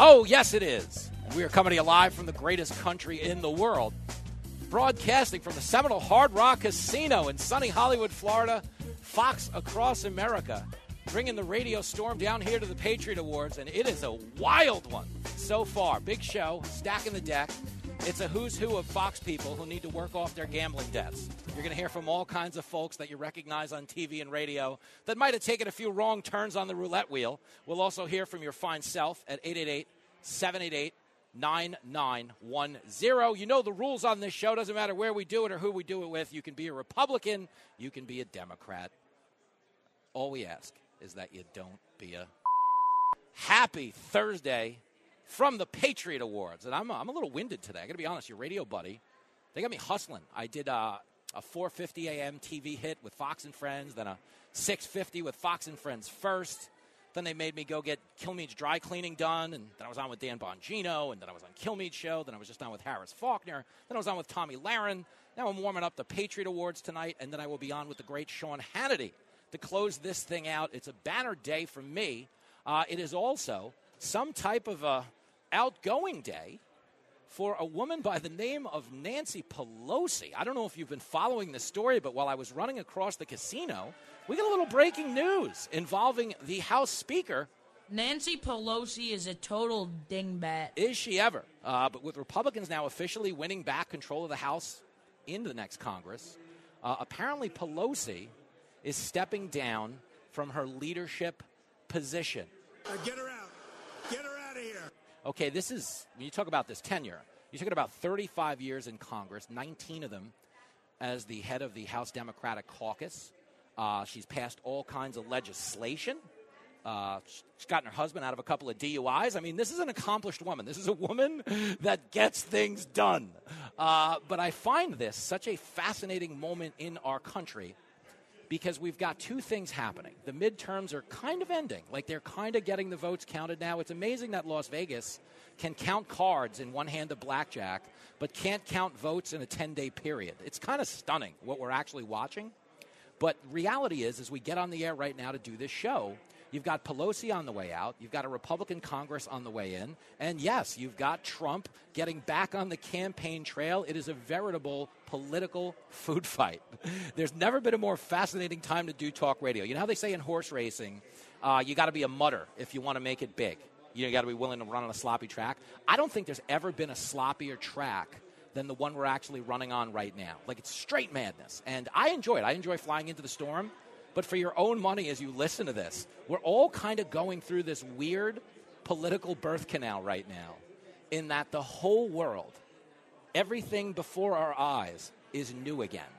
Oh, yes, it is. We are coming to you live from the greatest country in the world, broadcasting from the Seminole Hard Rock Casino in sunny Hollywood, Florida. Fox Across America, bringing the radio storm down here to the Patriot Awards, and it is a wild one so far. Big show, stacking the deck. It's a who's who of Fox people who need to work off their gambling debts. You're going to hear from all kinds of folks that you recognize on TV and radio that might have taken a few wrong turns on the roulette wheel. We'll also hear from your fine self at 888 788 9910. You know the rules on this show. Doesn't matter where we do it or who we do it with. You can be a Republican, you can be a Democrat. All we ask is that you don't be a happy Thursday from the Patriot Awards. And I'm, I'm a little winded today. I got to be honest, your radio buddy, they got me hustling. I did uh, a 4:50 a.m. TV hit with Fox and Friends, then a 6:50 with Fox and Friends first. Then they made me go get Kilmeade's dry cleaning done, and then I was on with Dan Bongino, and then I was on Kilmeade's show. Then I was just on with Harris Faulkner. Then I was on with Tomi Lahren. Now I'm warming up the Patriot Awards tonight, and then I will be on with the great Sean Hannity to close this thing out. It's a banner day for me. Uh, it is also some type of a outgoing day for a woman by the name of Nancy Pelosi. I don't know if you've been following the story, but while I was running across the casino, we got a little breaking news involving the House Speaker. Nancy Pelosi is a total dingbat. Is she ever? Uh, but with Republicans now officially winning back control of the House in the next Congress, uh, apparently Pelosi is stepping down from her leadership position. Uh, get her out. Get her out of here. Okay, this is, when you talk about this tenure, you're talking about 35 years in Congress, 19 of them as the head of the House Democratic Caucus. Uh, she's passed all kinds of legislation. Uh, she's gotten her husband out of a couple of DUIs. I mean, this is an accomplished woman. This is a woman that gets things done. Uh, but I find this such a fascinating moment in our country because we've got two things happening. The midterms are kind of ending, like they're kind of getting the votes counted now. It's amazing that Las Vegas can count cards in one hand of blackjack, but can't count votes in a 10 day period. It's kind of stunning what we're actually watching. But reality is, as we get on the air right now to do this show, You've got Pelosi on the way out. You've got a Republican Congress on the way in. And yes, you've got Trump getting back on the campaign trail. It is a veritable political food fight. There's never been a more fascinating time to do talk radio. You know how they say in horse racing, uh, you got to be a mutter if you want to make it big. You got to be willing to run on a sloppy track. I don't think there's ever been a sloppier track than the one we're actually running on right now. Like it's straight madness. And I enjoy it. I enjoy flying into the storm. But for your own money as you listen to this, we're all kind of going through this weird political birth canal right now, in that the whole world, everything before our eyes, is new again.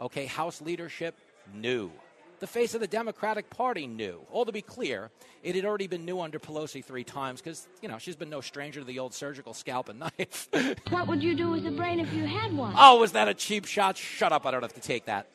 Okay, House leadership, new. The face of the Democratic Party, new. All to be clear, it had already been new under Pelosi three times because, you know, she's been no stranger to the old surgical scalp and knife. what would you do with a brain if you had one? Oh, was that a cheap shot? Shut up, I don't have to take that.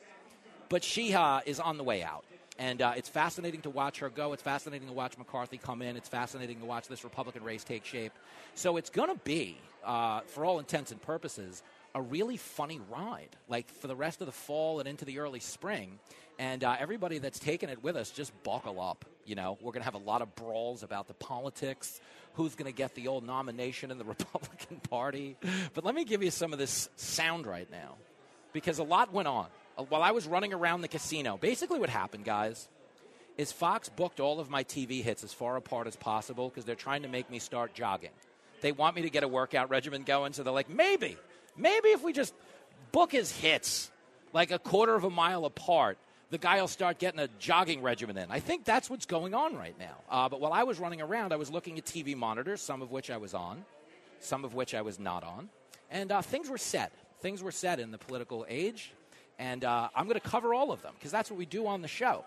But she uh, is on the way out. And uh, it's fascinating to watch her go. It's fascinating to watch McCarthy come in. It's fascinating to watch this Republican race take shape. So it's going to be, uh, for all intents and purposes, a really funny ride, like for the rest of the fall and into the early spring. And uh, everybody that's taken it with us, just buckle up. You know, we're going to have a lot of brawls about the politics, who's going to get the old nomination in the Republican Party. But let me give you some of this sound right now, because a lot went on while I was running around the casino, basically what happened, guys, is Fox booked all of my TV hits as far apart as possible because they're trying to make me start jogging. They want me to get a workout regimen going, so they're like, maybe, maybe if we just book his hits like a quarter of a mile apart, the guy will start getting a jogging regimen in. I think that's what's going on right now. Uh, but while I was running around, I was looking at TV monitors, some of which I was on, some of which I was not on, and uh, things were set. Things were set in the political age and uh, I'm going to cover all of them because that's what we do on the show.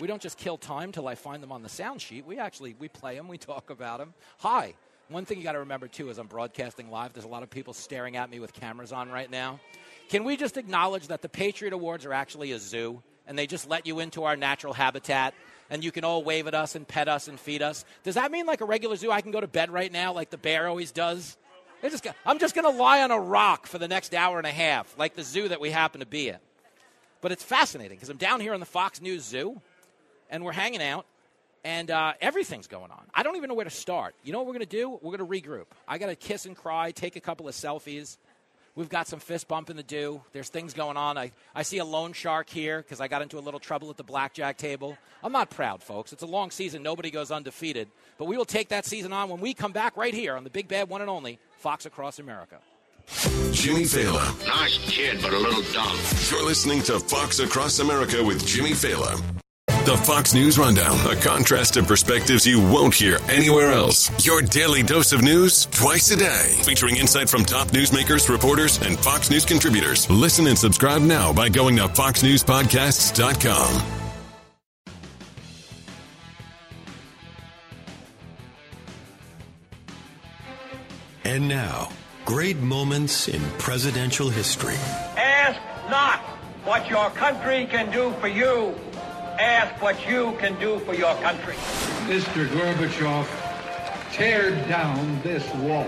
We don't just kill time till I find them on the sound sheet. We actually we play them, we talk about them. Hi. One thing you got to remember too is I'm broadcasting live. There's a lot of people staring at me with cameras on right now. Can we just acknowledge that the Patriot Awards are actually a zoo and they just let you into our natural habitat and you can all wave at us and pet us and feed us? Does that mean like a regular zoo I can go to bed right now like the bear always does? Just, I'm just going to lie on a rock for the next hour and a half, like the zoo that we happen to be in. But it's fascinating because I'm down here in the Fox News Zoo, and we're hanging out, and uh, everything's going on. I don't even know where to start. You know what we're going to do? We're going to regroup. I got to kiss and cry, take a couple of selfies. We've got some fist bumping to do. There's things going on. I, I see a loan shark here because I got into a little trouble at the blackjack table. I'm not proud, folks. It's a long season. Nobody goes undefeated. But we will take that season on when we come back right here on the big bad one and only Fox Across America. Jimmy Failla. Nice kid, but a little dumb. You're listening to Fox Across America with Jimmy Failla. The Fox News Rundown, a contrast of perspectives you won't hear anywhere else. Your daily dose of news twice a day, featuring insight from top newsmakers, reporters, and Fox News contributors. Listen and subscribe now by going to foxnewspodcasts.com. And now, great moments in presidential history. Ask not what your country can do for you. Ask what you can do for your country. Mr. Gorbachev, tear down this wall.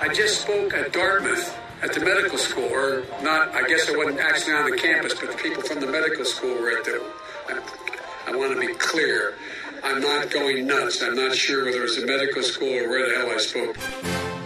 I just spoke at Dartmouth at the medical school, or not, I guess I wasn't actually on the campus, but the people from the medical school were at the. I, I want to be clear. I'm not going nuts. I'm not sure whether it's a medical school or where the hell I spoke.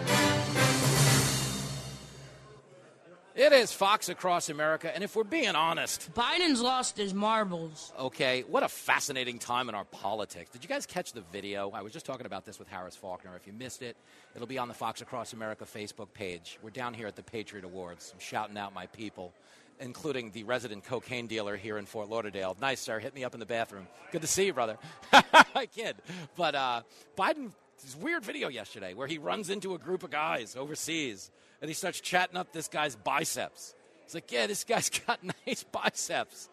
It is Fox Across America, and if we're being honest, Biden's lost his marbles. Okay, what a fascinating time in our politics. Did you guys catch the video? I was just talking about this with Harris Faulkner. If you missed it, it'll be on the Fox Across America Facebook page. We're down here at the Patriot Awards. I'm shouting out my people, including the resident cocaine dealer here in Fort Lauderdale. Nice, sir. Hit me up in the bathroom. Good to see you, brother. I kid. But uh, Biden, this weird video yesterday where he runs into a group of guys overseas and he starts chatting up this guy's biceps. He's like, Yeah, this guy's got nice biceps.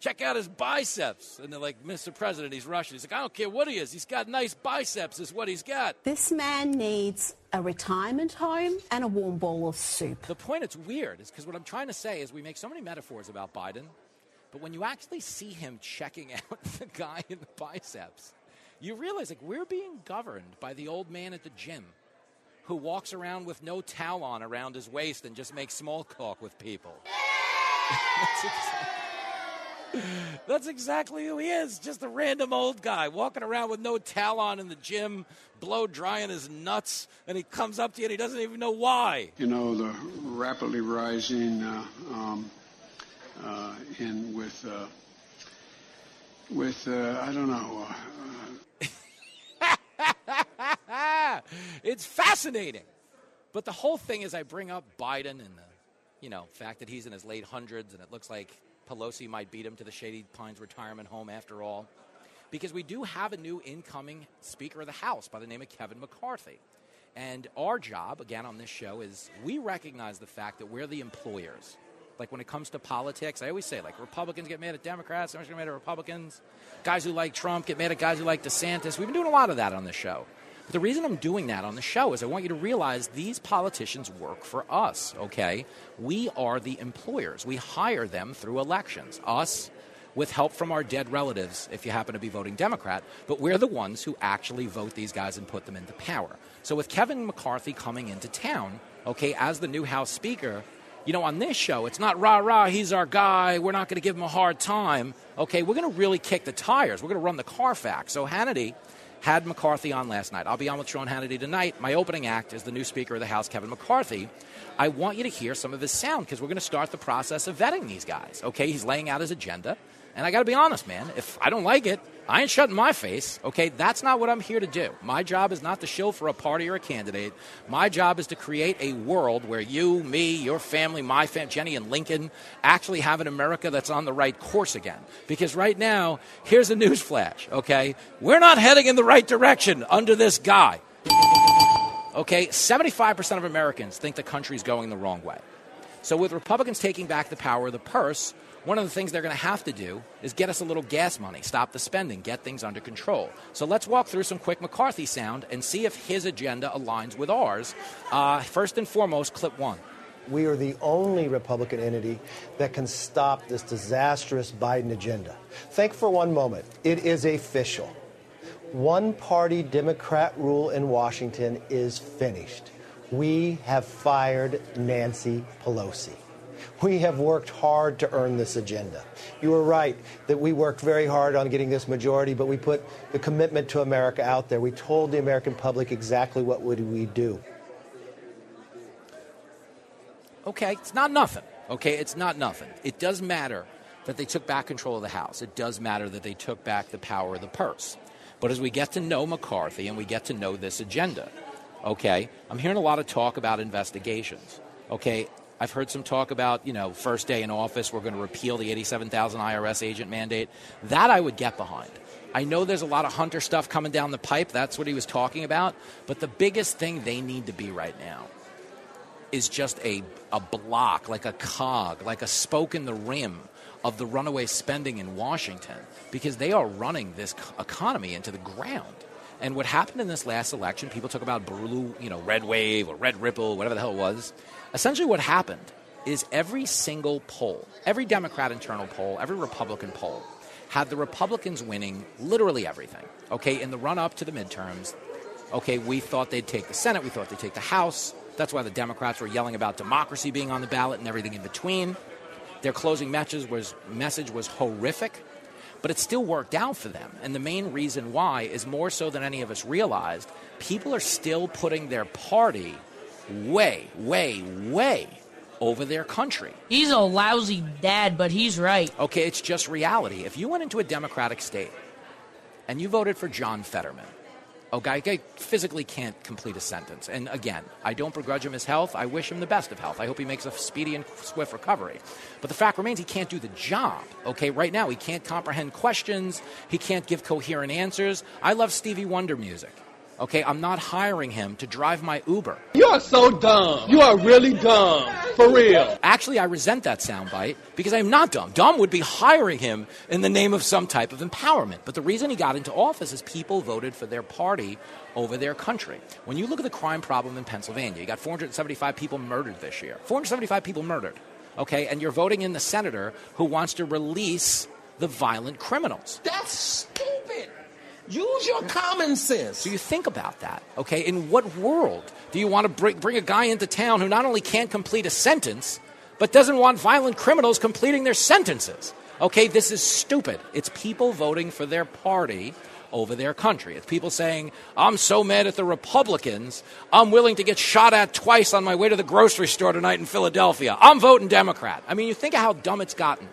Check out his biceps. And they're like, Mr. President, he's Russian. He's like, I don't care what he is. He's got nice biceps, is what he's got. This man needs a retirement home and a warm bowl of soup. The point it's weird is because what I'm trying to say is we make so many metaphors about Biden, but when you actually see him checking out the guy in the biceps, you realize like we're being governed by the old man at the gym who walks around with no towel on around his waist and just makes small talk with people. That's, exactly, that's exactly who he is. Just a random old guy walking around with no towel on in the gym, blow drying his nuts, and he comes up to you and he doesn't even know why. You know, the rapidly rising uh, um, uh, in with uh, with uh, I don't know. uh, it's fascinating. But the whole thing is, I bring up Biden and the, you know, fact that he's in his late hundreds, and it looks like Pelosi might beat him to the Shady Pines retirement home after all, because we do have a new incoming Speaker of the House by the name of Kevin McCarthy. And our job, again, on this show is we recognize the fact that we're the employers. Like when it comes to politics, I always say, like, Republicans get mad at Democrats, Democrats get mad at Republicans. Guys who like Trump get mad at guys who like DeSantis. We've been doing a lot of that on this show. But the reason I'm doing that on the show is I want you to realize these politicians work for us, okay? We are the employers. We hire them through elections. Us, with help from our dead relatives if you happen to be voting Democrat, but we're the ones who actually vote these guys and put them into power. So with Kevin McCarthy coming into town, okay, as the new House Speaker, you know, on this show, it's not rah rah, he's our guy, we're not going to give him a hard time. Okay, we're going to really kick the tires. We're going to run the Carfax. So Hannity had McCarthy on last night. I'll be on with Sean Hannity tonight. My opening act is the new Speaker of the House, Kevin McCarthy. I want you to hear some of his sound because we're going to start the process of vetting these guys. Okay, he's laying out his agenda. And I got to be honest, man, if I don't like it, I ain't shutting my face. Okay, that's not what I'm here to do. My job is not to shill for a party or a candidate. My job is to create a world where you, me, your family, my family, Jenny and Lincoln actually have an America that's on the right course again. Because right now, here's a news flash, okay? We're not heading in the right direction under this guy. Okay, 75% of Americans think the country's going the wrong way. So with Republicans taking back the power of the purse, one of the things they're going to have to do is get us a little gas money, stop the spending, get things under control. So let's walk through some quick McCarthy sound and see if his agenda aligns with ours. Uh, first and foremost, clip one. We are the only Republican entity that can stop this disastrous Biden agenda. Think for one moment. It is official. One party Democrat rule in Washington is finished. We have fired Nancy Pelosi. We have worked hard to earn this agenda. You were right that we worked very hard on getting this majority, but we put the commitment to America out there. We told the American public exactly what would we do. Okay, it's not nothing. Okay, it's not nothing. It does matter that they took back control of the House. It does matter that they took back the power of the purse. But as we get to know McCarthy and we get to know this agenda, okay, I'm hearing a lot of talk about investigations. Okay, I've heard some talk about, you know, first day in office, we're going to repeal the 87,000 IRS agent mandate. That I would get behind. I know there's a lot of Hunter stuff coming down the pipe. That's what he was talking about. But the biggest thing they need to be right now is just a, a block, like a cog, like a spoke in the rim of the runaway spending in Washington because they are running this economy into the ground. And what happened in this last election, people talk about blue, you know, red wave or red ripple, whatever the hell it was. Essentially, what happened is every single poll, every Democrat internal poll, every Republican poll, had the Republicans winning literally everything. Okay, in the run up to the midterms, okay, we thought they'd take the Senate, we thought they'd take the House. That's why the Democrats were yelling about democracy being on the ballot and everything in between. Their closing message was, message was horrific, but it still worked out for them. And the main reason why is more so than any of us realized people are still putting their party way, way, way over their country. He's a lousy dad, but he's right. Okay, it's just reality. If you went into a Democratic state and you voted for John Fetterman, a guy, physically can't complete a sentence. And again, I don't begrudge him his health. I wish him the best of health. I hope he makes a speedy and swift recovery. But the fact remains he can't do the job. Okay, right now he can't comprehend questions. He can't give coherent answers. I love Stevie Wonder music. Okay, I'm not hiring him to drive my Uber. You are so dumb. You are really dumb. For real. Actually, I resent that soundbite because I'm not dumb. Dumb would be hiring him in the name of some type of empowerment. But the reason he got into office is people voted for their party over their country. When you look at the crime problem in Pennsylvania, you got 475 people murdered this year. 475 people murdered. Okay, and you're voting in the senator who wants to release the violent criminals. That's stupid. Use your common sense. So you think about that, okay? In what world do you want to bring, bring a guy into town who not only can't complete a sentence, but doesn't want violent criminals completing their sentences? Okay, this is stupid. It's people voting for their party over their country. It's people saying, I'm so mad at the Republicans, I'm willing to get shot at twice on my way to the grocery store tonight in Philadelphia. I'm voting Democrat. I mean, you think of how dumb it's gotten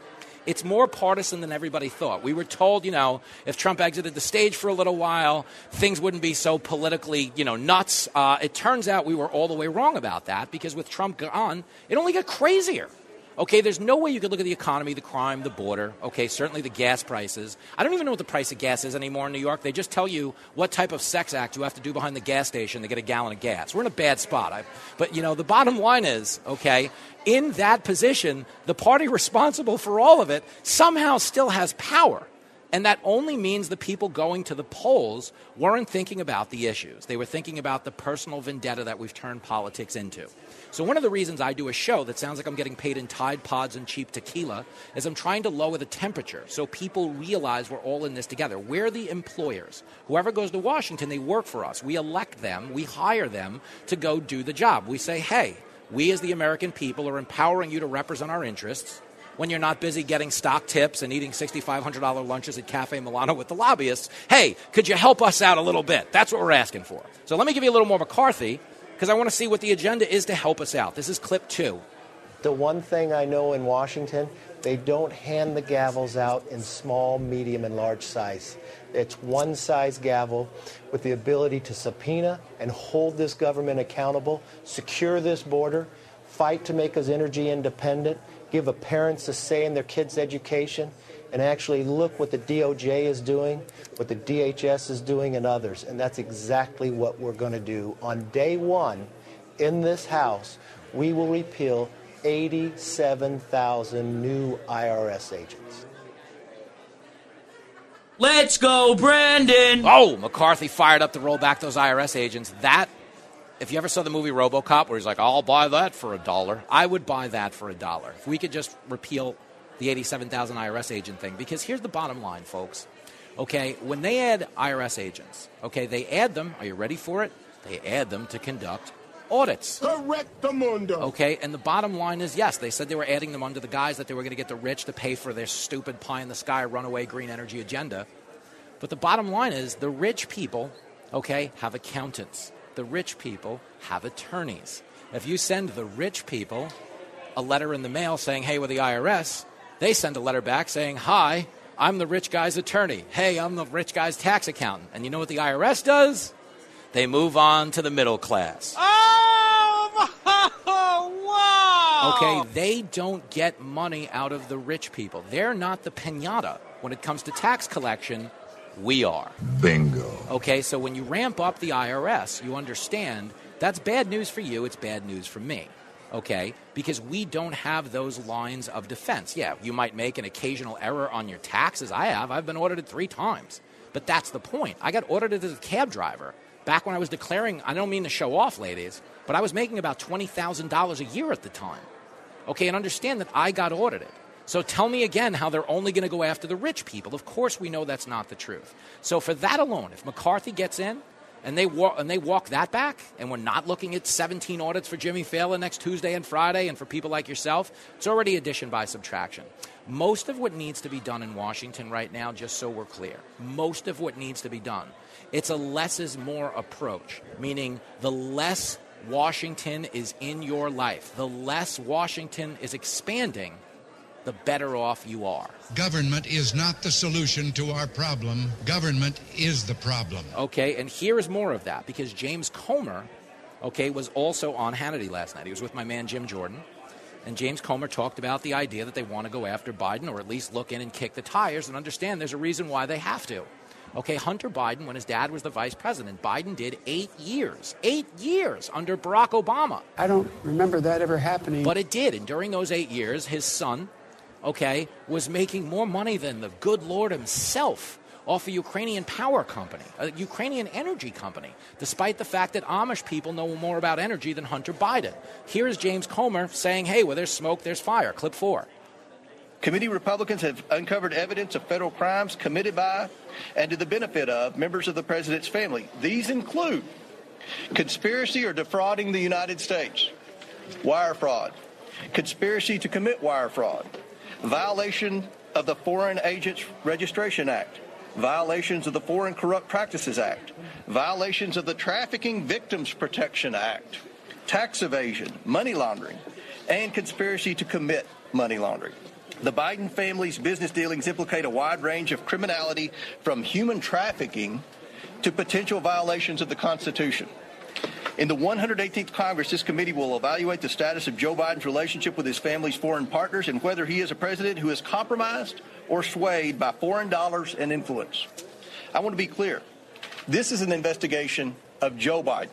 it's more partisan than everybody thought. We were told, you know, if Trump exited the stage for a little while, things wouldn't be so politically, you know, nuts. Uh, it turns out we were all the way wrong about that because with Trump gone, it only got crazier. Okay, there's no way you could look at the economy, the crime, the border. Okay, certainly the gas prices. I don't even know what the price of gas is anymore in New York. They just tell you what type of sex act you have to do behind the gas station to get a gallon of gas. We're in a bad spot. I, but, you know, the bottom line is, okay, in that position, the party responsible for all of it somehow still has power. And that only means the people going to the polls weren't thinking about the issues. They were thinking about the personal vendetta that we've turned politics into. So, one of the reasons I do a show that sounds like I'm getting paid in Tide Pods and cheap tequila is I'm trying to lower the temperature so people realize we're all in this together. We're the employers. Whoever goes to Washington, they work for us. We elect them, we hire them to go do the job. We say, hey, we as the American people are empowering you to represent our interests when you're not busy getting stock tips and eating $6,500 lunches at Cafe Milano with the lobbyists. Hey, could you help us out a little bit? That's what we're asking for. So let me give you a little more McCarthy because I want to see what the agenda is to help us out. This is clip two. The one thing I know in Washington, they don't hand the gavels out in small, medium, and large size. It's one size gavel with the ability to subpoena and hold this government accountable, secure this border, fight to make us energy independent, give parents a say in their kids' education, and actually look what the DOJ is doing, what the DHS is doing, and others. And that's exactly what we're going to do. On day one, in this House, we will repeal 87,000 new IRS agents. Let's go, Brandon. Oh, McCarthy fired up to roll back those IRS agents. That, if you ever saw the movie Robocop, where he's like, I'll buy that for a dollar, I would buy that for a dollar. If we could just repeal the 87,000 IRS agent thing. Because here's the bottom line, folks. Okay, when they add IRS agents, okay, they add them, are you ready for it? They add them to conduct audits. Correctamundo. Okay, and the bottom line is yes, they said they were adding them under the guise that they were going to get the rich to pay for their stupid pie in the sky runaway green energy agenda. But the bottom line is the rich people, okay, have accountants. The rich people have attorneys. If you send the rich people a letter in the mail saying, hey, we're the IRS, they send a letter back saying, hi, I'm the rich guy's attorney. Hey, I'm the rich guy's tax accountant. And you know what the IRS does? They move on to the middle class. Oh, wow! Okay, they don't get money out of the rich people. They're not the pinata when it comes to tax collection. We are. Bingo. Okay, so when you ramp up the IRS, you understand that's bad news for you, it's bad news for me. Okay, because we don't have those lines of defense. Yeah, you might make an occasional error on your taxes. I have. I've been audited three times. But that's the point. I got audited as a cab driver back when I was declaring, I don't mean to show off, ladies, but I was making about $20,000 a year at the time. Okay, and understand that I got audited. So tell me again how they're only going to go after the rich people. Of course, we know that's not the truth. So for that alone, if McCarthy gets in and they walk and they walk that back, and we're not looking at 17 audits for Jimmy Failla next Tuesday and Friday, and for people like yourself, it's already addition by subtraction. Most of what needs to be done in Washington right now, just so we're clear, most of what needs to be done, it's a less is more approach, meaning the less Washington is in your life, the less Washington is expanding, the better off you are. Government is not the solution to our problem. Government is the problem. Okay, and here is more of that because James Comer, okay, was also on Hannity last night. He was with my man Jim Jordan. And James Comer talked about the idea that they want to go after Biden or at least look in and kick the tires and understand there's a reason why they have to. Okay, Hunter Biden, when his dad was the vice president, Biden did eight years, eight years under Barack Obama. I don't remember that ever happening. But it did. And during those eight years, his son, okay, was making more money than the good Lord himself off a Ukrainian power company, a Ukrainian energy company, despite the fact that Amish people know more about energy than Hunter Biden. Here is James Comer saying, hey, where there's smoke, there's fire. Clip four. Committee Republicans have uncovered evidence of federal crimes committed by and to the benefit of members of the president's family. These include conspiracy or defrauding the United States, wire fraud, conspiracy to commit wire fraud, violation of the Foreign Agents Registration Act, violations of the Foreign Corrupt Practices Act, violations of the Trafficking Victims Protection Act, tax evasion, money laundering, and conspiracy to commit money laundering. The Biden family's business dealings implicate a wide range of criminality from human trafficking to potential violations of the Constitution. In the 118th Congress, this committee will evaluate the status of Joe Biden's relationship with his family's foreign partners and whether he is a president who is compromised or swayed by foreign dollars and influence. I want to be clear. This is an investigation of Joe Biden.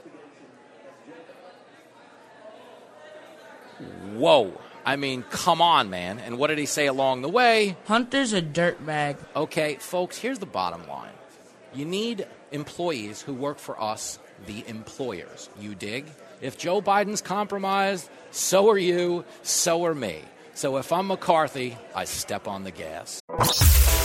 Whoa. I mean, come on, man. And what did he say along the way? Hunter's a dirtbag. Okay, folks, here's the bottom line. You need employees who work for us, the employers. You dig? If Joe Biden's compromised, so are you, so are me. So if I'm McCarthy, I step on the gas.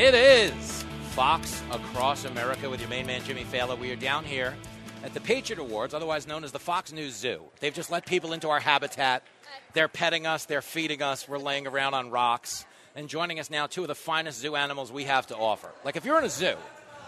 It is Fox Across America with your main man, Jimmy Failla. We are down here at the Patriot Awards, otherwise known as the Fox News Zoo. They've just let people into our habitat. They're petting us, they're feeding us, we're laying around on rocks. And joining us now, two of the finest zoo animals we have to offer. Like, if you're in a zoo,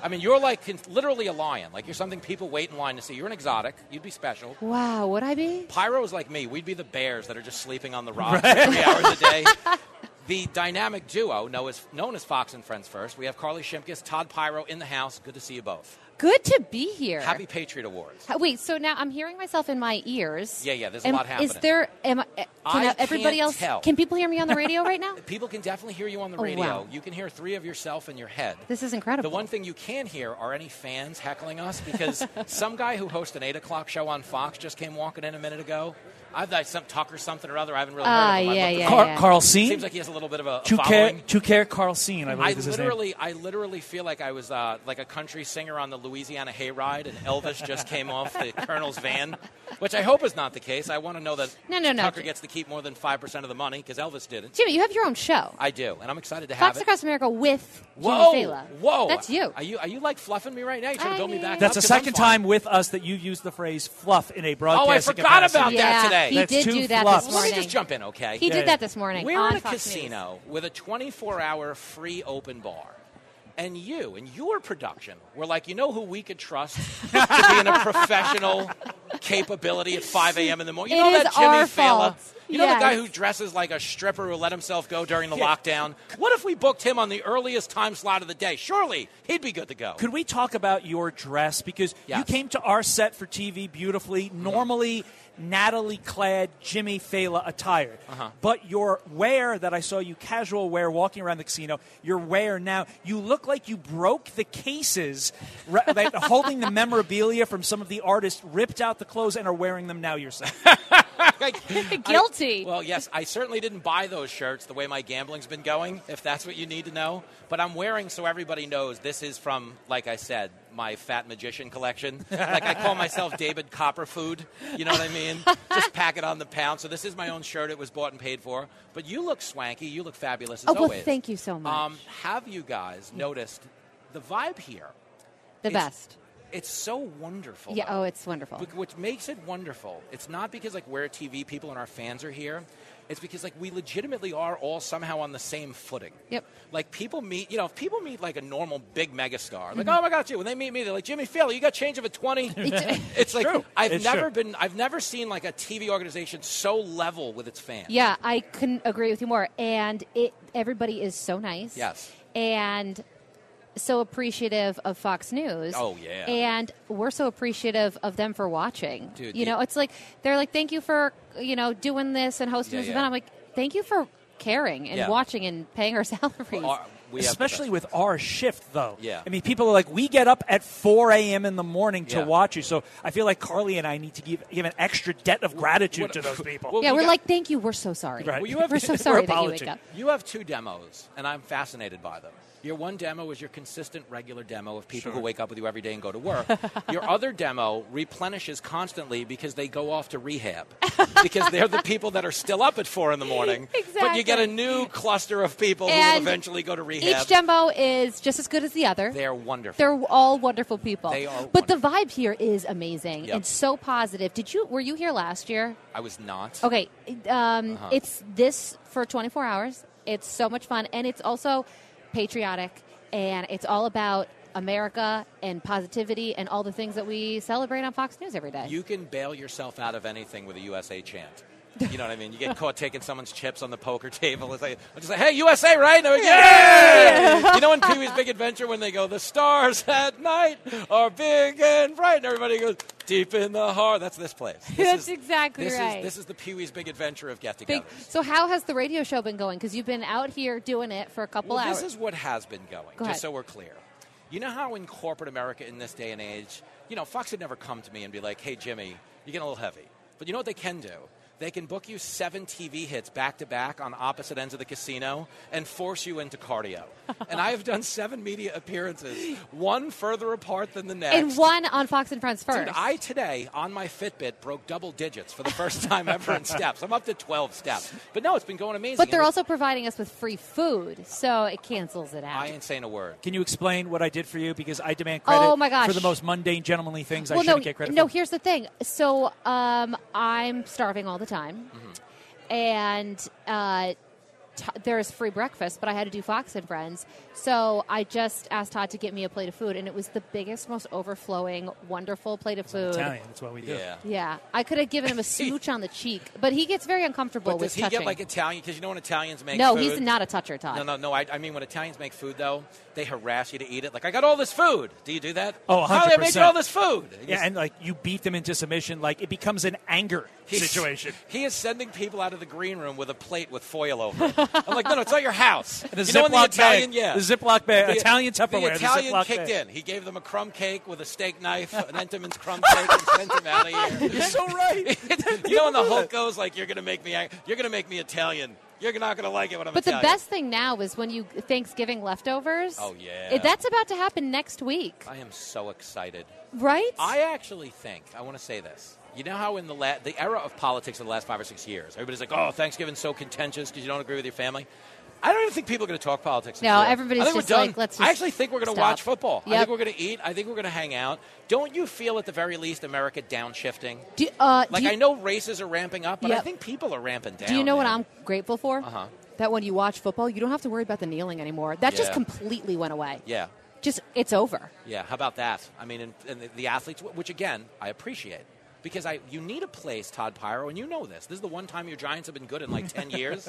I mean, you're like literally a lion. Like, you're something people wait in line to see. You're an exotic, you'd be special. Wow, would I be? Piro's like me. We'd be the bears that are just sleeping on the rocks three hours a day. The dynamic duo known as, known as Fox and Friends First. We have Carley Shimkus, Todd Piro in the house. Good to see you both. Good to be here. Happy Patriot Awards. Wait, so now I'm hearing myself in my ears. Yeah, yeah, there's a Am- lot happening. Is there? Am I, eh, can I everybody else? tell. Can people hear me on the radio right now? People can definitely hear you on the Oh, radio. wow. You can hear three of yourself in your head. This is incredible. The one thing you can hear are any fans heckling us because some guy who hosts an 8 o'clock show on Fox just came walking in a minute ago. I've got some Tucker something or other. I haven't really Ah, heard of him. I yeah, yeah, Car- yeah. Carl Scene? Seems like he has a little bit of a, a Two care, two care Carl Scene, I I believe is his name. literally, I literally feel like I was uh, like a country singer on the Louisiana hayride, and Elvis just came off the Colonel's van, which I hope is not the case. I want to know that No, no, no. Tucker gets to keep more than five percent of the money because Elvis didn't. Jimmy, you have your own show, I do, and I'm excited to have Fox it. Across America with Whoa, Jimmy Failla. whoa! That's you. Are you are you like fluffing me right now? You trying to build me back? That's up? the 'Cause second time with us that you've used the phrase "fluff" in a broadcast. Oh, I forgot about that today. He That's did two do that fluffs. this Let me morning. just jump in, okay? He did that this morning We're on in a Fox casino with a 24-hour free open bar. And you and your production were like, you know who we could trust to be in a professional capability at 5 a.m. in the morning? You It know is that Jimmy our Failla? fault. You know the guy Yes. who dresses like a stripper who let himself go during the lockdown? What if we booked him on the earliest time slot of the day? Surely he'd be good to go. Could we talk about your dress because you came to our set for TV beautifully, mm-hmm. normally Natalie clad Jimmy Failla attired. Uh-huh. But your wear that I saw you casual wear walking around the casino, your wear now, you look like you broke the cases re- like, holding the memorabilia from some of the artists, ripped out the clothes and are wearing them now yourself. Guilty. I- well, yes, I certainly didn't buy those shirts the way my gambling's been going, if that's what you need to know. But I'm wearing so everybody knows this is from, like I said, my Fat Magician collection. like I call myself David Copperfood. You know what I mean? Just pack it on the pound. So this is my own shirt. It was bought and paid for. But you look swanky. You look fabulous as Oh, well, always. thank you so much. Um, have you guys noticed the vibe here? the best. It's so wonderful. Yeah. though. Oh, it's wonderful. Which makes it wonderful. It's not because like we're TV people and our fans are here. It's because like we legitimately are all somehow on the same footing. Yep. Like people meet, you know, if people meet like a normal big megastar, like Mhm. oh my god, you. When they meet me, they're like Jimmy Failla, you got change of a twenty. it's like true. I've It's never true. been, I've never seen like a TV organization so level with its fans. Yeah, I couldn't agree with you more. And it everybody is so nice. Yes. And so appreciative of Fox News. Oh, yeah. And we're so appreciative of them for watching. Dude, you know, it's like they're like, "Thank you for you know doing this and hosting Yeah, this yeah. event." I'm like, "Thank you for caring and Yeah. watching and paying our salaries." Our- we have the Especially with our shift, though. Yeah. I mean, people are like, we get up at 4 a.m. in the morning to Yeah. watch you. So I feel like Carley and I need to give, give an extra debt of gratitude to those people. Well, yeah, we we're got- like, "Thank you. We're so sorry. Right. Well, you have- we're so we're sorry that you wake up." You have two demos, and I'm fascinated by them. Your one demo is your consistent, regular demo of people who wake up with you every day and go to work. your other demo replenishes constantly because they go off to rehab because they're the people that are still up at four in the morning. Exactly. But you get a new cluster of people who will eventually go to rehab. Each demo is just as good as the other. They're wonderful. They're all wonderful people. They are But the vibe here is amazing Yep. and so positive. Did you were you here last year? I was not. Okay, um, Uh-huh. it's this for 24 hours. It's so much fun, and it's also patriotic, and it's all about America and positivity and all the things that we celebrate on Fox News every day. You can bail yourself out of anything with a USA chant. You know what I mean? You get caught taking someone's chips on the poker table. It's like, I'm just like, hey, USA, right? Like, yeah! you know in Pee Wee's Big Adventure when they go, the stars at night are big and bright, and everybody goes, deep in the heart. That's this place. This That's is- exactly this right. Is, this is the Pee Wee's Big Adventure of get Big, togethers. so, how has the radio show been going? Because you've been out here doing it for a couple Well, hours. this is what has been going, Go just so we're clear. You know how in corporate America in this day and age, you know, Fox would never come to me and be like, hey, Jimmy, you're getting a little heavy. But you know what they can do? They can book you seven TV hits back to back on opposite ends of the casino and force you into cardio. and I have done seven media appearances, one further apart than the next. And one on Fox and Friends first. Dude, I today on my Fitbit broke double digits for the first time ever in steps. I'm up to 12 steps. But no, it's been going amazing. but they're also providing us with free food, so it cancels it out. I ain't saying a word. Can you explain what I did for you? Because I demand credit Oh, my gosh. for the most mundane, gentlemanly things well, no, shouldn't get credit no. for. Here's the thing. So um, I'm starving all the time, Mm-hmm. and uh, t- there's free breakfast, but I had to do Fox and Friends, so I just asked Todd to get me a plate of food, and it was the biggest, most overflowing, wonderful plate of food. Italian. That's what we do. Yeah. Yeah, I could have given him a smooch on the cheek, but he gets very uncomfortable But with does he touching. get like Italian? Because you know when Italians make no, food. he's not a toucher, Todd. No, no, no. I, I mean, when Italians make food, though, they harass you to eat it. Like, I got all this food. Do you do that? Oh, 100%. Holly, I made you all this food. Yeah, and like you beat them into submission, like it becomes an anger He's- situation. He is sending people out of the green room with a plate with foil over it. I'm like, no, no, it's not your house. And a you know when the Ziploc Italian, bag. yeah, The Ziploc bag. The- Italian Tupperware, The the Italian Ziploc kicked bag. in. He gave them a crumb cake with a steak knife, an Entenmann's crumb cake, and sent him out of here. You're so right. you know when the Hulk goes like, "You're gonna make me, you're gonna make me Italian. You're not gonna like it when I'm But the Italian." best thing now is when you Thanksgiving leftovers. Oh, yeah. It- that's about to happen next week, I am so excited. right? I actually think I want to say this. You know how in the la- the era of politics in the last five or six years, everybody's like, "Oh, Thanksgiving's so contentious because you don't agree with your family." I don't even think people are going to talk politics. No, anymore. everybody's I think just we're done. like, let's I actually think we're going to watch football. I think we're going to eat. I think we're going to hang out. Don't you feel at the very least America downshifting? Do, uh, Like do you, I know races are ramping up, but I think people are ramping down. do you know what. I'm grateful for? Uh-huh. That when you watch football, you don't have to worry about the kneeling anymore. That just completely went away. Yeah. Just it's over. Yeah, how about that? I mean, and, and the, the athletes, which again I appreciate, because I you need a place, Todd Piro, and you know this. This is the one time your Giants have been good in like ten years.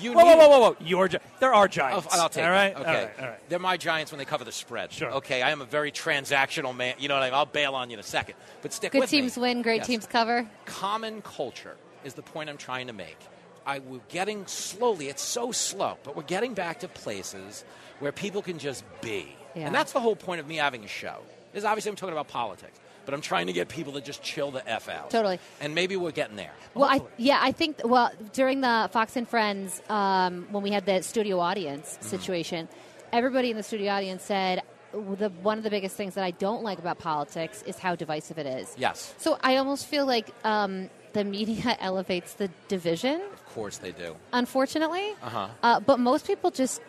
You Whoa, need whoa, whoa, whoa, whoa! Your, Gi- there are giants. Oh, I'll take all right, it. Okay, all right, all right. they're my Giants when they cover the spread. Sure. Okay, I am a very transactional man. You know what I mean? I'll bail on you in a second, but stick Good with teams me. win, great Yes. teams cover. Common culture is the point I'm trying to make. I, we're getting slowly. It's so slow, but we're getting back to places where people can just be. Yeah. And that's the whole point of me having a show. Is obviously I'm talking about politics, but I'm trying to get people to just chill the f out. Totally. And maybe we're getting there. Well, I yeah, I think well during the Fox and Friends um, when we had the studio audience Mm-hmm. situation, everybody in the studio audience said the one of the biggest things that I don't like about politics is how divisive it is. Yes. So I almost feel like um, the media elevates the division, Of course they do. unfortunately. Uh-huh. Uh, but most people just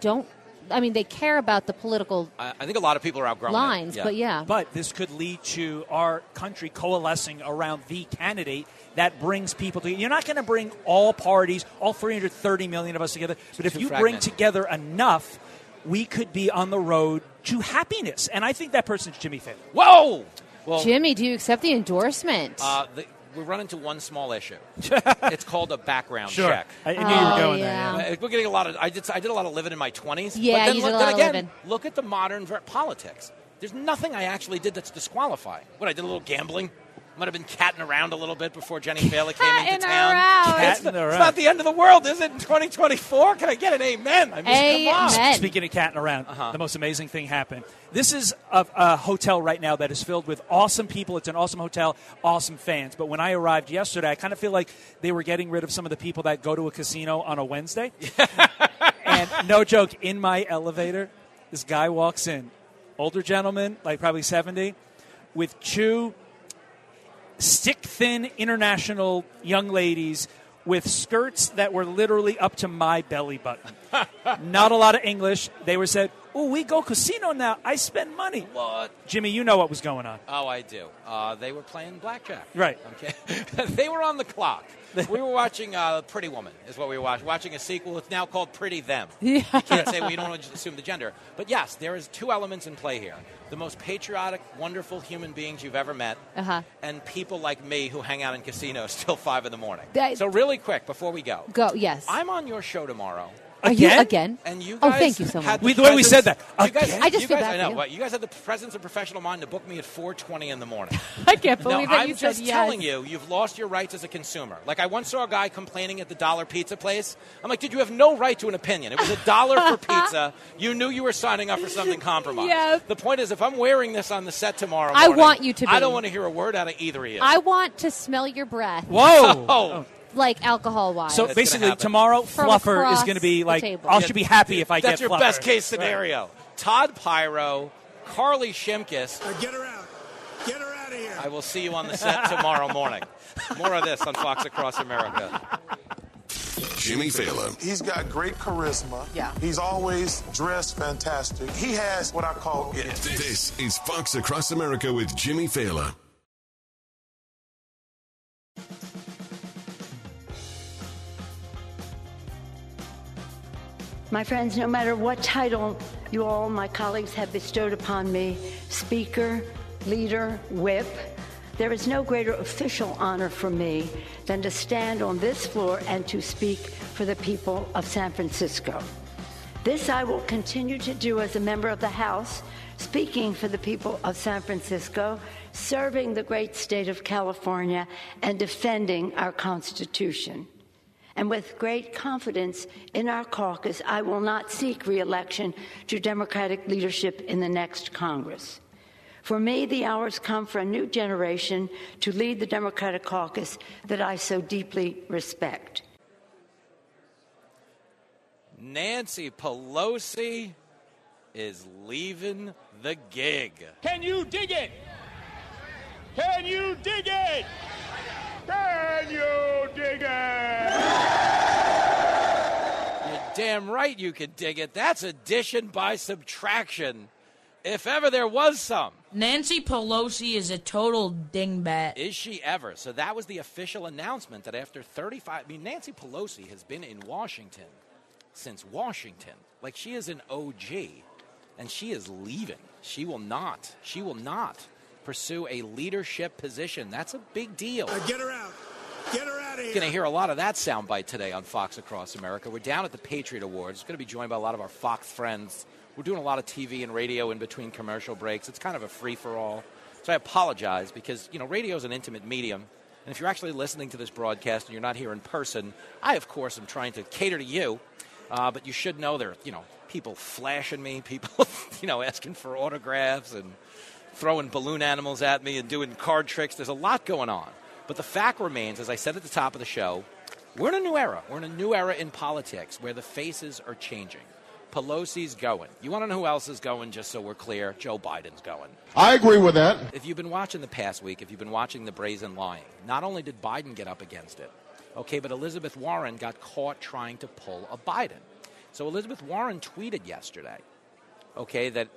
don't. I mean, they care about the political I, I think a lot of people are outgrowing it. lines, but yeah. But this could lead to our country coalescing around the candidate that brings people together. You're not going to bring all parties, all 330 million of us together, but if too you bring together enough, we could be on the road to happiness. And I think that person's Jimmy Failla. Whoa! Well, Jimmy, do you accept the endorsement? Uh, the, we run into one small issue. it's called a background Sure. check. I knew you were Oh, going yeah. there. Uh, We're getting a lot of. I did. I did a lot of living in my twenties. Yeah, but then, you did look- a then lot of again, living. Look at the modern ver- politics. There's nothing I actually did that's disqualifying. What I did a little gambling. Might have been catting around a little bit before Jenny Failla came into Catting town. around. It's, Catting it's not the end of the world, is it? In 2024, can I get an amen? I mean. Amen. Speaking of catting around, Uh-huh. the most amazing thing happened. This is a, a hotel right now that is filled with awesome people. It's an awesome hotel, awesome fans. But when I arrived yesterday, I kind of feel like they were getting rid of some of the people that go to a casino on a Wednesday. and no joke, in my elevator, this guy walks in, older gentleman, like probably 70, with two stick thin international young ladies with skirts that were literally up to my belly button. Not a lot of English. They were said, "Oh, we go casino now. I spend money." What? Jimmy, you know what was going on. Oh, I do. Uh, they were playing blackjack. Right. Okay. they were on the clock. We were watching uh, Pretty Woman, is what we were watching. Watching a sequel. It's now called Pretty Them. Yeah. You can't say, well, don't want to assume the gender. But yes, there is two elements in play here. The most patriotic, wonderful human beings you've ever met, Uh-huh. and people like me who hang out in casinos till 5 in the morning. That- so really quick, before we go. Go. Yes. I'm on your show tomorrow Are you Again? again? And you oh, thank you so much. the the way we said that. You guys, I just you feel guys, bad I for know. you. What, you guys had the presence of professional mind to book me at 4:20 in the morning. I can't no, believe that I'm you just said yes. telling you, you've lost your rights as a consumer. Like I once saw a guy complaining at the dollar pizza place. I'm like, did you have no right to an opinion? It was a dollar for pizza. You knew you were signing up for something compromised. Yes. The point is, if I'm wearing this on the set tomorrow, I want you to I don't want to hear a word out of either of you. I want to smell your breath, Whoa. Oh, like alcohol wise. So That's basically, gonna happen. tomorrow, From Fluffer is across going to be the like, table. I should be happy if I that's get your Fluffer. best case scenario. Todd Piro, Carley Shimkus. Now get her out. Get her out of here. I will see you on the set tomorrow morning. More of this on Fox Across America. Jimmy Failla. He's got great charisma. Yeah. He's always dressed fantastic. He has what I call it. This is Fox Across America with Jimmy Failla. My friends, no matter what title you all, my colleagues, have bestowed upon me Speaker, Leader, Whip there is no greater official honor for me than to stand on this floor and to speak for the people of San Francisco. This I will continue to do as a member of the House, speaking for the people of San Francisco, serving the great state of California, and defending our Constitution. And with great confidence in our caucus, I will not seek reelection to Democratic leadership in the next Congress. For me, the hours come for a new generation to lead the Democratic caucus that I so deeply respect. Nancy Pelosi is leaving the gig. Can you dig it? Can you dig it? Can you dig it? You're damn right you can dig it. That's addition by subtraction. If ever there was some. Nancy Pelosi is a total dingbat. Is she ever? So that was the official announcement that after 35, I mean, Nancy Pelosi has been in Washington since Washington. Like she is an OG, and she is leaving. She will not. She will not pursue a leadership position. That's a big deal. Now get her out. Get her out of here. You're Going to hear a lot of that soundbite today on Fox Across America. We're down at the Patriot Awards. It's going to be joined by a lot of our Fox friends. We're doing a lot of TV and radio in between commercial breaks. It's kind of a free for all. So I apologize because, you know, radio is an intimate medium. And if you're actually listening to this broadcast and you're not here in person, I, of course, am trying to cater to you. Uh, but you should know there are, you know, people flashing me, people, you know, asking for autographs and throwing balloon animals at me and doing card tricks. There's a lot going on. But the fact remains, as I said at the top of the show, we're in a new era. We're in a new era in politics where the faces are changing. Pelosi's going. You want to know who else is going, just so we're clear? Joe Biden's going. I agree with that. If you've been watching the past week, if you've been watching the brazen lying, not only did Biden get up against it, okay, but Elizabeth Warren got caught trying to pull a Biden. So Elizabeth Warren tweeted yesterday, okay, that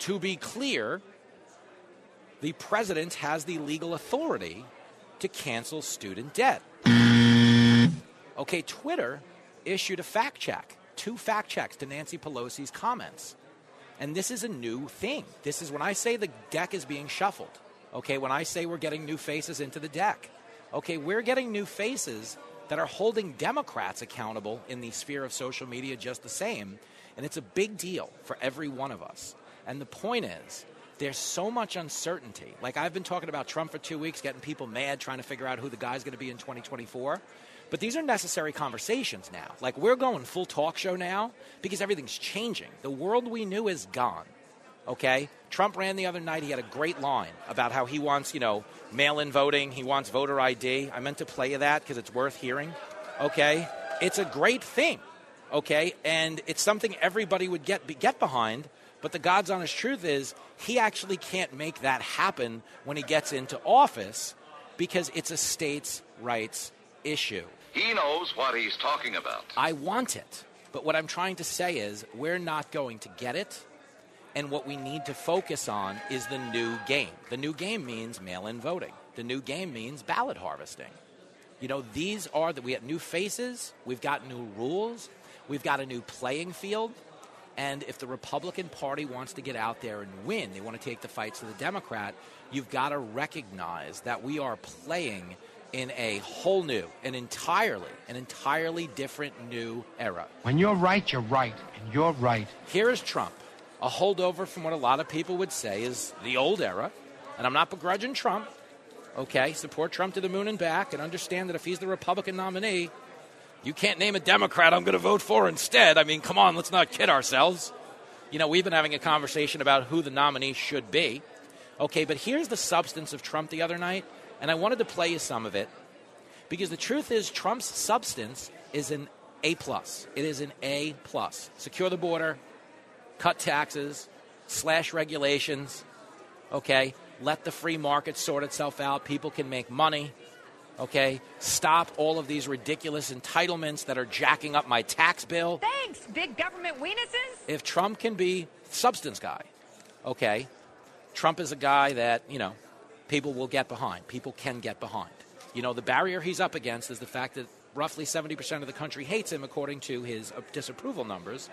to be clear, the president has the legal authority to cancel student debt. Okay, Twitter issued a fact check, two fact checks to Nancy Pelosi's comments. And this is a new thing. This is when I say the deck is being shuffled. Okay, when I say we're getting new faces into the deck. Okay, we're getting new faces that are holding Democrats accountable in the sphere of social media just the same. And it's a big deal for every one of us. And the point is, there's so much uncertainty. Like I've been talking about Trump for two weeks, getting people mad, trying to figure out who the guy's going to be in 2024. But these are necessary conversations now. Like we're going full talk show now because everything's changing. The world we knew is gone. Okay? Trump ran the other night. He had a great line about how he wants, you know, mail in voting. He wants voter ID. I meant to play you that because it's worth hearing. Okay? It's a great thing. Okay? And it's something everybody would get, get behind. But the God's honest truth is, he actually can't make that happen when he gets into office because it's a states' rights issue. He knows what he's talking about. I want it. But what I'm trying to say is, we're not going to get it. And what we need to focus on is the new game. The new game means mail in voting, the new game means ballot harvesting. You know, these are that we have new faces, we've got new rules, we've got a new playing field. And if the Republican Party wants to get out there and win, they want to take the fights to the Democrat, you've got to recognize that we are playing in a whole new, an entirely, an entirely different new era. When you're right, you're right, and you're right. Here is Trump, a holdover from what a lot of people would say is the old era. And I'm not begrudging Trump. Okay, support Trump to the moon and back, and understand that if he's the Republican nominee, you can't name a Democrat I'm going to vote for instead. I mean, come on, let's not kid ourselves. You know, we've been having a conversation about who the nominee should be. Okay, but here's the substance of Trump the other night, and I wanted to play you some of it because the truth is Trump's substance is an A plus. It is an A plus. Secure the border, cut taxes, slash regulations. Okay, let the free market sort itself out. People can make money. Okay, stop all of these ridiculous entitlements that are jacking up my tax bill. Thanks, big government weenuses. If Trump can be substance guy, okay, Trump is a guy that you know people will get behind. People can get behind. You know, the barrier he's up against is the fact that roughly 70% of the country hates him according to his uh, disapproval numbers.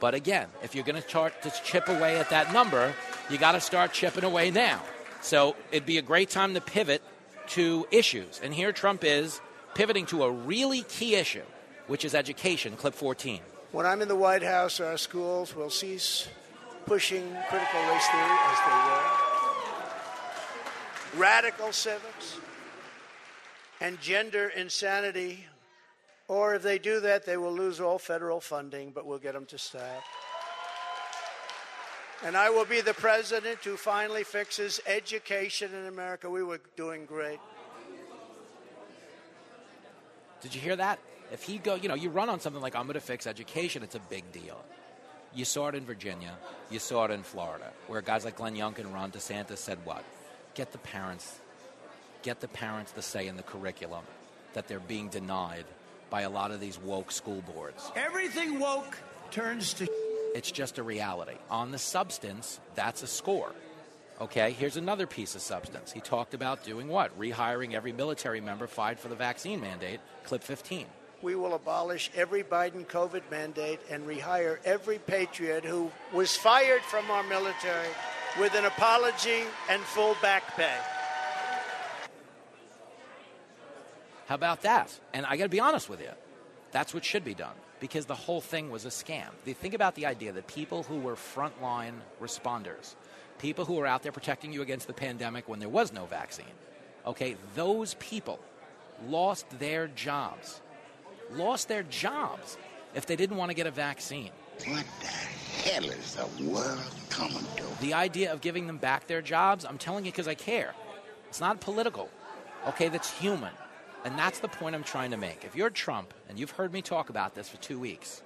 But again, if you're going to start to chip away at that number, you got to start chipping away now. So it'd be a great time to pivot to issues. And here Trump is pivoting to a really key issue, which is education, clip 14. When I'm in the White House, our schools will cease pushing critical race theory as they were. Radical civics and gender insanity. Or if they do that, they will lose all federal funding, but we'll get them to stop. And I will be the president who finally fixes education in America. We were doing great. Did you hear that? If he go, you know, you run on something like I'm going to fix education, it's a big deal. You saw it in Virginia, you saw it in Florida, where guys like Glenn Youngkin and Ron DeSantis said what? Get the parents, get the parents to say in the curriculum that they're being denied by a lot of these woke school boards. Everything woke turns to. It's just a reality. On the substance, that's a score. Okay, here's another piece of substance. He talked about doing what? Rehiring every military member fired for the vaccine mandate. Clip 15. We will abolish every Biden COVID mandate and rehire every patriot who was fired from our military with an apology and full back pay. How about that? And I got to be honest with you. That's what should be done because the whole thing was a scam. Think about the idea that people who were frontline responders, people who were out there protecting you against the pandemic when there was no vaccine, okay, those people lost their jobs. Lost their jobs if they didn't want to get a vaccine. What the hell is the world coming to? The idea of giving them back their jobs, I'm telling you because I care. It's not political. Okay, that's human. And that's the point I'm trying to make. If you're Trump, and you've heard me talk about this for two weeks,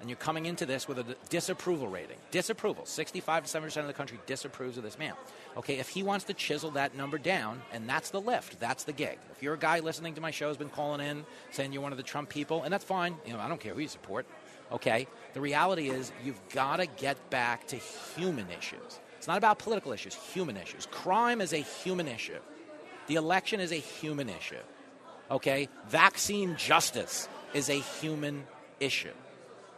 and you're coming into this with a disapproval rating, disapproval, 65 to 70% of the country disapproves of this man. Okay, if he wants to chisel that number down, and that's the lift, that's the gig. If you're a guy listening to my show has been calling in saying you're one of the Trump people, and that's fine, you know, I don't care who you support. Okay, the reality is you've got to get back to human issues. It's not about political issues, human issues. Crime is a human issue. The election is a human issue. Okay? Vaccine justice is a human issue.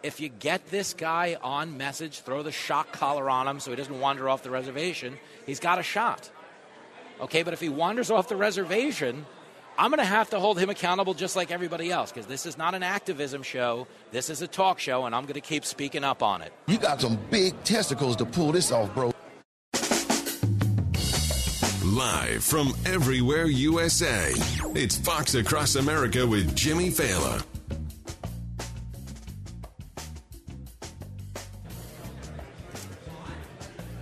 If you get this guy on message, throw the shock collar on him so he doesn't wander off the reservation, he's got a shot. Okay, but if he wanders off the reservation, I'm going to have to hold him accountable just like everybody else because this is not an activism show. This is a talk show, and I'm going to keep speaking up on it. You got some big testicles to pull this off, bro. Live from everywhere USA, it's Fox Across America with Jimmy Failla.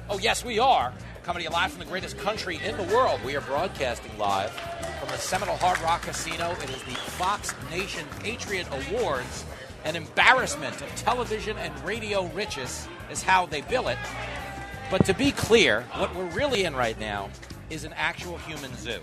Oh, yes, we are. Coming to you live from the greatest country in the world. We are broadcasting live from the Seminole Hard Rock Casino. It is the Fox Nation Patriot Awards. An embarrassment of television and radio riches is how they bill it. But to be clear, what we're really in right now is an actual human zoo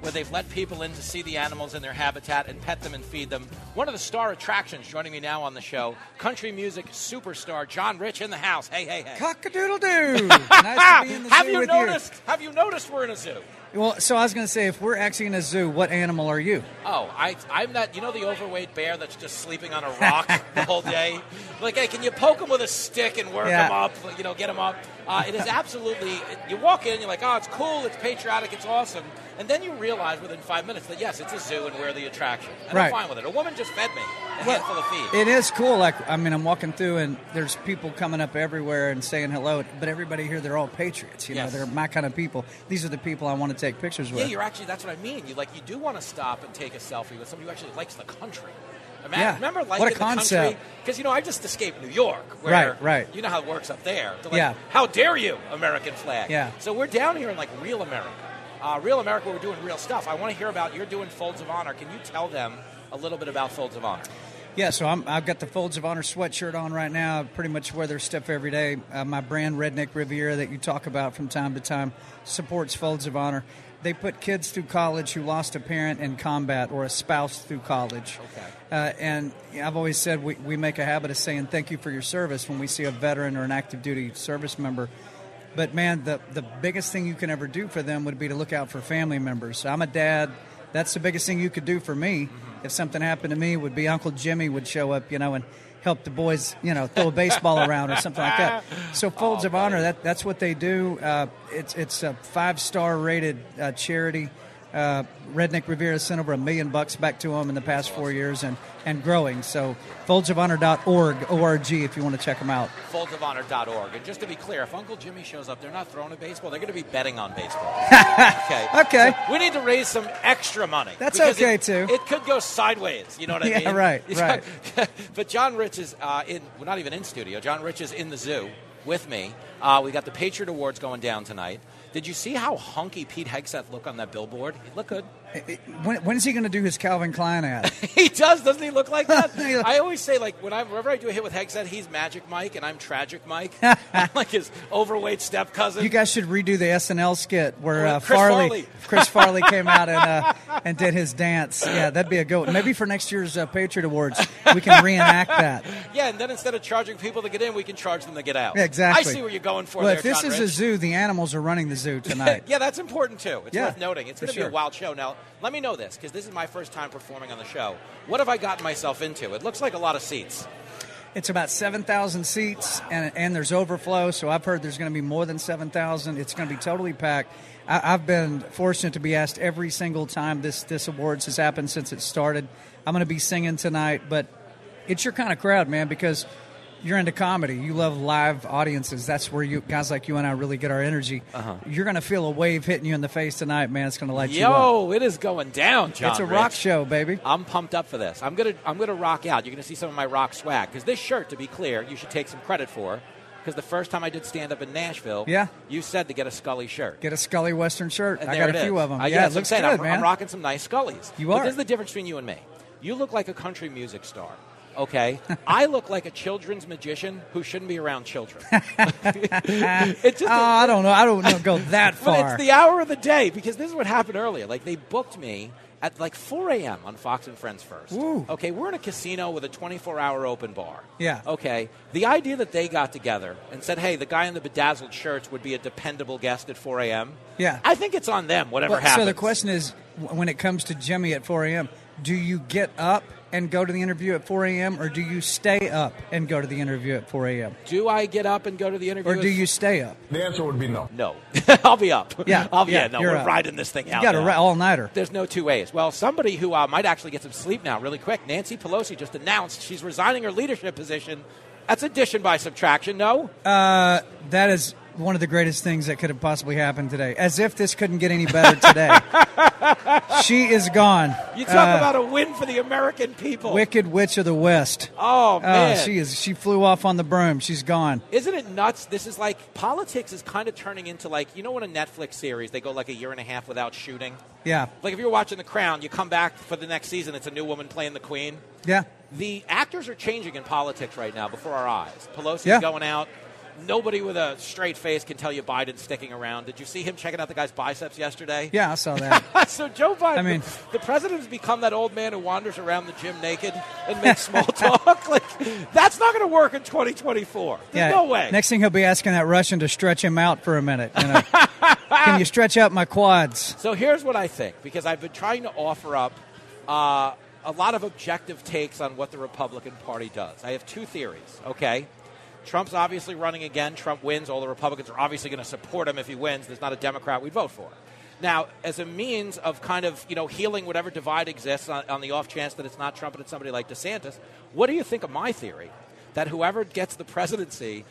where they've let people in to see the animals in their habitat and pet them and feed them. One of the star attractions joining me now on the show, country music superstar John Rich in the house. Hey, hey, hey. Cock-a-doodle-doo. nice to be in the have zoo you with noticed? Have you noticed we're in a zoo? Well, so I was going to say, if we're actually in a zoo, what animal are you? Oh, I, I'm that. You know the overweight bear that's just sleeping on a rock the whole day. Like, hey, can you poke him with a stick and work Yeah. him up? You know, get him up. Uh, it is absolutely. You walk in, you're like, oh, it's cool, it's patriotic, it's awesome, and then you realize within five minutes that yes, it's a zoo and we're the attraction. And Right. I'm fine with it. A woman just fed me a handful of feed. It is cool. Like, I mean, I'm walking through and there's people coming up everywhere and saying hello, but everybody here, they're all patriots. You Yes. know, they're my kind of people. These are the people I want to take pictures with. Yeah, you're actually. That's what I mean. You like. You do want to stop and take a selfie with somebody who actually likes the country. Ima- Yeah. Remember What liking a concept. the country? Because you know, I just escaped New York. Where, Right, right. You know how it works up there. Like, Yeah. How dare you, American flag? Yeah. So we're down here in like real America. Uh, real America, we're doing real stuff. I want to hear about. You're doing Folds of Honor. Can you tell them a little bit about Folds of Honor? Yeah, so I'm, I've got the Folds of Honor sweatshirt on right now. I pretty much wear their stuff every day. Uh, my brand, Redneck Riviera, that you talk about from time to time, supports Folds of Honor. They put kids through college who lost a parent in combat or a spouse through college. Okay. Uh, and I've always said we, we make a habit of saying thank you for your service when we see a veteran or an active duty service member. But man, the, the biggest thing you can ever do for them would be to look out for family members. I'm a dad. That's the biggest thing you could do for me. If something happened to me, would be Uncle Jimmy would show up, you know, and help the boys, you know, throw a baseball around or something like that. So Folds of Honor, that that's what they do. Uh, it's it's a five star rated uh, charity. Uh, Redneck Riviera sent over a million bucks back to them in the past four years and, and growing. So foldsofhonor.org, O-R-G, if you want to check them out. foldsofhonor.org. And just to be clear, if Uncle Jimmy shows up, they're not throwing a baseball. They're going to be betting on baseball. okay. Okay. So we need to raise some extra money. That's okay, it- too. It could go sideways. You know what I Yeah, mean? right, right. but John Rich is uh, in. Well, not even in studio. John Rich is in the zoo with me. Uh, we got the Patriot Awards going down tonight. Did you see how hunky Pete Hegseth looked on that billboard? He looked good. When, when is he going to do his Calvin Klein ad? he does, doesn't he look like that? I always say, like, when I, whenever I do a hit with Hegseth, he's Magic Mike and I'm Tragic Mike. I'm like his overweight step cousin. You guys should redo the SNL skit where uh, Chris Farley, Farley. Chris Farley came out and uh, and did his dance. Yeah, that'd be a go. Maybe for next year's uh, Patriot Awards, we can reenact that. Yeah, and then instead of charging people to get in, we can charge them to get out. Yeah, exactly. I see where you're going for Well, there, if this John is Rich. a zoo, the animals are running the zoo tonight. yeah, that's important too. It's Yeah, worth noting. It's going to be a wild show. Now, let me know this because this is my first time performing on the show. What have I gotten myself into? It looks like a lot of seats. It's about 7,000 seats, and, and there's overflow, so I've heard there's going to be more than 7,000. It's going to be totally packed. I, I've been fortunate to be asked every single time this, this awards has happened since it started. I'm going to be singing tonight, but it's your kind of crowd, man, because you're into comedy. You love live audiences. That's where you guys like you and I really get our energy. Uh-huh. You're going to feel a wave hitting you in the face tonight, man. It's going to light you up. Yo, it is going down, John. It's a rock show, baby. I'm pumped up for this. I'm gonna I'm gonna rock out. You're gonna see some of my rock swag because this shirt, to be clear, you should take some credit for. Because the first time I did stand up in Nashville, Yeah. you said to get a Scully shirt. Get a Scully Western shirt. And I got a few is. of them. Uh, yeah, that's it I'm looks good, I'm, man. I'm rocking some nice Scullys. You But are. this is the difference between you and me. You look like a country music star. Okay, I look like a children's magician who shouldn't be around children. it's just oh, I don't know. I don't know. Go that but far. it's the hour of the day because this is what happened earlier. Like they booked me at like 4 a.m. on Fox and Friends first. Okay, we're in a casino with a 24-hour open bar. Yeah. Okay, the idea that they got together and said, "Hey, the guy in the bedazzled shirts would be a dependable guest at 4 a.m." Yeah. I think it's on them. Whatever Well, happens. So the question is, when it comes to Jimmy at 4 a.m., do you get up and go to the interview at 4 a.m., or do you stay up and go to the interview at 4 a.m., Do I get up and go to the interview? or do you stay up? The answer would be no. No, I'll be up. Yeah, I'll be, yeah, yeah, no, you're we're up. riding this thing You out. got a now. all-nighter. There's no two ways. Well, somebody who uh, might actually get some sleep now, really quick. Nancy Pelosi just announced she's resigning her leadership position. That's addition by subtraction. No, Uh, that is one of the greatest things that could have possibly happened today. As if this couldn't get any better today. she is gone. you talk Uh, about a win for the American people. Wicked Witch of the West. Oh man, Uh, she is. She flew off on the broom. She's gone. Isn't it nuts? This is like politics is kind of turning into like you know when a Netflix series they go like a year and a half without shooting. Yeah. Like if you're watching The Crown, you come back for the next season, it's a new woman playing the Queen. Yeah. The actors are changing in politics right now before our eyes. Pelosi's Yeah. going out. Nobody with a straight face can tell you Biden's sticking around. Did you see him checking out the guy's biceps yesterday? Yeah, I saw that. so Joe Biden, I mean- the president has become that old man who wanders around the gym naked and makes small talk. like that's not going to work in 2024. There's yeah. no way. Next thing he'll be asking that Russian to stretch him out for a minute. You know? Can you stretch out my quads? So here's what I think, because I've been trying to offer up uh, a lot of objective takes on what the Republican Party does. I have two theories, okay? Trump's obviously running again. Trump wins. All the Republicans are obviously going to support him if he wins. There's not a Democrat we'd vote for. Now, as a means of kind of you know healing whatever divide exists on, on the off chance that it's not Trump and it's somebody like DeSantis, what do you think of my theory that whoever gets the presidency,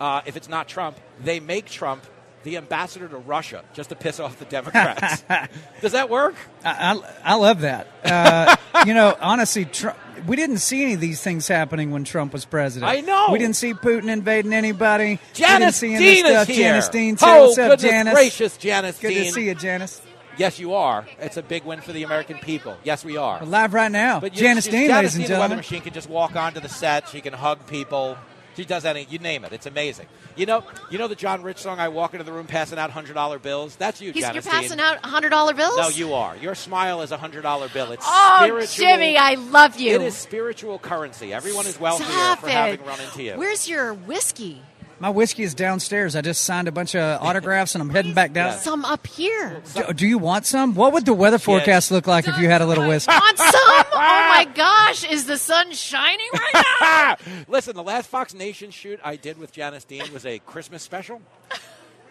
uh, if it's not Trump, they make Trump the ambassador to Russia just to piss off the Democrats? Does that work? I, I, I love that. Uh, you know, honestly, Trump, we didn't see any of these things happening when Trump was president. I know. We didn't see Putin invading anybody. Janice Dean is here. Janice Dean. Oh, What's up, Janice? gracious, Janice Good Dean. to see you, Janice. Yes, you are. It's a big win for the American people. Yes, we are. We're live right now. But you- Janice she's- Dean, Janice ladies and Dean, the weather machine can just walk onto the set. She can hug people. She does any. You name it. It's amazing. You know. You know the John Rich song. I walk into the room passing out hundred dollar bills. That's you, He's, you're passing out hundred dollar bills. No, you are. Your smile is a hundred dollar bill. It's Oh, spiritual. Jimmy, I love you. It is spiritual currency. Everyone is wealthier Stop for it. having run into you. Where's your whiskey? My whiskey is downstairs. I just signed a bunch of autographs and I'm heading back down. Some up here. Do, do you want some? What would the weather forecast look like if you had a little whiskey? Want some? oh my gosh! Is the sun shining right now? Listen, the last Fox Nation shoot I did with Janice Dean was a Christmas special,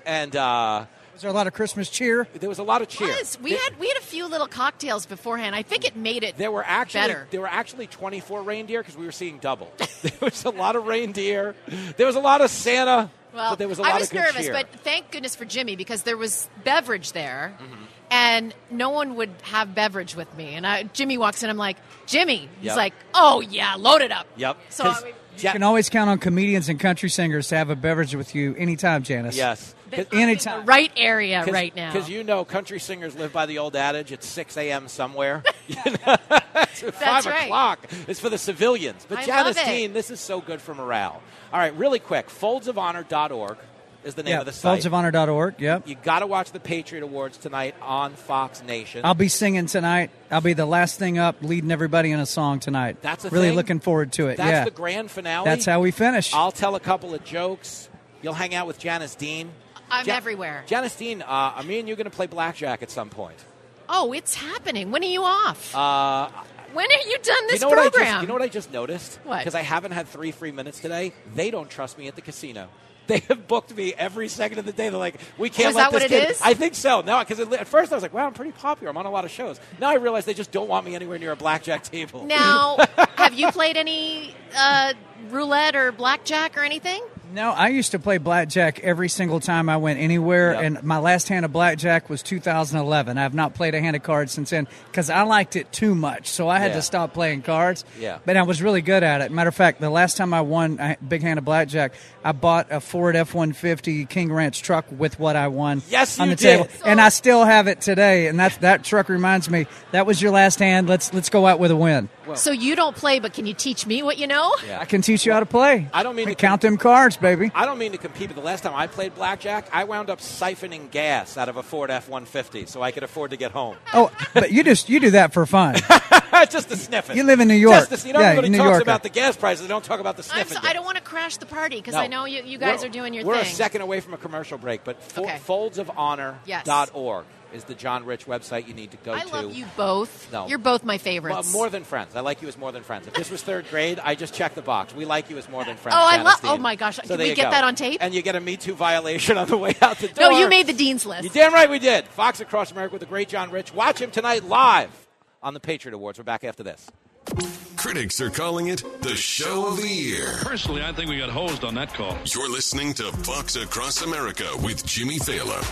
and uh, was there a lot of Christmas cheer? There was a lot of cheer. Was. We had we had a few little cocktails beforehand. I think it made it. There were actually better. there were actually 24 reindeer because we were seeing double. there was a lot of reindeer. There was a lot of Santa. Well, but there was a lot I was of good nervous, cheer. but thank goodness for Jimmy because there was beverage there, Mm-hmm. And no one would have beverage with me. And I, Jimmy walks in, I'm like, Jimmy. He's Yep. like, Oh yeah, load it up. Yep. So I mean, You can always count on comedians and country singers to have a beverage with you anytime, Janice. Yes. Anytime. right area right now. Because you know, country singers live by the old adage: it's 6 a.m. somewhere. It's That's five right. o'clock. It's for the civilians. But I Janice love it. Dean, this is so good for morale. All right, really quick: foldsofhonor.org is the name Yeah, of the site. foldsofhonor.org. Yep. You got to watch the Patriot Awards tonight on Fox Nation. I'll be singing tonight. I'll be the last thing up, leading everybody in a song tonight. That's a really thing? looking forward to it. That's yeah, the grand finale. That's how we finish. I'll tell a couple of jokes. You'll hang out with Janice Dean. I'm Ja- everywhere. Janice Dean, uh, are me and you going to play blackjack at some point? Oh, it's happening. When are you off? Uh, when are you done this you know What I program? just, you know what I just noticed? What? Because I haven't had three free minutes today. They don't trust me at the casino. They have booked me every second of the day. They're like, we can't is let that this what it kid. is? I think so. No, because at first I was like, wow, I'm pretty popular. I'm on a lot of shows. Now I realize they just don't want me anywhere near a blackjack table. Now, have you played any uh, roulette or blackjack or anything? No, I used to play blackjack every single time I went anywhere, Yep. and my last hand of blackjack was 2011. I have not played a hand of cards since then because I liked it too much, so I had Yeah. to stop playing cards. Yeah. But I was really good at it. Matter of fact, the last time I won a big hand of blackjack, I bought a Ford F-150 King Ranch truck with what I won Yes, on you the table, did. and I still have it today. And that that truck reminds me that was your last hand. Let's let's go out with a win. So you don't play, but can you teach me what you know? Yeah. I can teach you how to play. I don't mean to count them cards, baby. I don't mean to compete, but the last time I played blackjack, I wound up siphoning gas out of a Ford F-150 so I could afford to get home. Oh, but you just you do that for fun. just to sniff it. You live in New York. Just to, you know, Yeah, everybody New talks Yorker. about the gas prices. They don't talk about the I'm sniffing. so, I don't want to crash the party because No. I know you, you guys We're- are doing your thing. We're a second away from a commercial break, but fo- Okay. foldsofhonor.org is the John Rich website you need to go I to. I love you both. No. You're both my Well, favorites. more than friends. I like you as more than friends. If this was third grade, I just checked the box. We like you as more than friends. Oh, I love- oh my gosh. So Can we get go. that on tape? And you get a Me Too violation on the way out the door. no, you made the dean's list. You damn right we did. Fox Across America with the great John Rich. Watch him tonight live on the Patriot Awards. We're back after this. Critics are calling it the show of the year. Personally, I think we got hosed on that call. You're listening to Fox Across America with Jimmy Failla.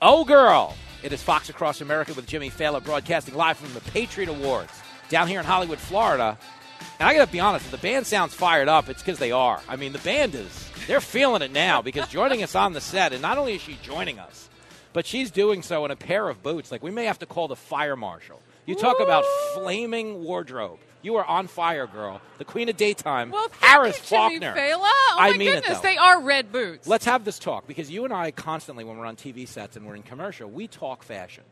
Oh, girl. It is Fox Across America with Jimmy Failla broadcasting live from the Patriot Awards down here in Hollywood, Florida. And I got to be honest, if the band sounds fired up, it's because they are. I mean, the band is, they're feeling it now because joining us on the set, and not only is she joining us, but she's doing so in a pair of boots. Like, we may have to call the fire marshal. You talk about flaming wardrobe. You are on fire, girl. The queen of daytime, Well, thank Harris you, Faulkner. Failla. Oh I my mean it, goodness, though. they are red boots. Let's have this talk because you and I constantly, when we're on TV sets and we're in commercial, we talk fashion.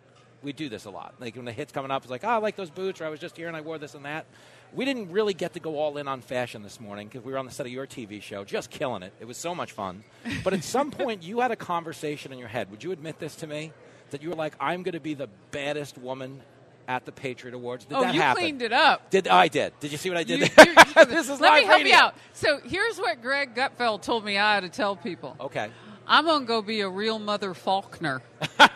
We do this a lot. Like when the hit's coming up, it's like, oh, I like those boots, or I was just here and I wore this and that. We didn't really get to go all in on fashion this morning because we were on the set of your TV show, just killing it. It was so much fun. But at some point, you had a conversation in your head. Would you admit this to me? That you were like, I'm going to be the baddest woman at the Patriot Awards. Did oh, that you happen? cleaned it up. Did oh, I did? Did you see what I did? You- there? this is Let live me help radio. you out. So here's what Greg Gutfeld told me I had to tell people. Okay. I'm going to go be a real mother Faulkner. now,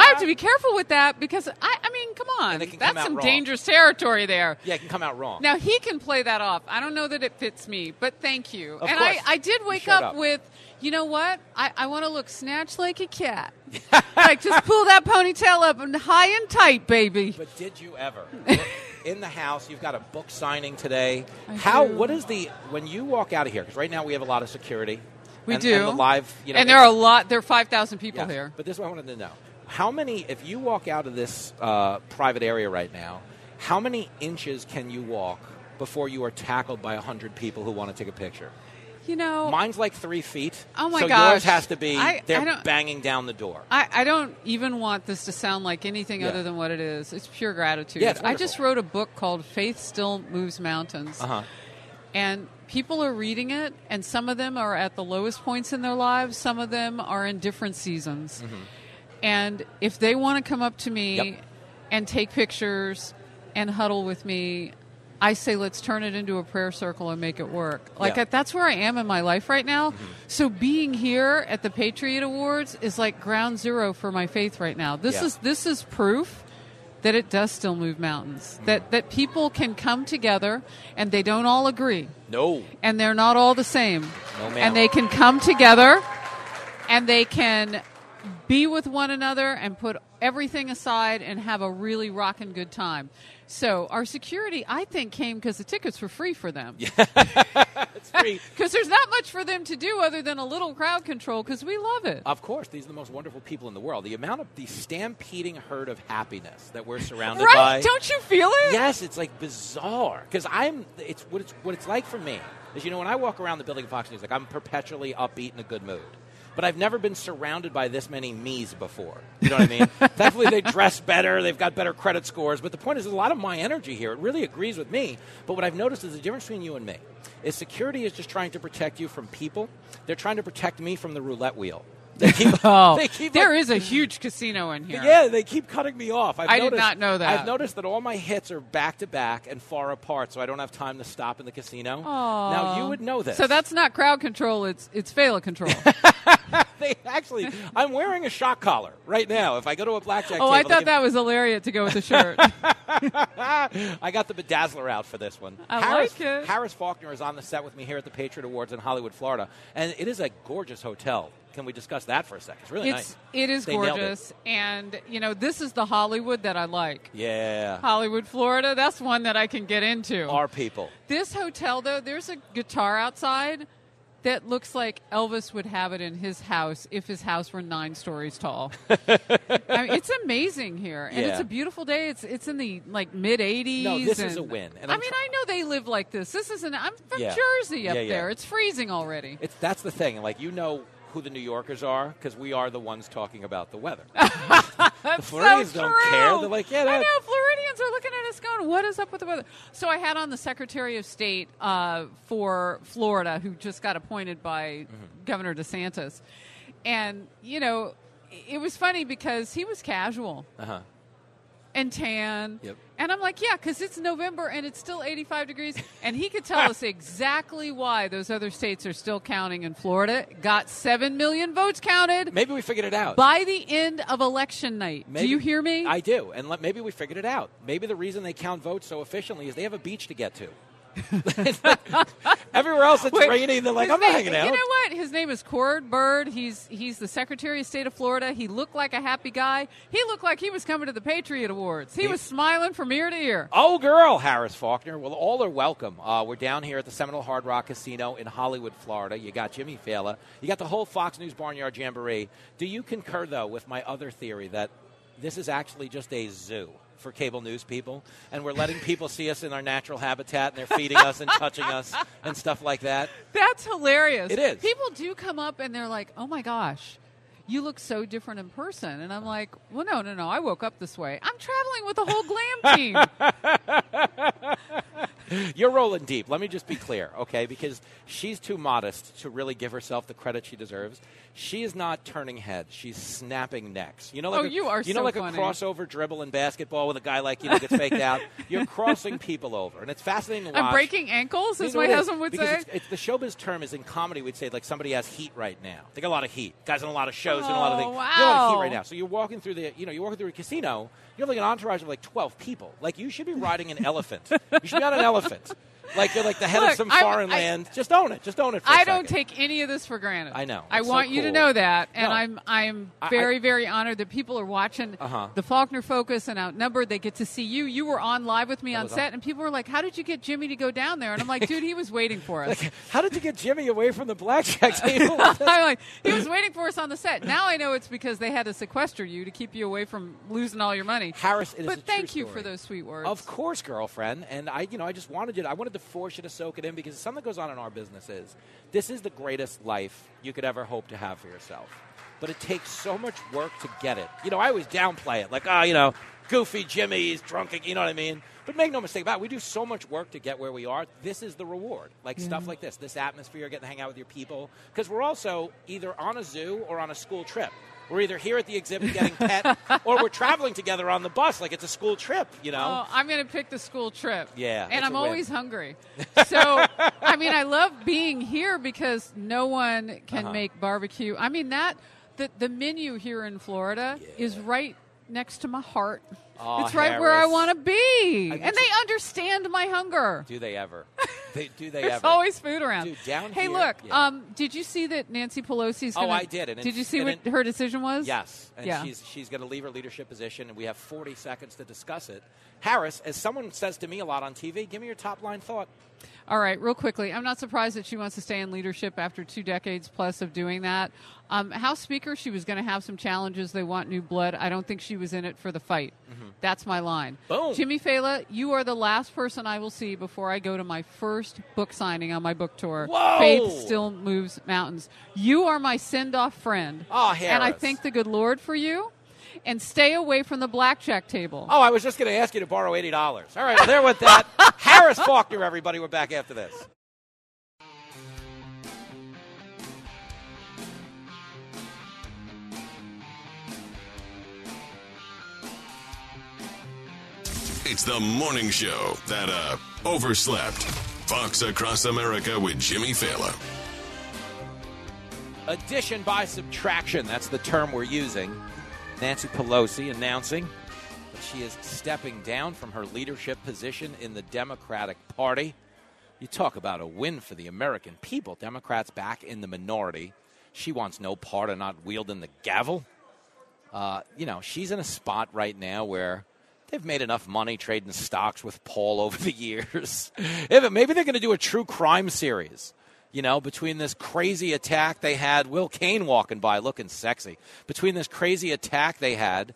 I have to be careful with that because, I, I mean, come on. That's some wrong. dangerous territory there. Yeah, it can come out wrong. Now, he can play that off. I don't know that it fits me, but thank you. Of and course. I, I did wake up, up. with, you know what? I, I want to look snatched like a cat. like, just pull that ponytail up and high and tight, baby. But did you ever? in the house, you've got a book signing today. How? do. What is the when you walk out of here? Because right now we have a lot of security. We and, do. And the live, you know, and there are a lot, there are 5,000 people Yes, here. But this is what I wanted to know: How many? If you walk out of this uh, private area right now, how many inches can you walk before you are tackled by hundred people who want to take a picture? You know, Mine's like three feet. Oh, my gosh. so gosh. yours has to be. I- they're banging down the door. I, I don't even want this to sound like anything Yeah. other than what it is. It's pure gratitude. Yeah, I just wrote a book called Faith Still Moves Mountains. Uh huh. And people are reading it, and some of them are at the lowest points in their lives, some of them are in different seasons. Mm-hmm. And if they want to come up to me Yep. and take pictures and huddle with me, I say let's turn it into a prayer circle and make it work. Like Yeah. that's where I am in my life right now. Mm-hmm. So being here at the Patriot Awards is like ground zero for my faith right now. This Yeah. is this is proof that it does still move mountains. Mm-hmm. That that people can come together and they don't all agree No. and they're not all the same. No, ma'am. and they can come together and they can be with one another and put everything aside and have a really rockin' good time. So our security, I think, came because the tickets were free for them. Yeah, it's free. Because there's not much for them to do other than a little crowd control because we love it. Of course, these are the most wonderful people in the world. The amount of the stampeding herd of happiness that we're surrounded Right? by. Don't you feel it? Yes, it's like bizarre because I'm. It's what it's what it's like for me is you know when I walk around the building of Fox News, like I'm perpetually upbeat in a good mood. But I've never been surrounded by this many me's before. You know what I mean? Thankfully, they dress better. They've got better credit scores. But the point is, a lot of my energy here, it really agrees with me. But what I've noticed is the difference between you and me is security is just trying to protect you from people. They're trying to protect me from the roulette wheel. They keep, Oh, they keep there like- is a huge casino in here. yeah, they keep cutting me off. I've I did noticed, not know that. I've noticed that all my hits are back to back and far apart, so I don't have time to stop in the casino. Aw. Now you would know this. So that's not crowd control; it's it's Failla control. they actually. I'm wearing a shock collar right now. If I go to a blackjack oh, I table, they thought that was hilarious to go with the shirt. I got the bedazzler out for this one. I Harris, like it. Harris Faulkner is on the set with me here at the Patriot Awards in Hollywood, Florida, and it is a gorgeous hotel. Can we discuss that for a second? It's really it's nice. it is They nailed it. gorgeous, and you know this is the Hollywood that I like. Yeah, Hollywood, Florida. That's one that I can get into. our people. This hotel, though, there's a guitar outside that looks like Elvis would have it in his house if his house were nine stories tall. I mean, it's amazing here, and it's a beautiful day. It's it's in the like mid 80s. No, this is a win, and I mean, I know they live like this. This isn't. I'm from Yeah. Jersey up Yeah, yeah. there. It's freezing already. It's that's the thing. Like you know who the New Yorkers are because we are the ones talking about the weather. the Floridians so don't care. They're like, yeah, I know Floridians are looking at us going, "What is up with the weather?" So I had on the Secretary of State uh, for Florida, who just got appointed by Mm-hmm. Governor DeSantis, and you know, it was funny because he was casual uh-huh. And tan. Yep. And I'm like, yeah, because it's November and it's still 85 degrees. And he could tell us exactly why those other states are still counting in Florida. Got 7 million votes counted Maybe we figured it out. by the end of election night. Maybe, Do you hear me? I do, and let, maybe we figured it out. Maybe the reason they count votes so efficiently is they have a beach to get to. Everywhere else it's Wait, raining. They're like, I'm not hanging out. You know what? His name is Cord Byrd. He's he's the Secretary of State of Florida. He looked like a happy guy. He looked like he was coming to the Patriot Awards. He He- was smiling from ear to ear. Oh, girl, Harris Faulkner. Well, all are welcome. Uh, we're down here at the Seminole Hard Rock Casino in Hollywood, Florida. You got Jimmy Failla. You got the whole Fox News Barnyard Jamboree. Do you concur, though, with my other theory that this is actually just a zoo? For cable news people, and we're letting people see us in our natural habitat, and they're feeding us and touching us and stuff like that. That's hilarious. It is. People do come up and they're like, "Oh my gosh, you look so different in person. And I'm like, well, no, no, no. I woke up this way. I'm traveling with the whole glam team. You're rolling deep. Let me just be clear, okay? Because she's too modest to really give herself the credit she deserves. She is not turning heads. She's snapping necks. You know, like Oh, a, you are you know, so like funny. a crossover dribble in basketball with a guy like you know gets faked out. You're crossing people over, and it's fascinating to watch. I'm breaking ankles, You as know my husband would because say. It's, it's the showbiz term is in comedy. We'd say like somebody has heat right now. They got a lot of heat. Guys in a lot of shows and a lot of Oh, things. You have a lot of heat right now. So you're walking through the, you know, you're walking through a casino. You have like an entourage of like 12 people. Like you should be riding an elephant. You should be on an elephant. Like you're like the head Look, of some I- foreign I- land. Just own it. Just own it. For a I don't take any of this for granted. I know. I It's so want you to cool. know that, and No. I'm I'm I- very I- very honored that people are watching Uh-huh. the Faulkner Focus and outnumbered. They get to see you. You were on live with me on was set, on- and people were like, "How did you get Jimmy to go down there?" And I'm like, "Dude, he was waiting for us." How did you get Jimmy away from the blackjack table? I'm like, he was waiting for us on the set. Now I know it's because they had to sequester you to keep you away from losing all your money. Harris, it is but a true thank you story. for those sweet words. Of course, girlfriend. And I, you know, I just wanted you. To, I wanted to force you to soak it in because something that goes on in our businesses. this is the greatest life you could ever hope to have for yourself. But it takes so much work to get it. You know, I always downplay it, like, oh, you know, goofy Jimmy's drunk. You know what I mean? But make no mistake about it, we do so much work to get where we are. This is the reward. Like Yeah. stuff mm-hmm. like this, this atmosphere, getting to hang out with your people. Because we're also either on a zoo or on a school trip. We're either here at the exhibit getting pet, or we're traveling together on the bus like it's a school trip. You know? Oh, I'm going to pick the school trip. Yeah, and I'm win. always hungry. So, I mean, I love being here because no one can Uh-huh. make barbecue. I mean, that the the menu here in Florida is right next to my heart. Oh, it's right where I want to be, I and they understand my hunger. Do they ever? They, do they There's ever? always food around. Dude, down hey, here- look. yeah. Um, did you see that Nancy Pelosi's? Oh, Gonna, I did, and did you see what it- her decision was? Yes, and yeah. she's she's going to leave her leadership position, and we have 40 seconds to discuss it. Harris, as someone says to me a lot on TV, give me your top line thought. All right, real quickly. I'm not surprised that she wants to stay in leadership after two decades plus of doing that. Um, House Speaker, she was going to have some challenges. They want new blood. I don't think she was in it for the fight. That's my line. Boom. Jimmy Failla, you are the last person I will see before I go to my first book signing on my book tour. Whoa. Faith Still Moves Mountains. You are my send off friend. Oh, And I thank the good Lord for you. And stay away from the blackjack table. Oh, I was just going to ask you to borrow $80. All right, well, there with that. Harris Faulkner, everybody. We're back after this. It's the morning show that uh overslept. Fox Across America with Jimmy Failla. Addition by subtraction. That's the term we're using. Nancy Pelosi announcing that she is stepping down from her leadership position in the Democratic Party. You talk about a win for the American people. Democrats back in the minority. She wants no part of not wielding the gavel. Uh, you know, she's in a spot right now where they've made enough money trading stocks with Paul over the years. Maybe they're going to do a true crime series. You know, between this crazy attack they had, Will Cain walking by looking sexy. Between this crazy attack they had,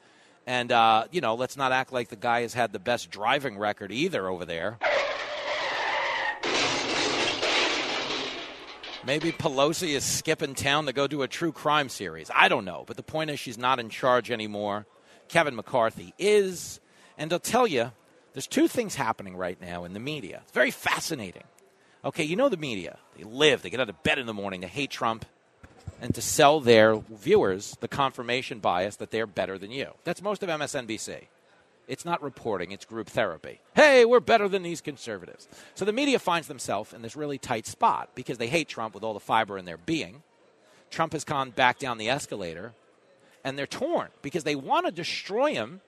and, uh, you know, let's not act like the guy has had the best driving record either over there. Maybe Pelosi is skipping town to go do a true crime series. I don't know. But the point is, she's not in charge anymore. Kevin McCarthy is. And I'll tell you, there's two things happening right now in the media. It's very fascinating. Okay, you know the media. They live, they get out of bed in the morning, they hate Trump, and to sell their viewers the confirmation bias that they're better than you. That's most of MSNBC. It's not reporting, it's group therapy. Hey, we're better than these conservatives. So the media finds themselves in this really tight spot because they hate Trump with all the fiber in their being. Trump has gone back down the escalator, and they're torn because they want to destroy him,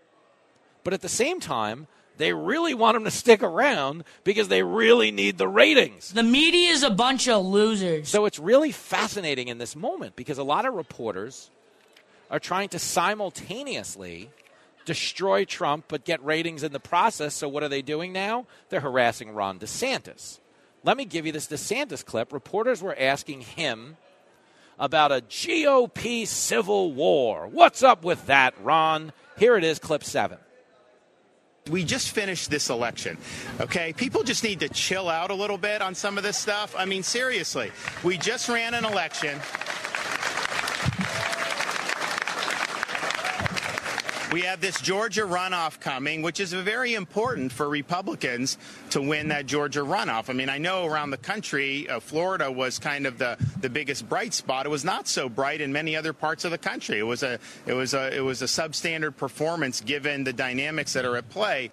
but at the same time, they really want him to stick around because they really need the ratings. The media is a bunch of losers. So it's really fascinating in this moment because a lot of reporters are trying to simultaneously destroy Trump but get ratings in the process. So what are they doing now? They're harassing Ron DeSantis. Let me give you this DeSantis clip. Reporters were asking him about a GOP civil war. What's up with that, Ron? Here it is, clip seven. We just finished this election, okay? People just need to chill out a little bit on some of this stuff. I mean, seriously, we just ran an election. We have this Georgia runoff coming, which is very important for Republicans to win that Georgia runoff. I mean, I know around the country, uh, Florida was kind of the, the biggest bright spot. It was not so bright in many other parts of the country. It was a it was a it was a substandard performance given the dynamics that are at play.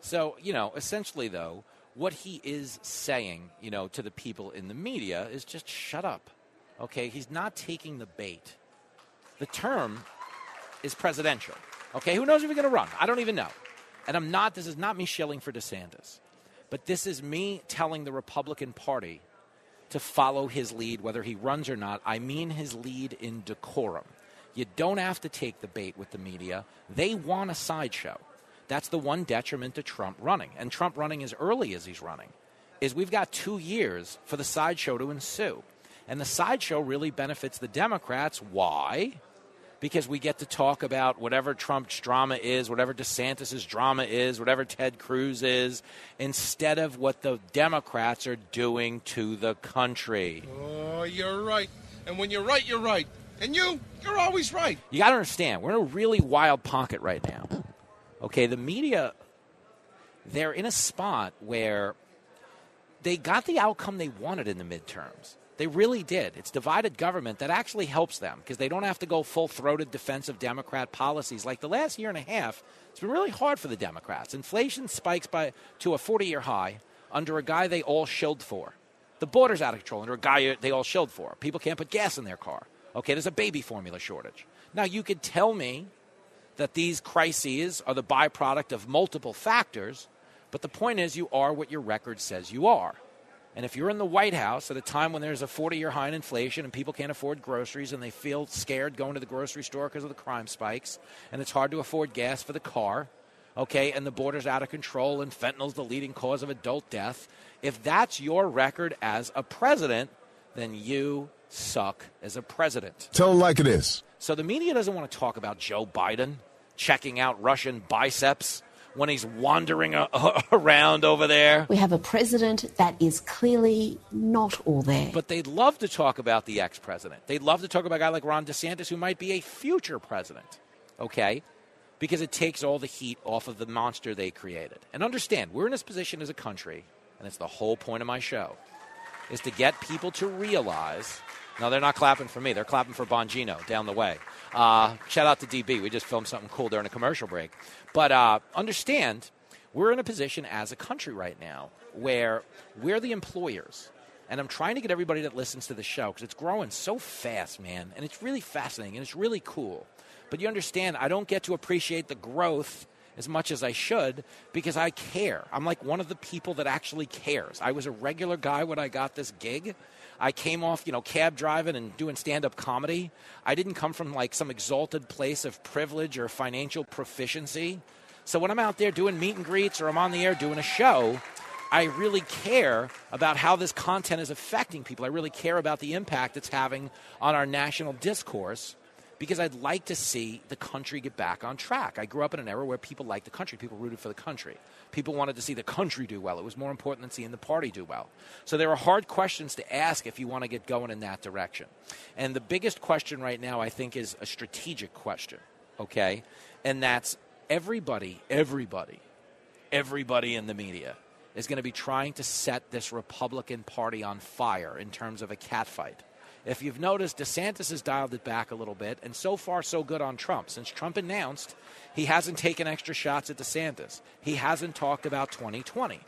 So, you know, essentially, though, what he is saying, you know, to the people in the media is just shut up. Okay? He's not taking the bait. The term is presidential. Okay? Who knows if he's going to run? I don't even know. And I'm not, this is not me shilling for DeSantis, but this is me telling the Republican Party to follow his lead, whether he runs or not. I mean his lead in decorum. You don't have to take the bait with the media. They want a sideshow. That's the one detriment to Trump running. And Trump running as early as he's running is we've got two years for the sideshow to ensue. And the sideshow really benefits the Democrats. Why? Because we get to talk about whatever Trump's drama is, whatever DeSantis' drama is, whatever Ted Cruz is, instead of what the Democrats are doing to the country. Oh, you're right. And when you're right, you're right. And you, you're always right. You got to understand, we're in a really wild pocket right now. Okay, the media, they're in a spot where they got the outcome they wanted in the midterms. They really did. It's divided government that actually helps them because they don't have to go full throated defensive Democrat policies. Like the last year and a half, it's been really hard for the Democrats. Inflation spikes by to a 40 year high under a guy they all shilled for. The border's out of control under a guy they all shilled for. People can't put gas in their car. Okay, there's a baby formula shortage. Now, you could tell me that these crises are the byproduct of multiple factors, but the point is you are what your record says you are. And if you're in the White House at a time when there's a 40 year high in inflation and people can't afford groceries and they feel scared going to the grocery store because of the crime spikes and it's hard to afford gas for the car, okay, and the border's out of control and fentanyl's the leading cause of adult death, if that's your record as a president, then you suck as a president. Tell them like it is. So the media doesn't want to talk about Joe Biden checking out Russian biceps when he's wandering a- around over there. We have a president that is clearly not all there. But they'd love to talk about the ex president. They'd love to talk about a guy like Ron DeSantis who might be a future president. Okay? Because it takes all the heat off of the monster they created. And understand, we're in this position as a country, and it's the whole point of my show, is to get people to realize. No, they're not clapping for me. They're clapping for Bongino down the way. Uh, shout out to DB. We just filmed something cool during a commercial break. But uh, understand, we're in a position as a country right now where we're the employers. And I'm trying to get everybody that listens to the show because it's growing so fast, man. And it's really fascinating and it's really cool. But you understand, I don't get to appreciate the growth as much as I should because I care. I'm like one of the people that actually cares. I was a regular guy when I got this gig. I came off, you know, cab driving and doing stand up comedy. I didn't come from like some exalted place of privilege or financial proficiency. So when I'm out there doing meet and greets or I'm on the air doing a show, I really care about how this content is affecting people. I really care about the impact it's having on our national discourse because I'd like to see the country get back on track. I grew up in an era where people liked the country, people rooted for the country. People wanted to see the country do well. It was more important than seeing the party do well. So there are hard questions to ask if you want to get going in that direction. And the biggest question right now, I think, is a strategic question, okay? And that's everybody, everybody, everybody in the media is going to be trying to set this Republican Party on fire in terms of a catfight. If you've noticed, DeSantis has dialed it back a little bit, and so far, so good on Trump. Since Trump announced, he hasn't taken extra shots at DeSantis. He hasn't talked about 2020.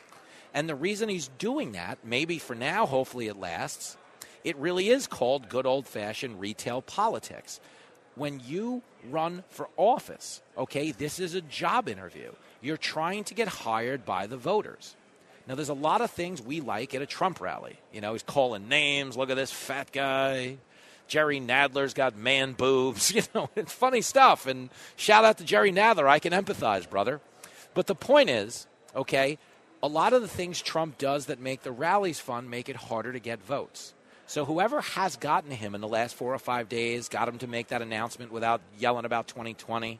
And the reason he's doing that, maybe for now, hopefully it lasts, it really is called good old fashioned retail politics. When you run for office, okay, this is a job interview. You're trying to get hired by the voters. Now, there's a lot of things we like at a Trump rally. You know, he's calling names. Look at this fat guy. Jerry Nadler's got man boobs. You know, it's funny stuff. And shout out to Jerry Nadler. I can empathize, brother. But the point is, okay, a lot of the things Trump does that make the rallies fun make it harder to get votes. So whoever has gotten him in the last four or five days, got him to make that announcement without yelling about 2020,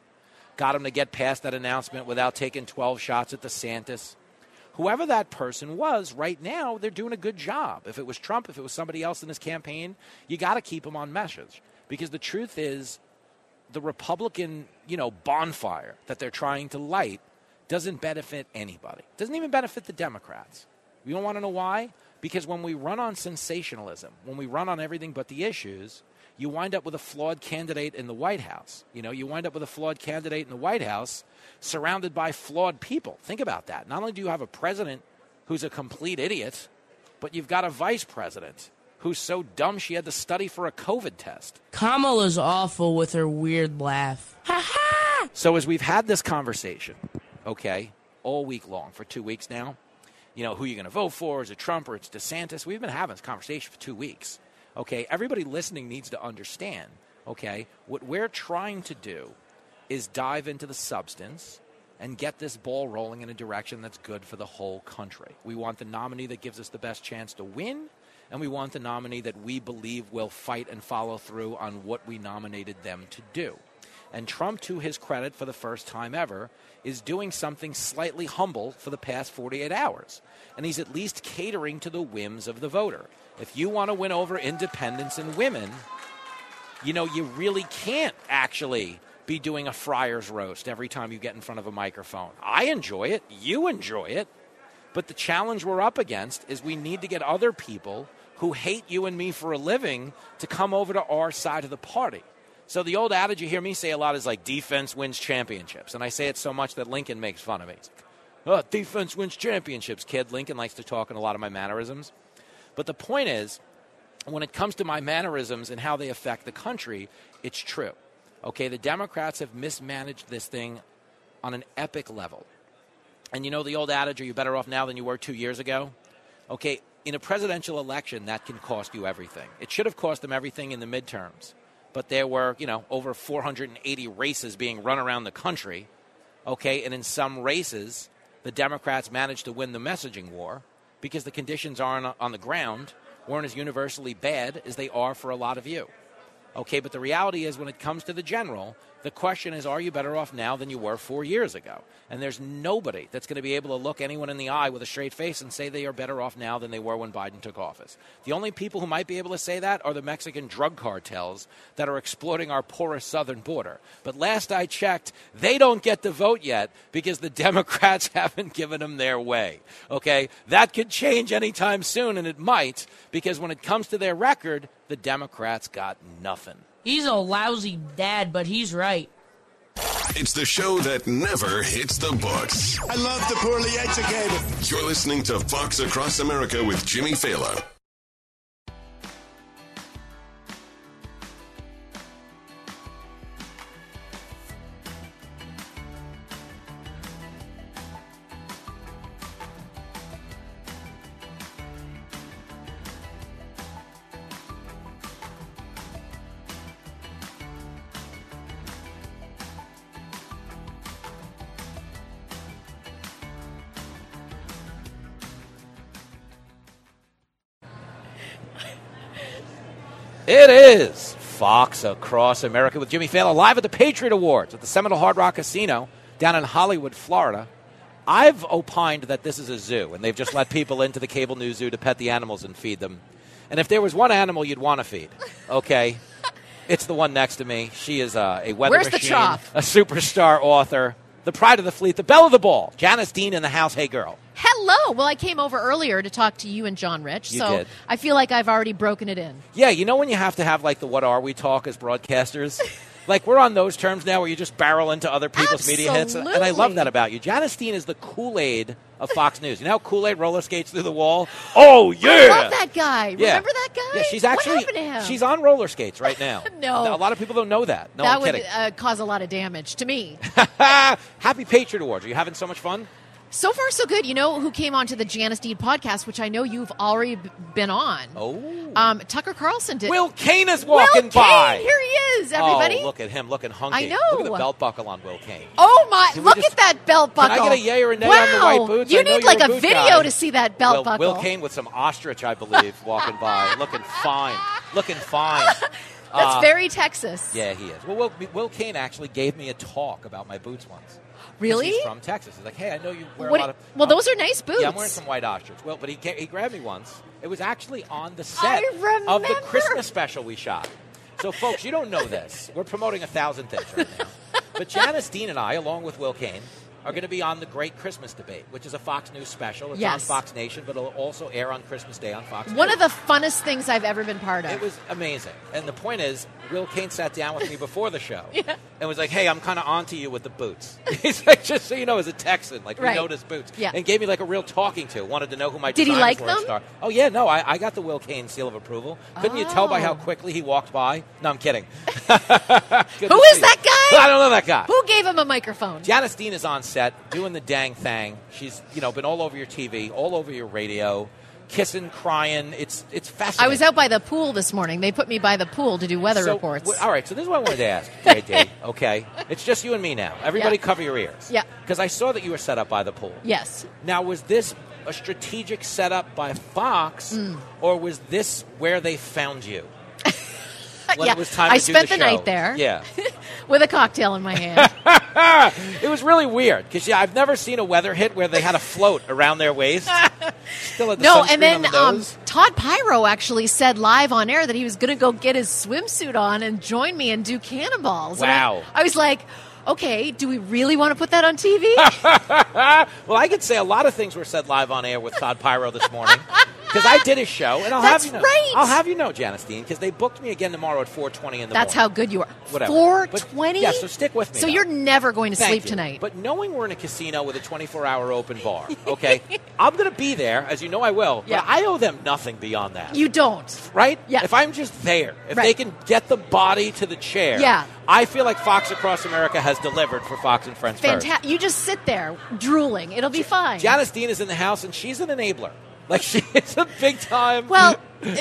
got him to get past that announcement without taking 12 shots at DeSantis whoever that person was, right now, they're doing a good job. If it was Trump, if it was somebody else in his campaign, you got to keep them on message. Because the truth is, the Republican, you know, bonfire that they're trying to light doesn't benefit anybody. Doesn't even benefit the Democrats. You don't want to know why? Because when we run on sensationalism, when we run on everything but the issues, you wind up with a flawed candidate in the White House. You know, you wind up with a flawed candidate in the White House surrounded by flawed people. Think about that. Not only do you have a president who's a complete idiot, but you've got a vice president who's so dumb she had to study for a COVID test. Kamala's awful with her weird laugh. Ha ha! So as we've had this conversation, okay, all week long for two weeks now, you know, who you're going to vote for? Is it Trump or it's DeSantis? We've been having this conversation for two weeks. Okay, everybody listening needs to understand. Okay, what we're trying to do is dive into the substance and get this ball rolling in a direction that's good for the whole country. We want the nominee that gives us the best chance to win, and we want the nominee that we believe will fight and follow through on what we nominated them to do. And Trump, to his credit, for the first time ever, is doing something slightly humble for the past 48 hours. And he's at least catering to the whims of the voter. If you want to win over independents and women, you know, you really can't actually be doing a friar's roast every time you get in front of a microphone. I enjoy it. You enjoy it. But the challenge we're up against is we need to get other people who hate you and me for a living to come over to our side of the party. So the old adage you hear me say a lot is like defense wins championships. And I say it so much that Lincoln makes fun of me. Oh, defense wins championships, kid. Lincoln likes to talk in a lot of my mannerisms. But the point is, when it comes to my mannerisms and how they affect the country, it's true. Okay, the Democrats have mismanaged this thing on an epic level. And you know the old adage, are you better off now than you were two years ago? Okay, in a presidential election, that can cost you everything. It should have cost them everything in the midterms. But there were, you know, over 480 races being run around the country. Okay, and in some races, the Democrats managed to win the messaging war because the conditions aren't on the ground weren't as universally bad as they are for a lot of you. Okay, but the reality is when it comes to the general, the question is are you better off now than you were four years ago? And there's nobody that's going to be able to look anyone in the eye with a straight face and say they are better off now than they were when Biden took office. The only people who might be able to say that are the Mexican drug cartels that are exploiting our porous southern border. But last I checked, they don't get to vote yet because the Democrats haven't given them their way. Okay, that could change anytime soon, and it might because when it comes to their record, the Democrats got nothing. He's a lousy dad, but he's right. It's the show that never hits the books. I love the poorly educated. You're listening to Fox Across America with Jimmy Failla. Fox Across America with Jimmy Failla live at the Patriot Awards at the Seminole Hard Rock Casino down in Hollywood, Florida. I've opined that this is a zoo, and they've just let people into the cable news zoo to pet the animals and feed them. And if there was one animal you'd want to feed, okay, it's the one next to me. She is uh, a weather Where's the machine, a superstar author, the pride of the fleet, the belle of the ball, Janice Dean in the house. Hey, girl. Hello. Well, I came over earlier to talk to you and John Rich, You so did. I feel like I've already broken it in. Yeah, you know when you have to have like the what are we talk as broadcasters? like we're on those terms now where you just barrel into other people's media hits. And I love that about you. Janice Dean is the Kool Aid of Fox News. You know how Kool Aid roller skates through the wall? Oh, yeah. I love that guy. Yeah. Remember that guy? Yeah, she's actually what happened to him? she's on roller skates right now. No. a lot of people don't know that. No, that I'm would kidding. uh, cause a lot of damage to me. Happy Patriot Awards. Are you having so much fun? So far, so good. You know who came on to the Janice Dean podcast, which I know you've already been on. Oh, Um, Tucker Carlson did. Will Cain is walking Will by. Cain, here he is, everybody. Oh, look at him, looking hunky. I know. Look at the belt buckle on Will Cain. Oh my! Can Look just- at that belt buckle. Can. I get a yay or a nay wow. on the white boots? You I need like a, video guy. to see that belt Will, buckle. Will Cain with some ostrich, I believe, walking by, looking fine, looking fine. That's Uh, very Texas. Yeah, he is. Well, Will, Will Cain actually gave me a talk about my boots once. Really? He's from Texas. He's like, hey, I know you wear What- a lot of. well, those um, are nice boots. Yeah, I'm wearing some white ostrich. Well, but he he grabbed me once. It was actually on the set of the. Christmas special we shot. So, folks, you don't know this. We're promoting a thousand things right now. But Janice Dean and I, along with Will Cain, are going to be on the Great Christmas Debate, which is a Fox News special. It's Yes. on Fox Nation, but it'll also air on Christmas Day on Fox One News. of the funnest things I've ever been part of. It was amazing. And the point is, Will Cain sat down with me before the show and was like, hey, I'm kind of onto you with the boots. He's like, just so you know, as a Texan, like, Right. we notice boots. Yeah. And gave me like a real talking to. Wanted to know who my Did he like them? Star. Oh, yeah, no, I, I got the Will Cain seal of approval. Couldn't you tell by how Oh. quickly he walked by? No, I'm kidding. Who is that guy? I don't know that guy. Who gave him a microphone? Janice Dean is on set doing the dang thing. She's you know been all over your TV, all over your radio, kissing, crying. It's it's fascinating. I was out by the pool this morning. They put me by the pool to do weather So, reports. w- all right, so this is what I wanted to ask, JD. okay, it's just you and me now. Everybody, Yeah. cover your ears. Yeah. Because I saw that you were set up by the pool. Yes. Now, was this a strategic setup by Fox, Mm. or was this where they found you? Yeah. it was time I spent the the, night there Yeah. with a cocktail in my hand. it was really weird because yeah, I've never seen a weather hit where they had a float around their waist. Still had the no, and then the um. Todd Piro actually said live on air that he was going to go get his swimsuit on and join me and do cannonballs. And I- Wow. I, was like, okay, do we really want to put that on TV? well, I could say a lot of things were said live on air with Todd Piro this morning because I did a show, and I'll That's have you know, right. I'll have you know, Janice Dean, because they booked me again tomorrow at four twenty in the morning. That's morning. how good you are. Whatever. Four twenty. yeah, so stick with me So now. you're never going to Thank sleep you. tonight. But knowing we're in a casino with a 24 hour open bar, okay, I'm going to be there, as you know I will, Yeah. but I owe them nothing beyond that. you don't. right? Yeah. If I'm just there, if Right. they can get the body to the chair, Yeah. I feel like Fox Across America has delivered for Fox and Friends. Fantastic. You just sit there drooling. It'll be fine. Janice Dean is in the house, and she's an enabler. Like she's a big time. Well,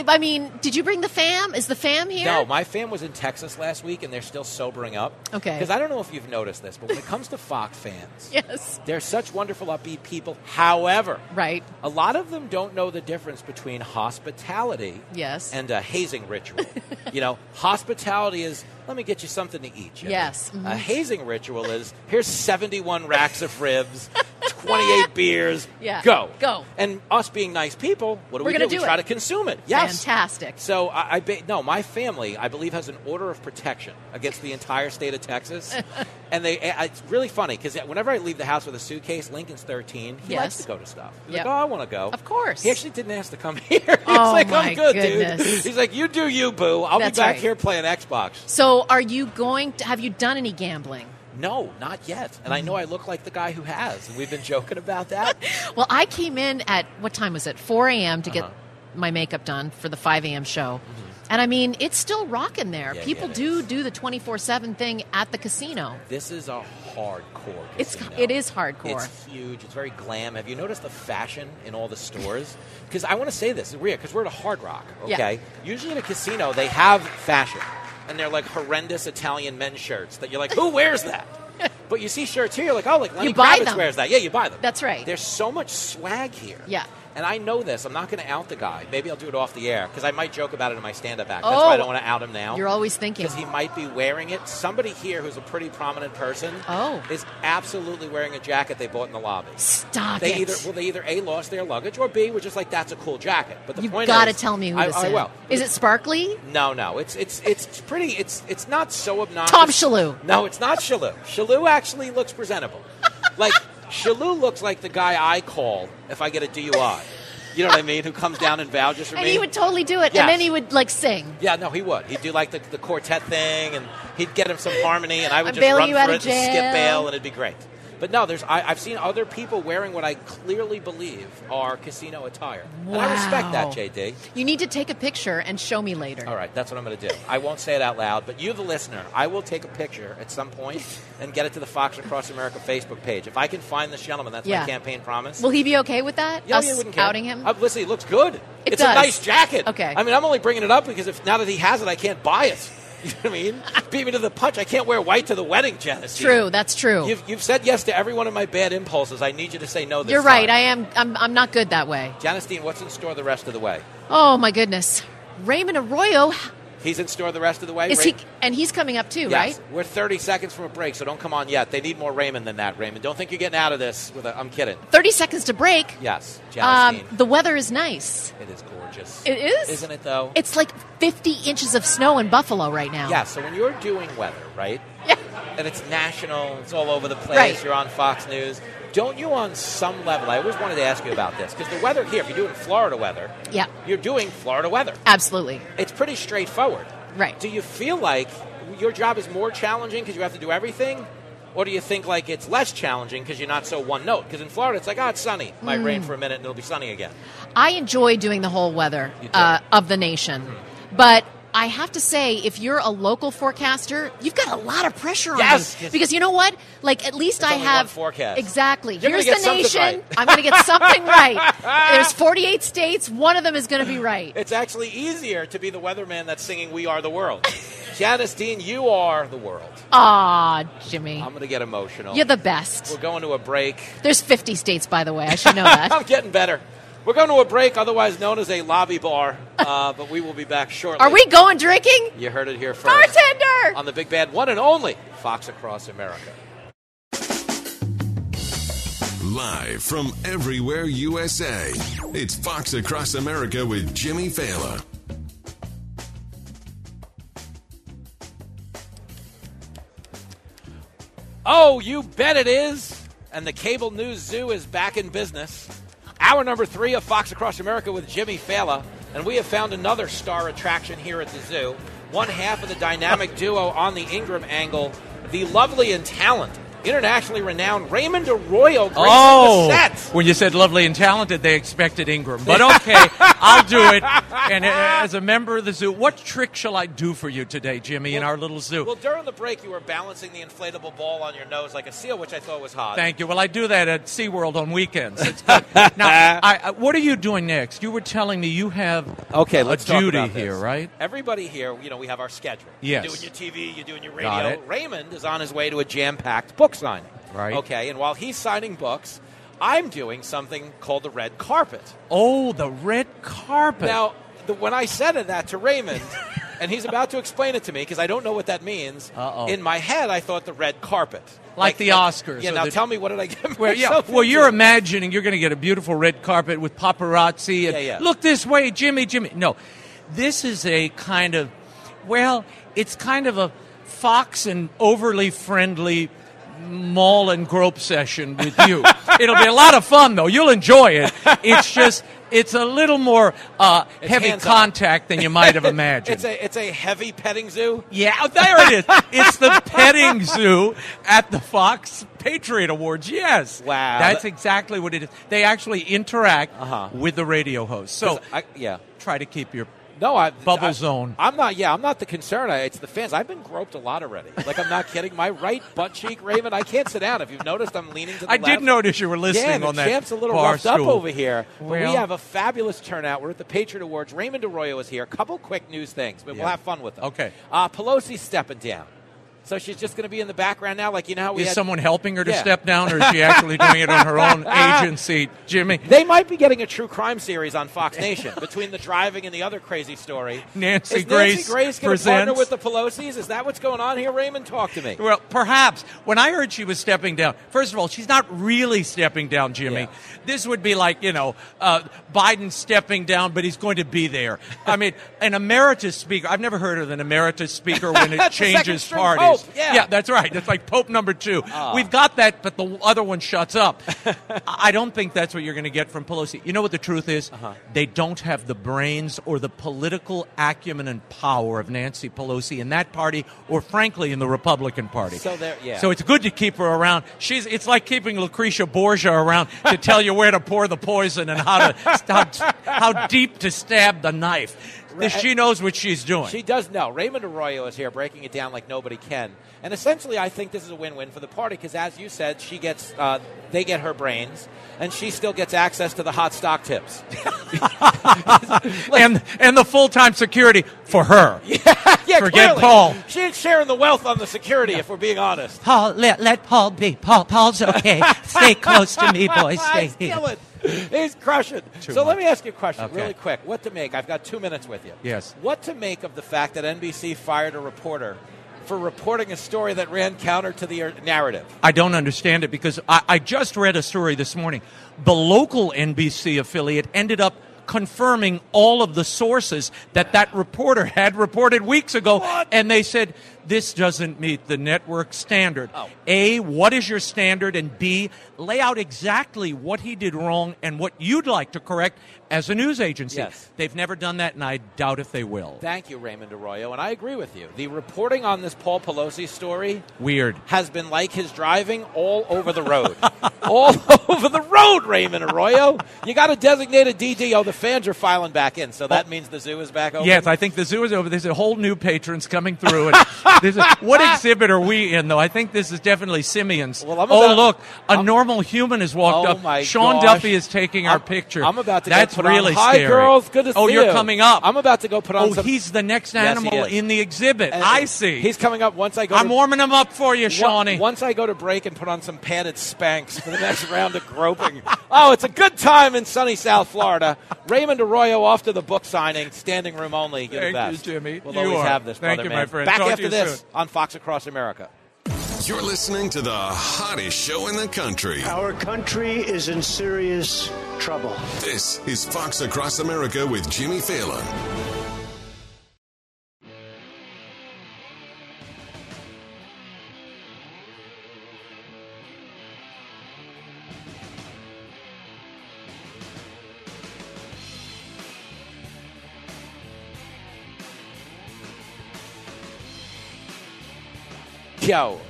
I mean, did you bring the fam? Is the fam here? No, my fam was in Texas last week, and they're still sobering up. Okay. Because I don't know if you've noticed this, but when it comes to Fox fans, Yes. they're such wonderful, upbeat people. However, Right. a lot of them don't know the difference between hospitality Yes. and a hazing ritual. you know, hospitality is let me get you something to eat. Jimmy. Yes, mhm. A hazing ritual is here's 71 racks of ribs, 28 beers. Yeah. Go. Go. And us being nice people, what do We're we do? gonna we do try it. to consume it. Yes. Fantastic. So I, I ba- no, my family, I believe, has an order of protection against the entire state of Texas, and they. It's really funny because whenever I leave the house with a suitcase, Lincoln's thirteen. He Yes. likes to go to stuff. He's Yep. like, "Oh, I want to go." Of course. He actually didn't ask to come here. He's Oh, like, "I'm good, goodness. dude." He's like, "You do you, boo. I'll That's be back right. here playing Xbox." So, are you going to have you done any gambling? No, not yet. And I know I look like the guy who has. And we've been joking about that. Well, I came in at what time was it? 4 a.m. to get Uh-huh. my makeup done for the 5 a.m. show. And I mean, it's still rocking there. Yeah, People yeah, do do the 24 7 thing at the casino. This is a hardcore. It's casino. it is hardcore. It's huge. It's very glam. Have you noticed the fashion in all the stores? Because I want to say this. It's weird because we're at a Hard Rock. Yeah. Okay. Usually in a casino they have fashion, and they're like horrendous Italian men's shirts that you're like, who wears that? but you see shirts here, you're like, oh, like Lenny You buy Kravitz them. wears that. Yeah, you buy them. That's right. There's so much swag here. Yeah. And I know this. I'm not going to out the guy. Maybe I'll do it off the air because I might joke about it in my stand-up act. That's Oh. why I oh, don't want to out him now. You're always thinking. because he might be wearing it. Somebody here who's a pretty prominent person Oh. is absolutely wearing a jacket they bought in the lobby. Stop They it. either well, they either a lost their luggage or b was just like that's a cool jacket. But the point is You've point got to is, tell me who I, this I is. will. Is it sparkly? No, no. It's it's it's pretty. It's it's not so obnoxious. Tom Shalhoub. No, it's not Shalhoub. Shalhoub actually looks presentable. like Shalhoub looks like the guy I call if I get a DUI. You know what I mean? Who comes down and vouches for And me? he would totally do it. Yes. And then he would like sing. Yeah, no, he would. He'd do like the, the quartet thing, and he'd get him some harmony, and I would I'm just run you for out it of and skip bail, and it'd be great. But no, there's I, I've seen other people wearing what I clearly believe are casino attire, and I respect that, JD. You need to take a picture and show me later. All right, that's what I'm going to do. I won't say it out loud, but you, the listener, I will take a picture at some point and get it to the Fox Across America Facebook page. If I can find this gentleman, that's Yeah. my campaign promise. Will he be okay with that? Yeah, Us wouldn't care. outing him? Uh, listen, he looks good. It it's does. a nice jacket. Okay. I mean, I'm only bringing it up because if now that he has it, I can't buy it. You know what I mean? Beat me to the punch. I can't wear white to the wedding, Janice. True, that's true. You've, you've said yes to every one of my bad impulses. I need you to say no this You're right. time. I am. I'm, I'm not good that way. Janice Dean, what's in store the rest of the way? Oh my goodness, Raymond Arroyo He's in store the rest of the way. Is Ray- he? And he's coming up too, Yes. right? We're 30 seconds from a break, so don't come on yet. They need more Raymond than that, Raymond. Don't think you're getting out of this. With a, I'm kidding. Thirty seconds to break. Yes, Um, the weather is nice. It is gorgeous. It is, Isn't it, though? It's like 50 inches of snow in Buffalo right now. Yeah, so when you're doing weather, right? Yeah. And it's national, it's all over the place, Right. you're on Fox News. Don't you, on some level, I always wanted to ask you about this, because the weather here, if you're doing Florida weather, Yeah. you're doing Florida weather. Absolutely. It's pretty straightforward. Right. Do you feel like your job is more challenging because you have to do everything? Or do you think like it's less challenging because you're not so one note? Because in Florida, it's like, oh, it's sunny. Might Mm. rain for a minute and it'll be sunny again. I enjoy doing the whole weather uh, of the nation, but I have to say, if you're a local forecaster, you've got a lot of pressure on Yes. you because you know what? Like at least I have forecast. exactly. You're Here's the nation. right. I'm going to get something right. There's 48 states. One of them is going to be right. It's actually easier to be the weatherman that's singing "We Are the World." Janice Dean, you are the world. Aw, Jimmy, I'm going to get emotional. you're the best. We're going to a break. There's 50 states, by the way. I should know that. I'm getting better. We're going to a break, otherwise known as a lobby bar, uh, but we will be back shortly. Are we going drinking? You heard it here first. Bartender! On the big bad one and only Fox Across America. Live from everywhere USA, it's Fox Across America with Jimmy Failla. Oh, you bet it is. And the Cable News Zoo is back in business. Hour number three of Fox Across America with Jimmy Failla. And we have found another star attraction here at the zoo. One half of the dynamic duo on the Ingraham angle, the lovely and talented, internationally renowned Raymond Arroyo gracing Oh, the set. when you said lovely and talented, they expected Ingraham. But okay, I'll do it. And uh, as a member of the zoo, what trick shall I do for you today, Jimmy, in our little zoo? Well, during the break, you were balancing the inflatable ball on your nose like a seal, which I thought was hot. Thank you. Well, I do that at SeaWorld on weekends. It's good. now, I, I, what are you doing next? You were telling me you have Okay, a let's duty here, right? Everybody here, you know, we have our schedule. Yes. You're doing your TV, you're doing your radio. Raymond is on his way to a jam-packed book signing. Right. Okay, and while he's signing books, I'm doing something called the red carpet. Oh, the red carpet. Now, the, when I said that to Raymond, and he's about to explain it to me because I don't know what that means. Uh-oh. In my head, I thought the red carpet, Like the Oscars Yeah. Now the- tell me, what did I get Well, yeah. Well, into? you're imagining you're going to get a beautiful red carpet with paparazzi and Yeah, yeah. look this way, Jimmy, Jimmy. No, this is a kind of, well, it's kind of a fox and overly friendly mall and grope session with you. It'll be a lot of fun, though. You'll enjoy it. It's just, it's a little more uh, heavy contact than you might have imagined. It's a it's a heavy petting zoo. Yeah, oh, there it is. It's the petting zoo at the Fox Patriot Awards. Yes. Wow. That's exactly what it is. They actually interact Uh-huh. with the radio host. So I, yeah. try to keep your No, I bubble I- zone. I'm not. Yeah, I'm not the concern. I, it's the fans. I've been groped a lot already. Like I'm not kidding. My right butt cheek, Raymond. I can't sit down. If you've noticed, I'm leaning to the I left. did notice you were listening yeah, on that champ's a little roughed up over here. But we have a fabulous turnout. We're at the Patriot Awards. Raymond Arroyo is here. A couple quick news things, but we'll have fun with them. Okay. Uh, Pelosi's stepping down. So she's just going to be in the background now, like you know how we Is had- someone helping her to Yeah. step down, or is she actually doing it on her own agency, Jimmy? They might be getting a true crime series on Fox Nation between the driving and the other crazy story. Nancy is Grace Nancy Grace going to partner with the Pelosi's? Is that what's going on here, Raymond? Talk to me. Well, perhaps. When I heard she was stepping down, first of all, she's not really stepping down, Jimmy. Yeah. This would be like, you know, uh, Biden stepping down, but he's going to be there. I mean, an emeritus speaker, I've never heard of an emeritus speaker when it That's the second changes parties. Pope, yeah. that's right. That's like Pope number two. Ah. We've got that, but the other one shuts up. I don't think that's what you're going to get from Pelosi. You know what the truth is? Uh-huh. They don't have the brains or the political acumen and power of Nancy Pelosi in that party, or frankly, in the Republican Party. So there- yeah. So it's good to keep her around. She's. It's like keeping Lucretia Borgia around to tell you where to pour the poison and how to how, how deep to stab the knife. She knows what she's doing. She does know. Raymond Arroyo is here breaking it down like nobody can. And essentially, I think this is a win-win for the party because, as you said, she gets uh, they get her brains, and she still gets access to the hot stock tips. and and the full time security for her. Yes. Yeah, Forget clearly. Paul. She ain't sharing the wealth on the security, if we're being honest. Paul, let, let Paul be. Paul, Paul's okay. Stay close to me, boys. Stay He's here. killing. He's crushing. Too so let me ask you a question Okay. really quick. What to make? I've got two minutes with you. Yes. What to make of the fact that NBC fired a reporter for reporting a story that ran counter to the uh, narrative? I don't understand it because I, I just read a story this morning. The local NBC affiliate ended up confirming all of the sources that that reporter had reported weeks ago, and they said this doesn't meet the network standard. Oh. A, what is your standard? And B, lay out exactly what he did wrong and what you'd like to correct as a news agency. Yes. They've never done that, and I doubt if they will. Thank you, Raymond Arroyo, and I agree with you. The reporting on this Paul Pelosi story Weird. has been like his driving all over the road. all over the road, Raymond Arroyo. You got a designated DD. Oh, the fans are filing back in, so that oh. means the zoo is back open. Yes, I think the zoo is over. There's a whole new patrons coming through. And there's a, what exhibit are we in, though? I think this is definitely Simeon's. Well, I'm oh, look, a normal human has walked Oh, up. Sean gosh. Duffy is taking our I'm- picture. I'm about to That's put on- really Hi, girls. Good to oh, see you're you're coming up. I'm about to go put on some. Oh, some- he's the next animal is. in the exhibit. And I see. He's coming up once I go. I'm to, warming him up for you, Shawnee. Once I go to break and put on some padded spanks for the next round of groping. Oh, it's a good time in sunny South Florida. Raymond Arroyo off to the book signing, standing room only. You're Thank the you. Jimmy. We'll You always are. have this, Thank brother you, man. my friend. Back Talk after you this soon. on Fox Across America. You're listening to the hottest show in the country. Our country is in serious trouble. This is Fox Across America with Jimmy Failla. Yo.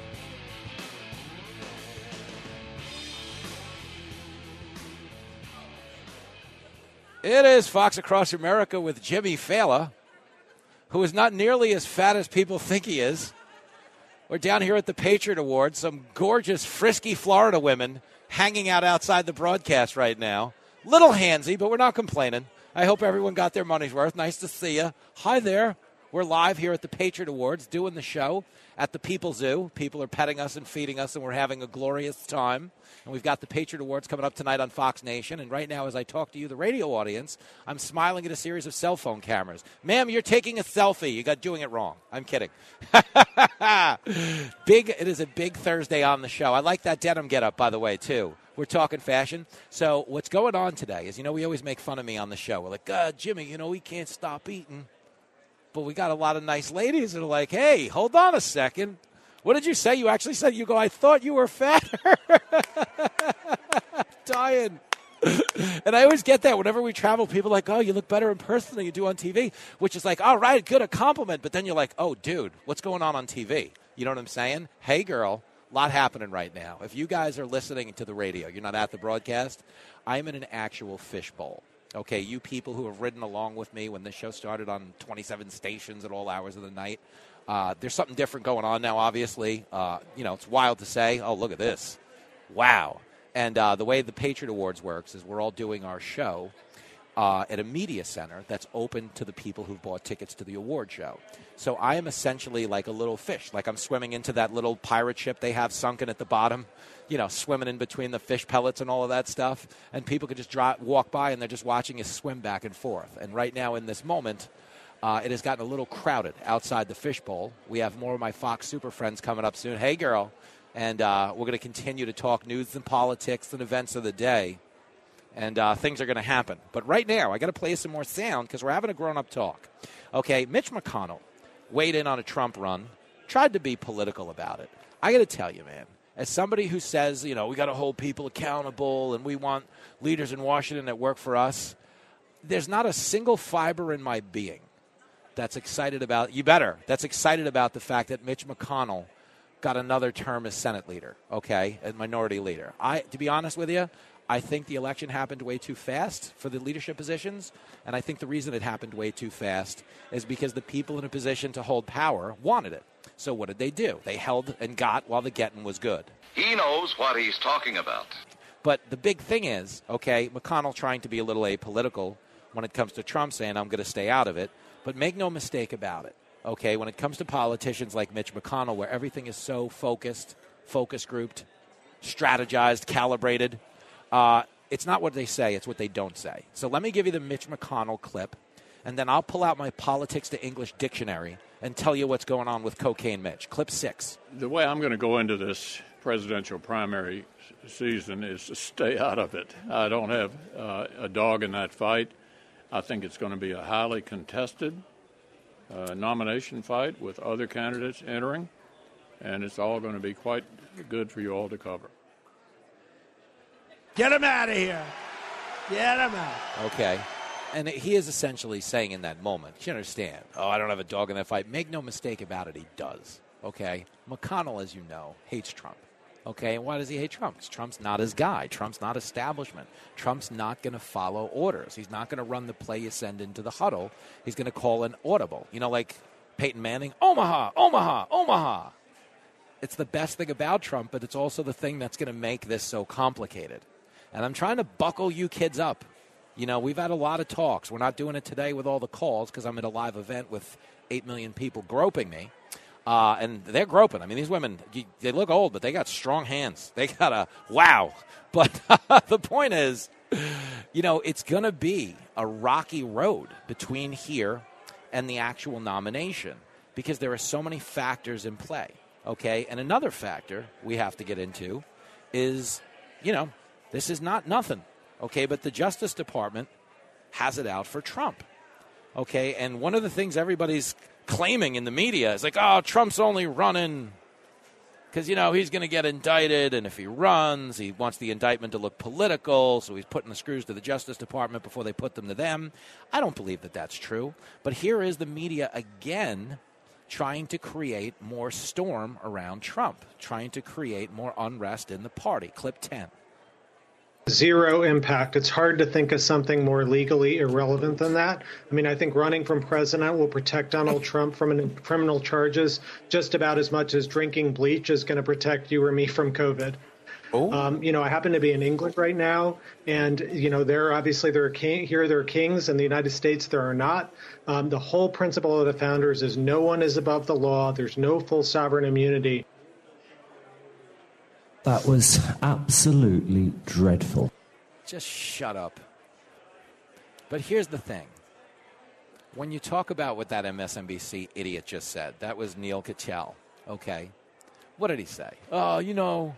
It is Fox Across America with Jimmy Failla, who is not nearly as fat as people think he is. We're down here at the Patriot Awards, some gorgeous, frisky Florida women hanging out outside the broadcast right now. Little handsy, but we're not complaining. I hope everyone got their money's worth. Nice to see you. Hi there. We're live here at the Patriot Awards doing the show at the People Zoo. People are petting us and feeding us, and we're having a glorious time. And we've got the Patriot Awards coming up tonight on Fox Nation. And right now, as I talk to you, the radio audience, I'm smiling at a series of cell phone cameras. Ma'am, you're taking a selfie. You got doing it wrong. I'm kidding. big. It is a big Thursday on the show. I like that denim get up, by the way, too. We're talking fashion. So what's going on today is, you know, we always make fun of me on the show. We're like, God, Jimmy, you know, we can't stop eating. But we got a lot of nice ladies that are like, hey, hold on a second. What did you say? You actually said, you go, I thought you were fatter. Dying. and I always get that whenever we travel, people are like, oh, you look better in person than you do on TV, which is like, all right, good, a compliment. But then you're like, oh, dude, what's going on on TV? You know what I'm saying? Hey, girl, lot happening right now. If you guys are listening to the radio, you're not at the broadcast, I'm in an actual fishbowl. Okay, you people who have ridden along with me when this show started on 27 stations at all hours of the night, uh, there's something different going on now, obviously. Uh, you know, it's wild to say, oh, look at this. Wow. And uh, the way the Patriot Awards works is we're all doing our show uh, at a media center that's open to the people who've bought tickets to the award show. So I am essentially like a little fish, like I'm swimming into that little pirate ship they have sunken at the bottom, you know, swimming in between the fish pellets and all of that stuff. And people could just walk by and they're just watching us swim back and forth. And right now, in this moment, uh, it has gotten a little crowded outside the fishbowl. We have more of my Fox Super friends coming up soon. Hey, girl. And uh, we're going to continue to talk news and politics and events of the day and uh, things are going to happen. But right now, I got to play some more sound because we're having a grown up talk. Okay, Mitch McConnell weighed in on a Trump run, tried to be political about it. I got to tell you, man, as somebody who says, you know, we got to hold people accountable and we want leaders in Washington that work for us, there's not a single fiber in my being that's excited about, you better, that's excited about the fact that Mitch McConnell got another term as Senate leader, okay, and minority leader. I, to be honest with you, I think the election happened way too fast for the leadership positions, and I think the reason it happened way too fast is because the people in a position to hold power wanted it. So what did they do? They held and got while the getting was good. He knows what he's talking about. But the big thing is, okay, McConnell trying to be a little apolitical when it comes to Trump saying, I'm going to stay out of it. But make no mistake about it, Okay, when it comes to politicians like Mitch McConnell, where everything is so focused, focus grouped, strategized, calibrated, uh, it's not what they say, it's what they don't say. So let me give you the Mitch McConnell clip, and then I'll pull out my politics to English dictionary and tell you what's going on with Cocaine Mitch. Clip six. The way I'm going to go into this presidential primary season is to stay out of it. I don't have uh, a dog in that fight. I think it's going to be a highly contested uh, nomination fight with other candidates entering, and it's all going to be quite good for you all to cover. Get him out of here. Get him out. Okay. And he is essentially saying in that moment, you understand, oh, I don't have a dog in that fight. Make no mistake about it, he does. Okay? McConnell, as you know, hates Trump. Okay, and why does he hate Trump? Because Trump's not his guy. Trump's not establishment. Trump's not going to follow orders. He's not going to run the play you send into the huddle. He's going to call an audible. You know, like Peyton Manning, Omaha, Omaha, Omaha. It's the best thing about Trump, but it's also the thing that's going to make this so complicated. And I'm trying to buckle you kids up. You know, we've had a lot of talks. We're not doing it today with all the calls because I'm at a live event with 8 million people groping me. Uh, and they're groping. I mean, these women, they look old, but they got strong hands. They got a wow. But the point is, you know, it's going to be a rocky road between here and the actual nomination because there are so many factors in play. Okay. And another factor we have to get into is, you know, this is not nothing. Okay. But the Justice Department has it out for Trump. Okay. And one of the things everybody's claiming in the media is like, oh, Trump's only running because, you know, he's going to get indicted. And if he runs, he wants the indictment to look political. So he's putting the screws to the Justice Department before they put them to them. I don't believe that that's true. But here is the media again trying to create more storm around Trump, trying to create more unrest in the party. Clip 10 zero impact. It's hard to think of something more legally irrelevant than that. I mean, I think running from president will protect Donald Trump from criminal charges just about as much as drinking bleach is going to protect you or me from COVID. Oh. Um, you know, I happen to be in England right now, and you know, there obviously there are king, here there are kings. In the United States, there are not. Um, the whole principle of the founders is no one is above the law. There's no full sovereign immunity. That was absolutely dreadful. Just shut up. But here's the thing. When you talk about what that MSNBC idiot just said, that was Neil Katyal. Okay. What did he say? Oh, you know,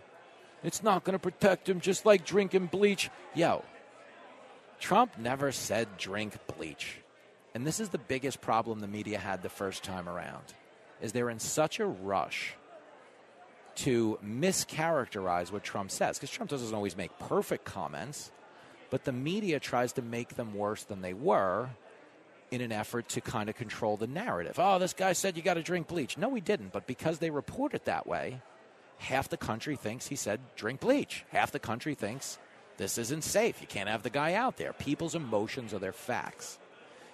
it's not going to protect him just like drinking bleach. Yo, Trump never said drink bleach. And this is the biggest problem the media had the first time around. Is they're in such a rush to mischaracterize what Trump says because Trump doesn't always make perfect comments, but the media tries to make them worse than they were in an effort to kind of control the narrative. Oh, this guy said you got to drink bleach. No, he didn't, but because they report it that way, half the country thinks he said drink bleach. Half the country thinks this isn't safe. You can't have the guy out there. People's emotions are their facts.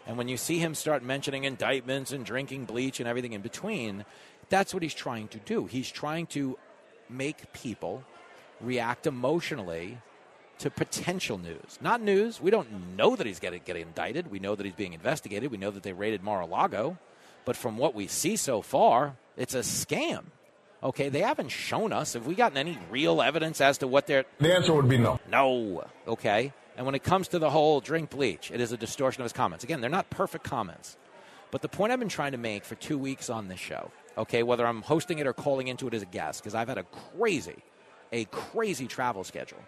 And when you see him start mentioning indictments and drinking bleach and everything in between, that's what he's trying to do. He's trying to make people react emotionally to potential news. Not news. We don't know that he's getting, getting indicted. We know that he's being investigated. We know that they raided Mar a Lago. But from what we see so far, it's a scam. Okay, they haven't shown us. Have we gotten any real evidence as to what they're. The answer would be no. No. Okay. And when it comes to the whole drink bleach, it is a distortion of his comments. Again, they're not perfect comments. But the point I've been trying to make for two weeks on this show okay, whether I'm hosting it or calling into it as a guest, because I've had a crazy, a crazy travel schedule.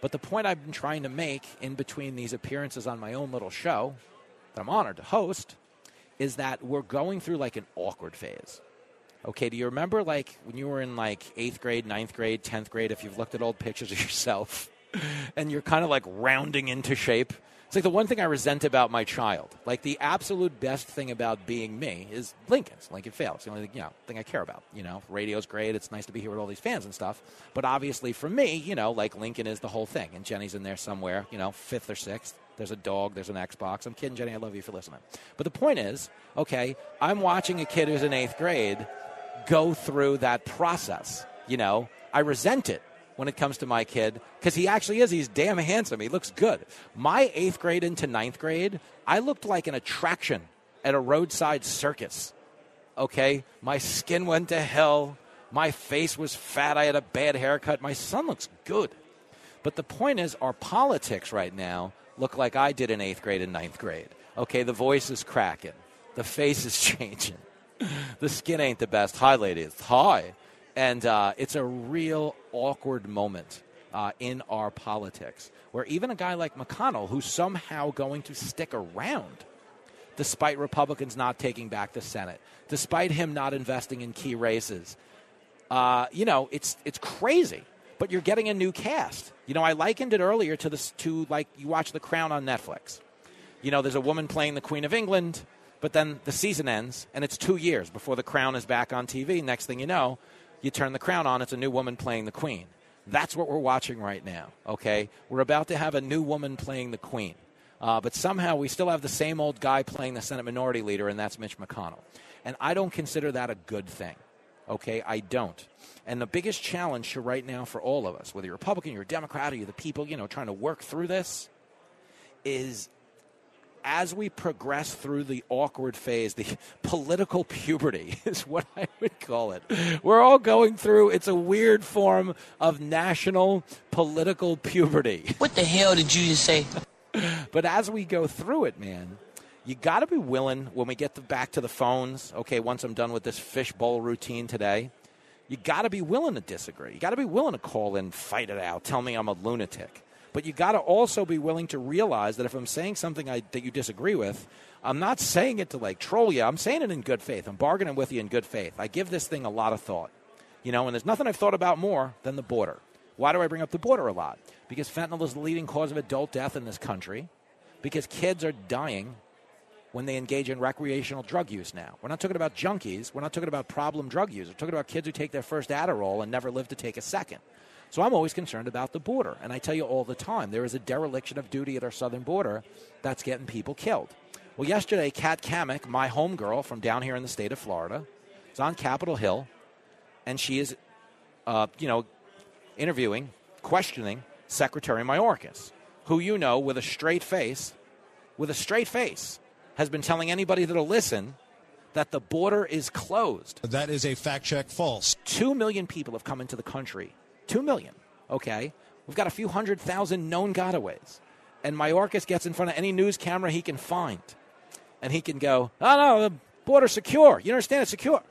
But the point I've been trying to make in between these appearances on my own little show that I'm honored to host is that we're going through like an awkward phase. Okay, do you remember like when you were in like eighth grade, ninth grade, tenth grade, if you've looked at old pictures of yourself and you're kind of like rounding into shape? It's like the one thing I resent about my child. Like the absolute best thing about being me is Lincoln's. Lincoln fails. The only thing, you know, thing I care about. You know, radio's great. It's nice to be here with all these fans and stuff. But obviously for me, you know, like Lincoln is the whole thing. And Jenny's in there somewhere, you know, fifth or sixth. There's a dog, there's an Xbox. I'm kidding, Jenny. I love you for listening. But the point is, okay, I'm watching a kid who's in eighth grade go through that process. You know, I resent it when it comes to my kid because he actually is. He's damn handsome. He looks good. My eighth grade into ninth grade, I looked like an attraction at a roadside circus. Okay, my skin went to hell. My face was fat. I had a bad haircut. My son looks good. But the point is, our politics right now look like I did in eighth grade and ninth grade. Okay, the voice is cracking, the face is changing, the skin ain't the best. Hi, ladies. Hi. And uh, it's a real awkward moment uh, in our politics where even a guy like McConnell, who's somehow going to stick around despite Republicans not taking back the Senate, despite him not investing in key races, uh, you know, it's, it's crazy. But you're getting a new cast. You know, I likened it earlier to this to like you watch The Crown on Netflix. You know, there's a woman playing the Queen of England, but then the season ends and it's two years before The Crown is back on TV. Next thing you know, you turn the crown on, it's a new woman playing the Queen. That's what we're watching right now, okay? We're about to have a new woman playing the Queen. Uh, but somehow we still have the same old guy playing the Senate Minority Leader, and that's Mitch McConnell. And I don't consider that a good thing, okay? I don't. And the biggest challenge right now for all of us, whether you're Republican, you're Democrat, or you're the people, you know, trying to work through this, is as we progress through the awkward phase, the political puberty is what I would call it. We're all going through, it's a weird form of national political puberty. What the hell did you just say? but as we go through it, man, you got to be willing when we get the, back to the phones. Okay, once I'm done with this fishbowl routine today, you got to be willing to disagree. You got to be willing to call in, fight it out, tell me I'm a lunatic. But you got to also be willing to realize that if I'm saying something I, that you disagree with, I'm not saying it to like troll you. I'm saying it in good faith. I'm bargaining with you in good faith. I give this thing a lot of thought. You know, and there's nothing I've thought about more than the border. Why do I bring up the border a lot? Because fentanyl is the leading cause of adult death in this country. Because kids are dying when they engage in recreational drug use now. We're not talking about junkies. We're not talking about problem drug users. We're talking about kids who take their first Adderall and never live to take a second. So I'm always concerned about the border. And I tell you all the time, there is a dereliction of duty at our southern border that's getting people killed. Well, yesterday, Kat Cammack, my homegirl from down here in the state of Florida, is on Capitol Hill, and she is, uh, you know, interviewing, questioning Secretary Mayorkas, who you know, with a straight face, with a straight face, has been telling anybody that'll listen that the border is closed. That is a fact check false. Two million people have come into the country. Two million, okay? We've got a few hundred thousand known gotaways. And Mayorkas gets in front of any news camera he can find. And he can go, oh, no, the border's secure. You understand? It's secure.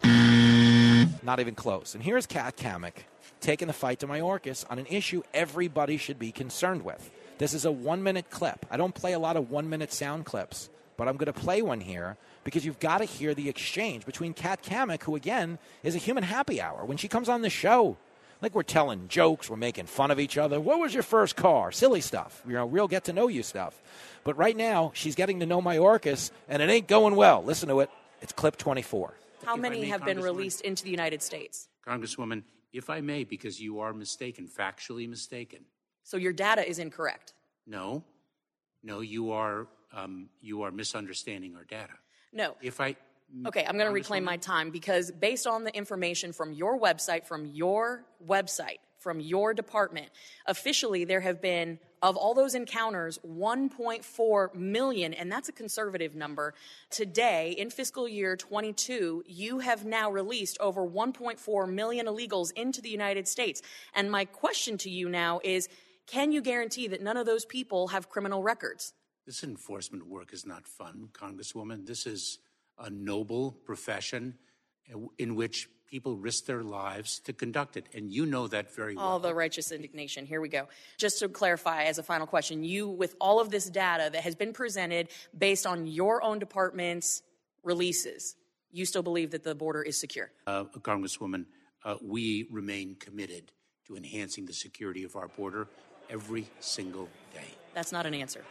Not even close. And here's Kat Cammack taking the fight to Mayorkas on an issue everybody should be concerned with. This is a one minute clip. I don't play a lot of one minute sound clips, but I'm going to play one here because you've got to hear the exchange between Kat Cammack, who again is a human happy hour. When she comes on the show, like we're telling jokes, we're making fun of each other. What was your first car? Silly stuff, you know, real get to know you stuff. But right now, she's getting to know Mayorkas, and it ain't going well. Listen to it. It's clip 24. How many have been released into the United States? Congresswoman, if I may, because you are mistaken, factually mistaken. So your data is incorrect. No, no, you are um, you are misunderstanding our data. No. If I Mm, okay, I'm going to reclaim my time because based on the information from your website, from your website, from your department, officially there have been, of all those encounters, 1.4 million, and that's a conservative number. Today, in fiscal year 22, you have now released over 1.4 million illegals into the United States. And my question to you now is can you guarantee that none of those people have criminal records? This enforcement work is not fun, Congresswoman. This is a noble profession in which people risk their lives to conduct it. And you know that very well. All the righteous indignation. Here we go. Just to clarify, as a final question, you, with all of this data that has been presented based on your own department's releases, you still believe that the border is secure? Uh, Congresswoman, uh, we remain committed to enhancing the security of our border every single day. That's not an answer.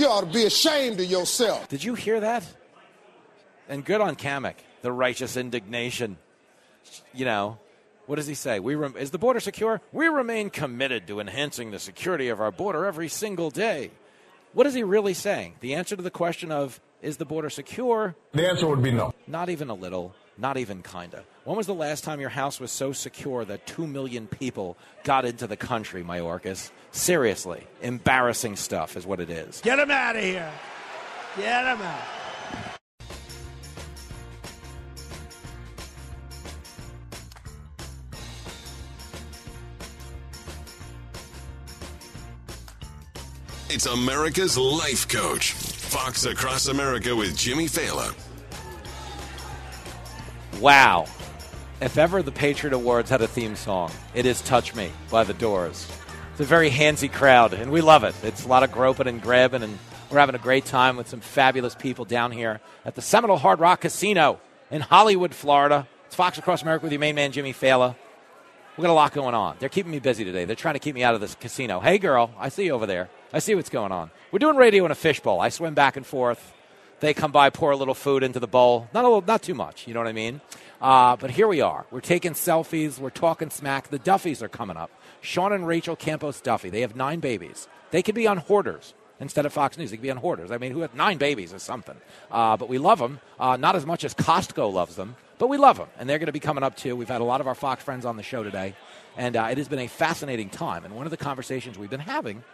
You ought to be ashamed of yourself. Did you hear that? And good on Cammack, the righteous indignation. You know, what does he say? We rem- is the border secure? We remain committed to enhancing the security of our border every single day. What is he really saying? The answer to the question of is the border secure? The answer would be no. Not even a little. Not even kinda. When was the last time your house was so secure that two million people got into the country, Mayorkas? Seriously, embarrassing stuff is what it is. Get him out of here. Get him out. It's America's Life Coach. Fox Across America with Jimmy Failla. Wow. If ever the Patriot Awards had a theme song, it is Touch Me by The Doors. It's a very handsy crowd, and we love it. It's a lot of groping and grabbing, and we're having a great time with some fabulous people down here at the Seminole Hard Rock Casino in Hollywood, Florida. It's Fox Across America with your main man, Jimmy Failla. We've got a lot going on. They're keeping me busy today. They're trying to keep me out of this casino. Hey, girl, I see you over there. I see what's going on. We're doing radio in a fishbowl. I swim back and forth. They come by, pour a little food into the bowl. Not a little, not too much. You know what I mean? Uh, but here we are. We're taking selfies. We're talking smack. The Duffys are coming up. Sean and Rachel Campos Duffy. They have nine babies. They could be on Hoarders instead of Fox News. They could be on Hoarders. I mean, who had nine babies is something. Uh, but we love them. Uh, not as much as Costco loves them, but we love them. And they're going to be coming up too. We've had a lot of our Fox friends on the show today. And uh, it has been a fascinating time. And one of the conversations we've been having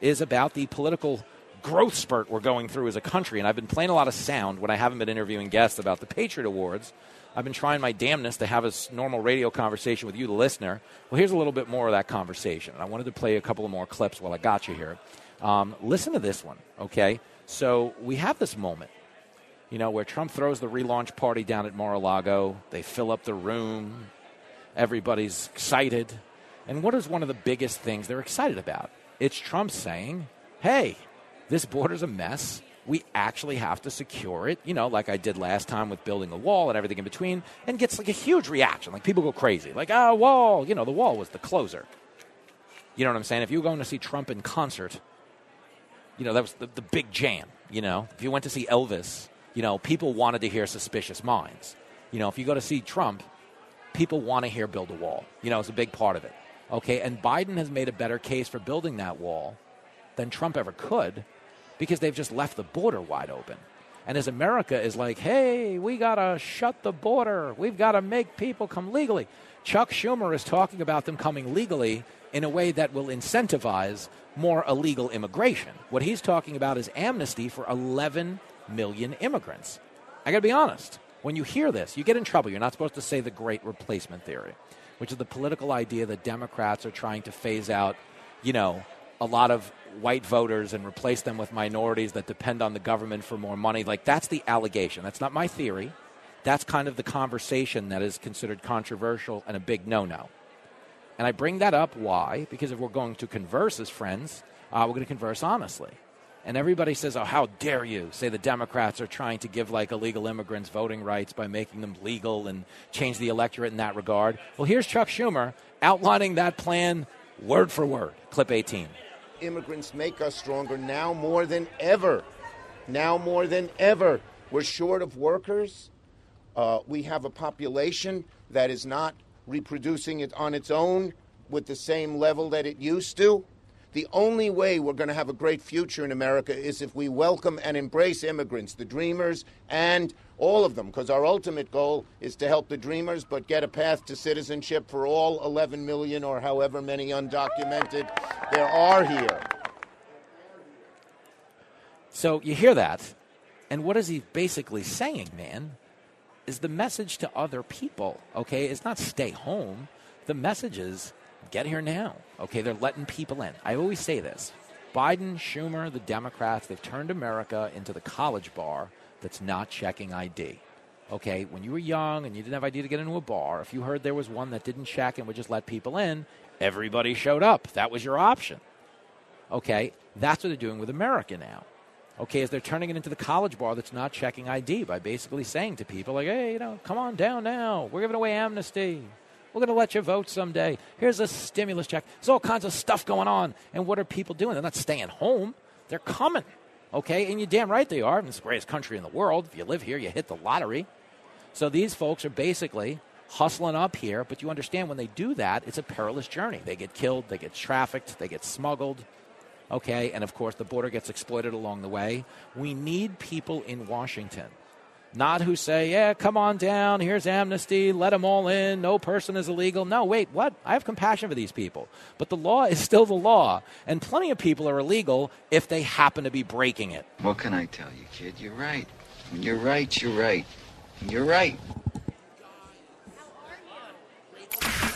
is about the political growth spurt we're going through as a country. And I've been playing a lot of sound when I haven't been interviewing guests about the Patriot Awards. I've been trying my damnness to have a normal radio conversation with you, the listener. Well, here's a little bit more of that conversation. I wanted to play a couple of more clips while I got you here. Um, listen to this one, okay? So we have this moment, you know, where Trump throws the relaunch party down at Mar-a-Lago. They fill up the room. Everybody's excited. And what is one of the biggest things they're excited about? It's Trump saying, hey, this border's a mess. We actually have to secure it, you know, like I did last time with building a wall and everything in between, and gets like a huge reaction. Like people go crazy. Like, oh, wall. You know, the wall was the closer. You know what I'm saying? If you were going to see Trump in concert, you know, that was the, the big jam. You know, if you went to see Elvis, you know, people wanted to hear Suspicious Minds. You know, if you go to see Trump, people want to hear Build a Wall. You know, it's a big part of it. Okay, and Biden has made a better case for building that wall than Trump ever could because they've just left the border wide open. And as America is like, hey, we got to shut the border, we've got to make people come legally. Chuck Schumer is talking about them coming legally in a way that will incentivize more illegal immigration. What he's talking about is amnesty for 11 million immigrants. I got to be honest. When you hear this, you get in trouble. You're not supposed to say the great replacement theory, which is the political idea that Democrats are trying to phase out, you know, a lot of white voters and replace them with minorities that depend on the government for more money. Like, that's the allegation. That's not my theory. That's kind of the conversation that is considered controversial and a big no no. And I bring that up. Why? Because if we're going to converse as friends, uh, we're going to converse honestly. And everybody says, oh, how dare you say the Democrats are trying to give like illegal immigrants voting rights by making them legal and change the electorate in that regard. Well, here's Chuck Schumer outlining that plan word for word. Clip 18. Immigrants make us stronger now more than ever. Now more than ever. We're short of workers. Uh, we have a population that is not reproducing it on its own with the same level that it used to. The only way we're going to have a great future in America is if we welcome and embrace immigrants, the dreamers, and all of them, because our ultimate goal is to help the dreamers, but get a path to citizenship for all 11 million or however many undocumented there are here. So you hear that, and what is he basically saying, man? Is the message to other people, okay? It's not stay home. The message is get here now. Okay, they're letting people in. I always say this Biden, Schumer, the Democrats, they've turned America into the college bar that's not checking ID. Okay, when you were young and you didn't have ID to get into a bar, if you heard there was one that didn't check and would just let people in, everybody showed up. That was your option. Okay, that's what they're doing with America now. Okay, as they're turning it into the college bar that's not checking ID by basically saying to people, like, hey, you know, come on down now. We're giving away amnesty. We're going to let you vote someday. Here's a stimulus check. There's all kinds of stuff going on. And what are people doing? They're not staying home, they're coming. Okay, and you're damn right they are. It's the greatest country in the world. If you live here, you hit the lottery. So these folks are basically hustling up here, but you understand when they do that, it's a perilous journey. They get killed, they get trafficked, they get smuggled. Okay, and of course, the border gets exploited along the way. We need people in Washington not who say, yeah, come on down, here's amnesty, let them all in, no person is illegal. No, wait, what? I have compassion for these people. But the law is still the law, and plenty of people are illegal if they happen to be breaking it. What can I tell you, kid? You're right. You're right, you're right. You're right.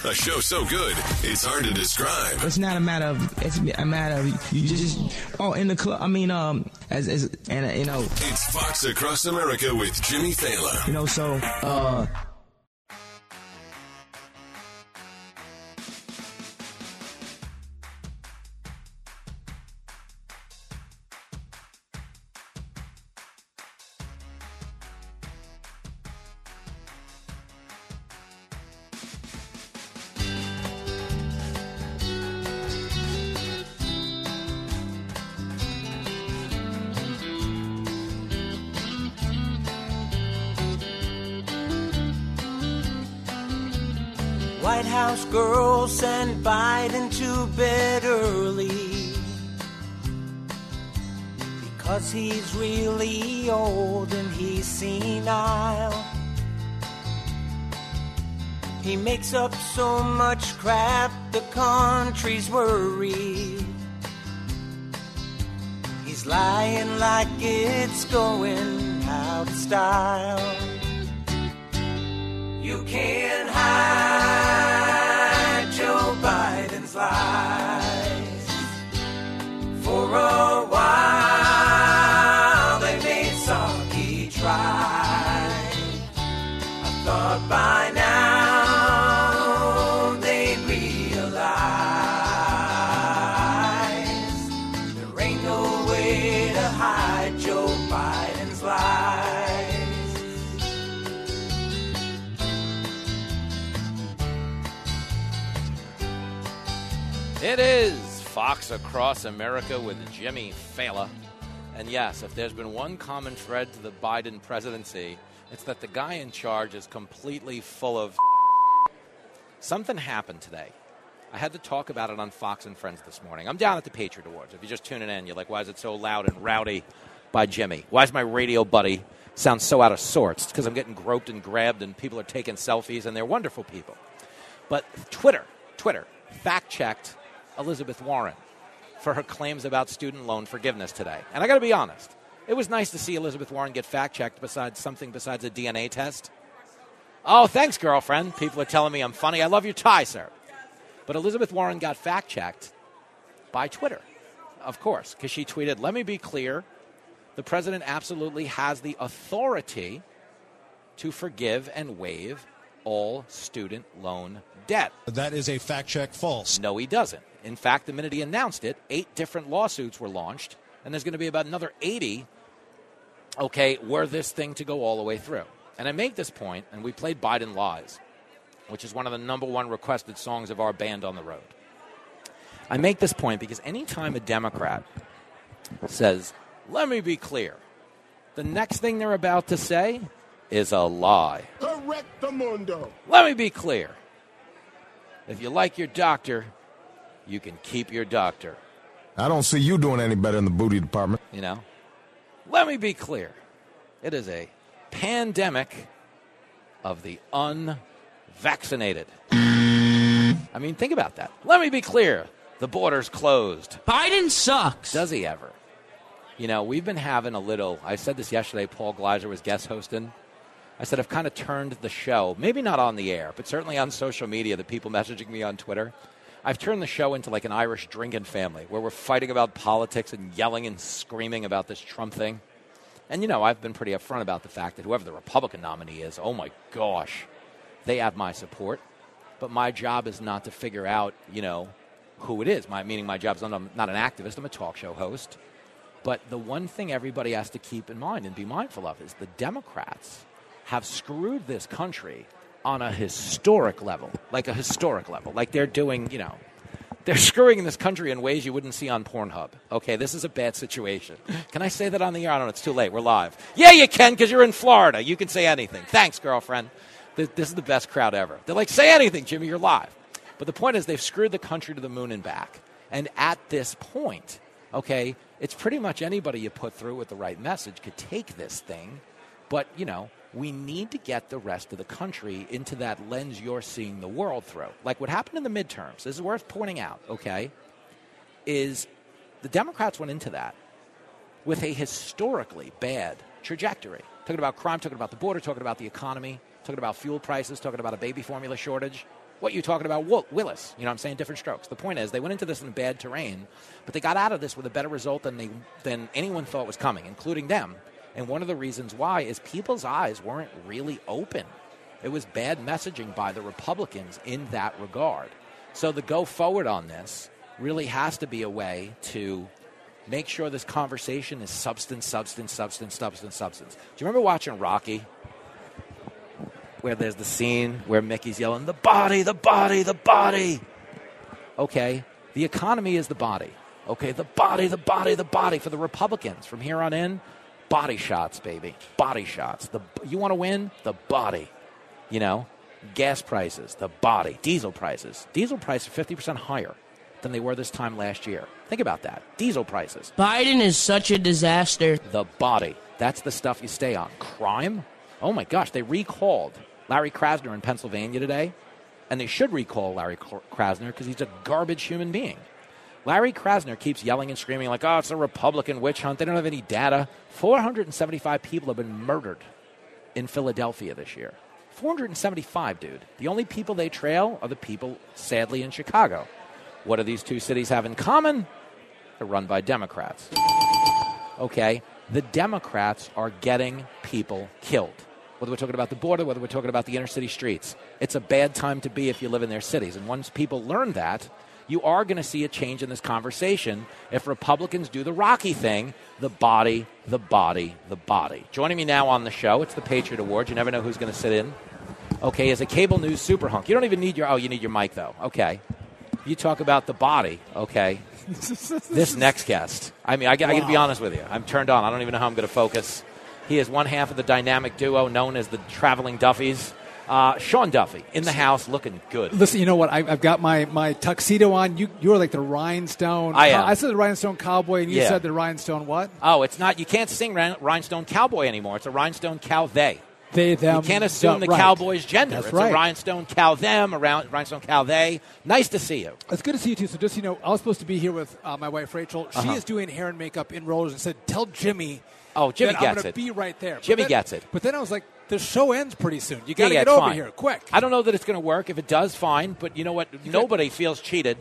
A show so good, it's hard to describe. It's not a matter of. It's a matter of you just. Oh, in the club. I mean, um, as as and uh, you know. It's Fox Across America with Jimmy Failla. You know, so uh. He makes up so much crap, the country's worried. He's lying like it's going out of style. You can't hide Joe Biden's lies. For a while, Across America with Jimmy Failla. And yes, if there's been one common thread to the Biden presidency, it's that the guy in charge is completely full of. Something happened today. I had to talk about it on Fox and Friends this morning. I'm down at the Patriot Awards. If you're just tuning in, you're like, why is it so loud and rowdy by Jimmy? Why is my radio buddy sound so out of sorts? It's because I'm getting groped and grabbed and people are taking selfies and they're wonderful people. But Twitter, Twitter, fact checked Elizabeth Warren for her claims about student loan forgiveness today. And I got to be honest, it was nice to see Elizabeth Warren get fact checked besides something besides a DNA test. Oh, thanks, girlfriend. People are telling me I'm funny. I love your tie, sir. But Elizabeth Warren got fact checked by Twitter, of course, because she tweeted, Let me be clear. The president absolutely has the authority to forgive and waive all student loan debt. That is a fact check false. No, he doesn't. In fact, the minute he announced it, eight different lawsuits were launched, and there's going to be about another 80, okay, were this thing to go all the way through. And I make this point, and we played Biden Lies, which is one of the number one requested songs of our band on the road. I make this point because anytime a Democrat says, let me be clear, the next thing they're about to say is a lie. Correct the mundo. Let me be clear. If you like your doctor, you can keep your doctor. I don't see you doing any better in the booty department. You know? Let me be clear. It is a pandemic of the unvaccinated. I mean, think about that. Let me be clear. The border's closed. Biden sucks. Does he ever? You know, we've been having a little. I said this yesterday. Paul Gleiser was guest hosting. I said I've kind of turned the show, maybe not on the air, but certainly on social media. The people messaging me on Twitter, I've turned the show into like an Irish drinking family where we're fighting about politics and yelling and screaming about this Trump thing. And you know, I've been pretty upfront about the fact that whoever the Republican nominee is, oh my gosh, they have my support. But my job is not to figure out, you know, who it is. My meaning, my job is not, I'm not an activist. I'm a talk show host. But the one thing everybody has to keep in mind and be mindful of is the Democrats have screwed this country on a historic level, like a historic level, like they're doing, you know, they're screwing this country in ways you wouldn't see on Pornhub. Okay, this is a bad situation. Can I say that on the air? I don't know. It's too late. We're live. Yeah, you can because you're in Florida. You can say anything. Thanks, girlfriend. This, this is the best crowd ever. They're like, say anything, Jimmy. You're live. But the point is, they've screwed the country to the moon and back. And at this point, okay, it's pretty much anybody you put through with the right message could take this thing. But, you know, we need to get the rest of the country into that lens you're seeing the world through. Like what happened in the midterms, this is worth pointing out, okay, is the Democrats went into that with a historically bad trajectory. Talking about crime, talking about the border, talking about the economy, talking about fuel prices, talking about a baby formula shortage. What you talking about, Will- Willis? You know, what I'm saying different strokes. The point is, they went into this in bad terrain, but they got out of this with a better result than they than anyone thought was coming, including them. And one of the reasons why is people's eyes weren't really open. It was bad messaging by the Republicans in that regard. So the go forward on this really has to be a way to make sure this conversation is substance, substance, substance, substance, substance. Do you remember watching Rocky? Where there's the scene where Mickey's yelling, the body, the body, the body. Okay, the economy is the body. Okay, the body, the body, the body for the Republicans. From here on in, body shots, baby. Body shots. The, you want to win? The body. You know, gas prices, the body. Diesel prices. Diesel prices are 50% higher than they were this time last year. Think about that. Diesel prices. Biden is such a disaster. The body. That's the stuff you stay on. Crime? Oh my gosh, they recalled Larry Krasner in Pennsylvania today, and they should recall Larry Krasner because he's a garbage human being. Larry Krasner keeps yelling and screaming like, "Oh, it's a Republican witch hunt." They don't have any data. 475 people have been murdered in Philadelphia this year. 475, dude. The only people they trail are the people, sadly, in Chicago. What do these two cities have in common? They're run by Democrats. Okay? The Democrats are getting people killed. Whether we're talking about the border, whether we're talking about the inner city streets. It's a bad time to be if you live in their cities. And once people learn that, you are going to see a change in this conversation if Republicans do the Rocky thing the body, the body, the body. Joining me now on the show, it's the Patriot Award. You never know who's going to sit in. Okay, is a cable news super hunk. You don't even need your, oh, you need your mic though. Okay. You talk about the body, okay. this next guest, I mean, I, I got to be honest with you. I'm turned on. I don't even know how I'm going to focus. He is one half of the dynamic duo known as the Traveling Duffies. Uh, Sean Duffy in the house, looking good. Listen, you know what? I, I've got my, my tuxedo on. You you are like the rhinestone. I am. I said the rhinestone cowboy, and you Yeah. said the rhinestone what? Oh, it's not. You can't sing Rhinestone Cowboy anymore. It's a Rhinestone Cow They. They them. You can't assume the right. cowboy's gender. That's it's right. a Rhinestone Cow Them, a round- Rhinestone Cow They. Nice to see you. It's good to see you too. So just you know, I was supposed to be here with uh, my wife Rachel. She Uh-huh. is doing hair and makeup in rollers, and said, "Tell Jimmy." Oh, Jimmy gets I'm gonna it. Be right there. But Jimmy then- gets it. But then I was like, the show ends pretty soon. You got to yeah, get over fine. here quick. I don't know that it's going to work. If it does, fine. But you know what? Nobody feels cheated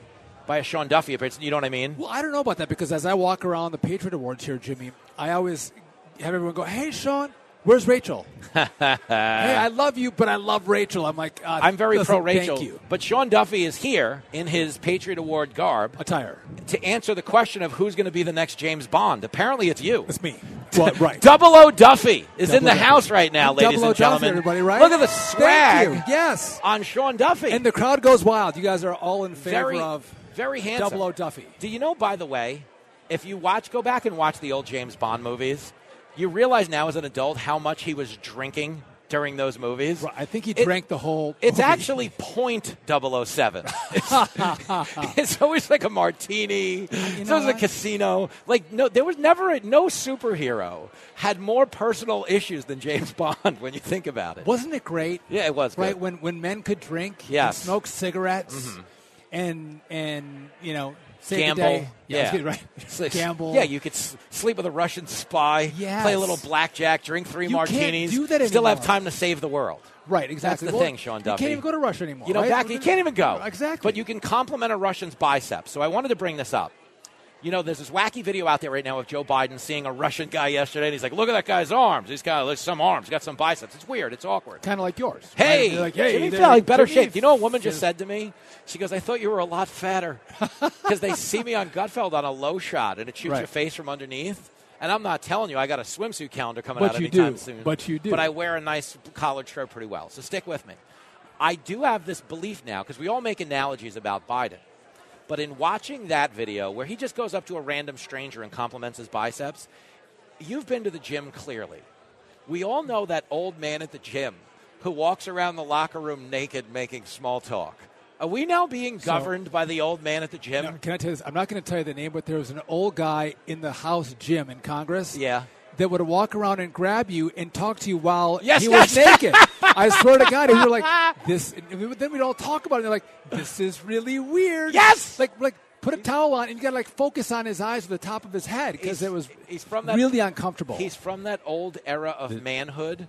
by a Sean Duffy appearance. You know what I mean? Well, I don't know about that because as I walk around the Patriot Awards here, Jimmy, I always have everyone go, "Hey, Sean, where's Rachel? hey, I love you, but I love Rachel." I'm like, uh, I'm very pro Rachel. Thank you. But Sean Duffy is here in his Patriot Award garb attire to answer the question of who's going to be the next James Bond. Apparently, it's you. It's me. Well, right. Double O Duffy is in the Duffy. house right now, Double ladies O and Duffy, gentlemen. everybody, right? Look at the Thank swag you. Yes. on Sean Duffy. And the crowd goes wild. You guys are all in favor very, of very handsome. Double O Duffy. Do you know, by the way, if you watch, go back and watch the old James Bond movies, you realize now as an adult how much he was drinking during those movies. I think he It- drank the whole. It's movie. actually point 007. It's, it's always like a martini. it's always a casino. Like no, there was never a, no superhero had more personal issues than James Bond when you think about it. Wasn't it great? Yeah, it was right good. when when men could drink, Yes. and smoke cigarettes, Mhm. and and you know save Gamble, yeah, that's right. Gamble. Yeah, you could s- sleep with a Russian spy, Yes. play a little blackjack, drink three You martinis, do that still have time to save the world. Right, exactly. That's the Well, thing, Sean You Duffy. can't even go to Russia anymore. You know, right? back you can't even go. Exactly. But you can compliment a Russian's biceps. So I wanted to bring this up. You know, there's this wacky video out there right now of Joe Biden seeing a Russian guy yesterday, and he's like, "Look at that guy's arms. He's got like, some arms. He's got some biceps. It's weird. It's awkward." kind of like yours. Hey, right? Like, hey, Jimmy felt like better Jimmy shape. You know, a woman just said to me. She goes, "I thought you were a lot fatter," because they see me on Gutfeld on a low shot, and it shoots Right. your face from underneath. And I'm not telling you, I got a swimsuit calendar coming But out anytime do. soon. But you do. But I wear a nice collared shirt pretty well. So stick with me. I do have this belief now because we all make analogies about Biden. But in watching that video where he just goes up to a random stranger and compliments his biceps, you've been to the gym clearly. We all know that old man at the gym who walks around the locker room naked making small talk. Are we now being So- governed by the old man at the gym? Can I tell you this? I'm not going to tell you the name, but there was an old guy in the House gym in Congress. Yeah. That would walk around and grab you and talk to you while Yes, he yes. was naked. I swear to God, and we were like, "This." And then we'd all talk about it. and They're like, "This is really weird." Yes. Like, like put a towel on and you got to like focus on his eyes with the top of his head because it was he's from that- really uncomfortable. He's from that old era of manhood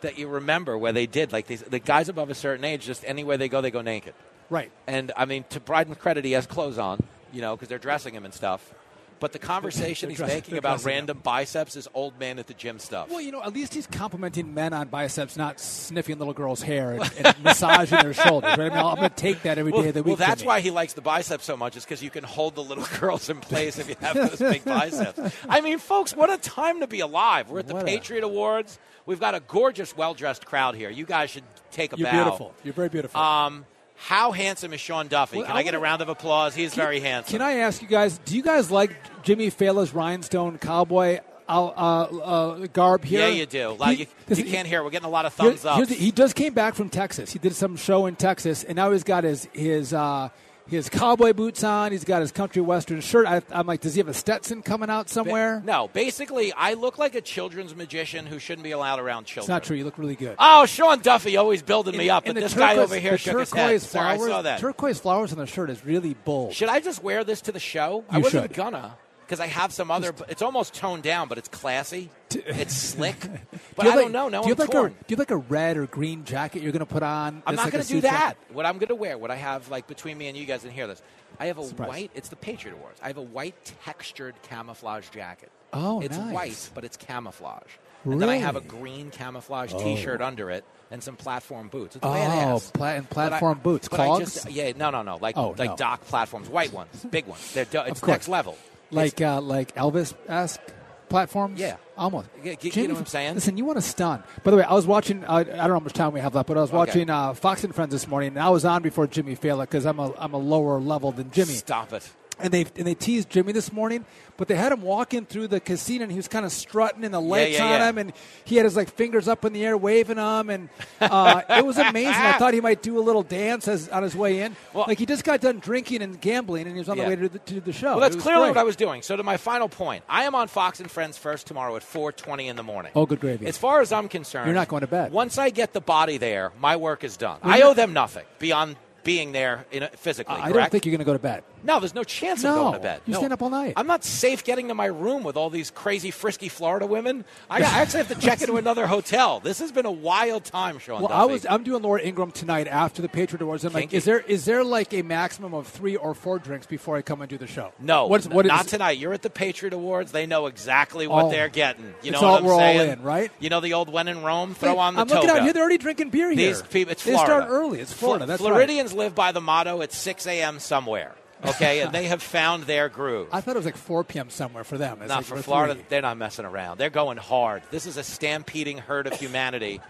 that you remember where they did like these the guys above a certain age just anywhere they go they go naked. Right. And I mean to Biden's credit he has clothes on, you know, because they're dressing him and stuff. But the conversation he's making about random biceps is old man at the gym stuff. Well, you know, at least he's complimenting men on biceps, not sniffing little girls' hair and, and massaging their shoulders. Right? I mean, I'm going to take that every day well, of the week. well, that's why he likes the biceps so much, is because you can hold the little girls in place if you have those big biceps. I mean, folks, what a time to be alive. We're at the What a- Patriot Awards. We've got a gorgeous, well dressed crowd here. You guys should take a You're bow. beautiful. You're very beautiful. Um, how handsome is Sean Duffy? Well, Can I I, get a round of applause? He He's very handsome. Can I ask you guys? Do you guys like Jimmy Failla's rhinestone cowboy uh, uh, uh, garb here? Yeah, you do. Like, He- you, you can't hear. We're getting a lot of Here- thumbs up. the- he just came back from Texas. He did some show in Texas, and now he's got his his uh, his cowboy boots on. He's got his country western shirt. I, I'm like, does he have a Stetson coming out somewhere? no, basically, I look like a children's magician who shouldn't be allowed around children. It's not true. You look really good. Oh, Sean Duffy always building me up, and but this guy over here shook his head. turquoise Sir, I flowers, saw that. Turquoise flowers on the shirt is really bold. Should I just wear this to the show? I wasn't should. gonna because I have some other. it's almost toned down, but it's classy. It's slick, Do but you I have don't like- know. Now do you I'm like torn. a do you like a red or green jacket you're going to put on? I'm not like going to do that. jacket? What I'm going to wear, what I have like between me and you guys, and hear this. I have a Surprise. white. It's the Patriot Awards. I have a white textured camouflage jacket. Oh, it's nice. white, but it's camouflage. And then I have a green camouflage Oh. T-shirt under it and some platform boots. It's Oh, badass. pla- and But I- platform boots, but I clogs? just- yeah, no, no, no. Like Oh, like no. dock platforms, white ones, big ones. They're do- it's next level. Like uh, like Elvis esque platforms. Yeah. almost. You- you Jimmy, know what I'm saying? Listen, you want to stun. By the way, I was watching. Uh, I don't know how much time we have left, but I was Okay. watching uh, Fox and Friends this morning, and I was on before Jimmy Failla because I'm a I'm a lower level than Jimmy. Stop it. And they and they teased Jimmy this morning, but they had him walking through the casino, and he was kind of strutting, and the lights yeah, on yeah. him, and he had his like fingers up in the air, waving them, and uh, it was amazing. I thought he might do a little dance as on his way in. like he just got done drinking and gambling, and he was on Yeah. the way to the, to the show. Well, that's clearly great. what I was doing. So to my final point, I am on Fox and Friends first tomorrow at 4:20 in the morning. Oh, good gravy. As far as I'm concerned, You're not going to bed. Once I get the body there, my work is done. Well, I owe them nothing beyond being there in physically. I don't think you're going to go to bed. No, there's no chance No. of going to bed. You no. stand up all night. I'm not safe getting to my room with all these crazy, frisky Florida women. I, I actually have to check into another hotel. This has been a wild time, Sean. Well, Duffy. I was I'm doing Laura Ingraham tonight after the Patriot Awards. I'm like, is there is there like a maximum of three or four drinks before I come and do the show? No, What's, what is- not tonight. You're at the Patriot Awards. They know exactly what Oh. they're getting. You know It's what I'm we're all in, right? You know the old when in Rome, throw Wait, on the towel. I'm looking toga. out here. They're already drinking beer here. These people, it's they start early. It's Florida. Fl- That's right. Floridians live by the motto: "It's 6 a.m. somewhere." Okay, and they have found their groove. I thought it was like 4 p.m. somewhere for them. It's Not like for Florida, three. they're not messing around. They're going hard. This is a stampeding herd of humanity,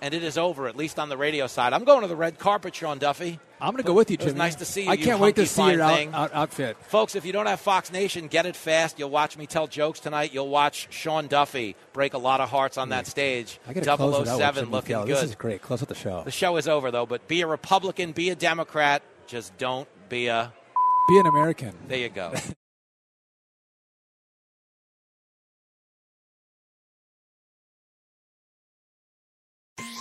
and it is over. At least on the radio side. I'm going to the red carpet, Sean Duffy. I'm going to go with you, It was nice to see you. I can't wait to see your out, out, outfit. Folks, if you don't have Fox Nation, get it fast. You'll watch me tell jokes tonight. You'll watch Sean Duffy break a lot of hearts on that stage. I got close it out 007 looking good. This is great. Close out the show. The show is over, though, but be a Republican, be a Democrat. Just don't be a. Be an American. There you go.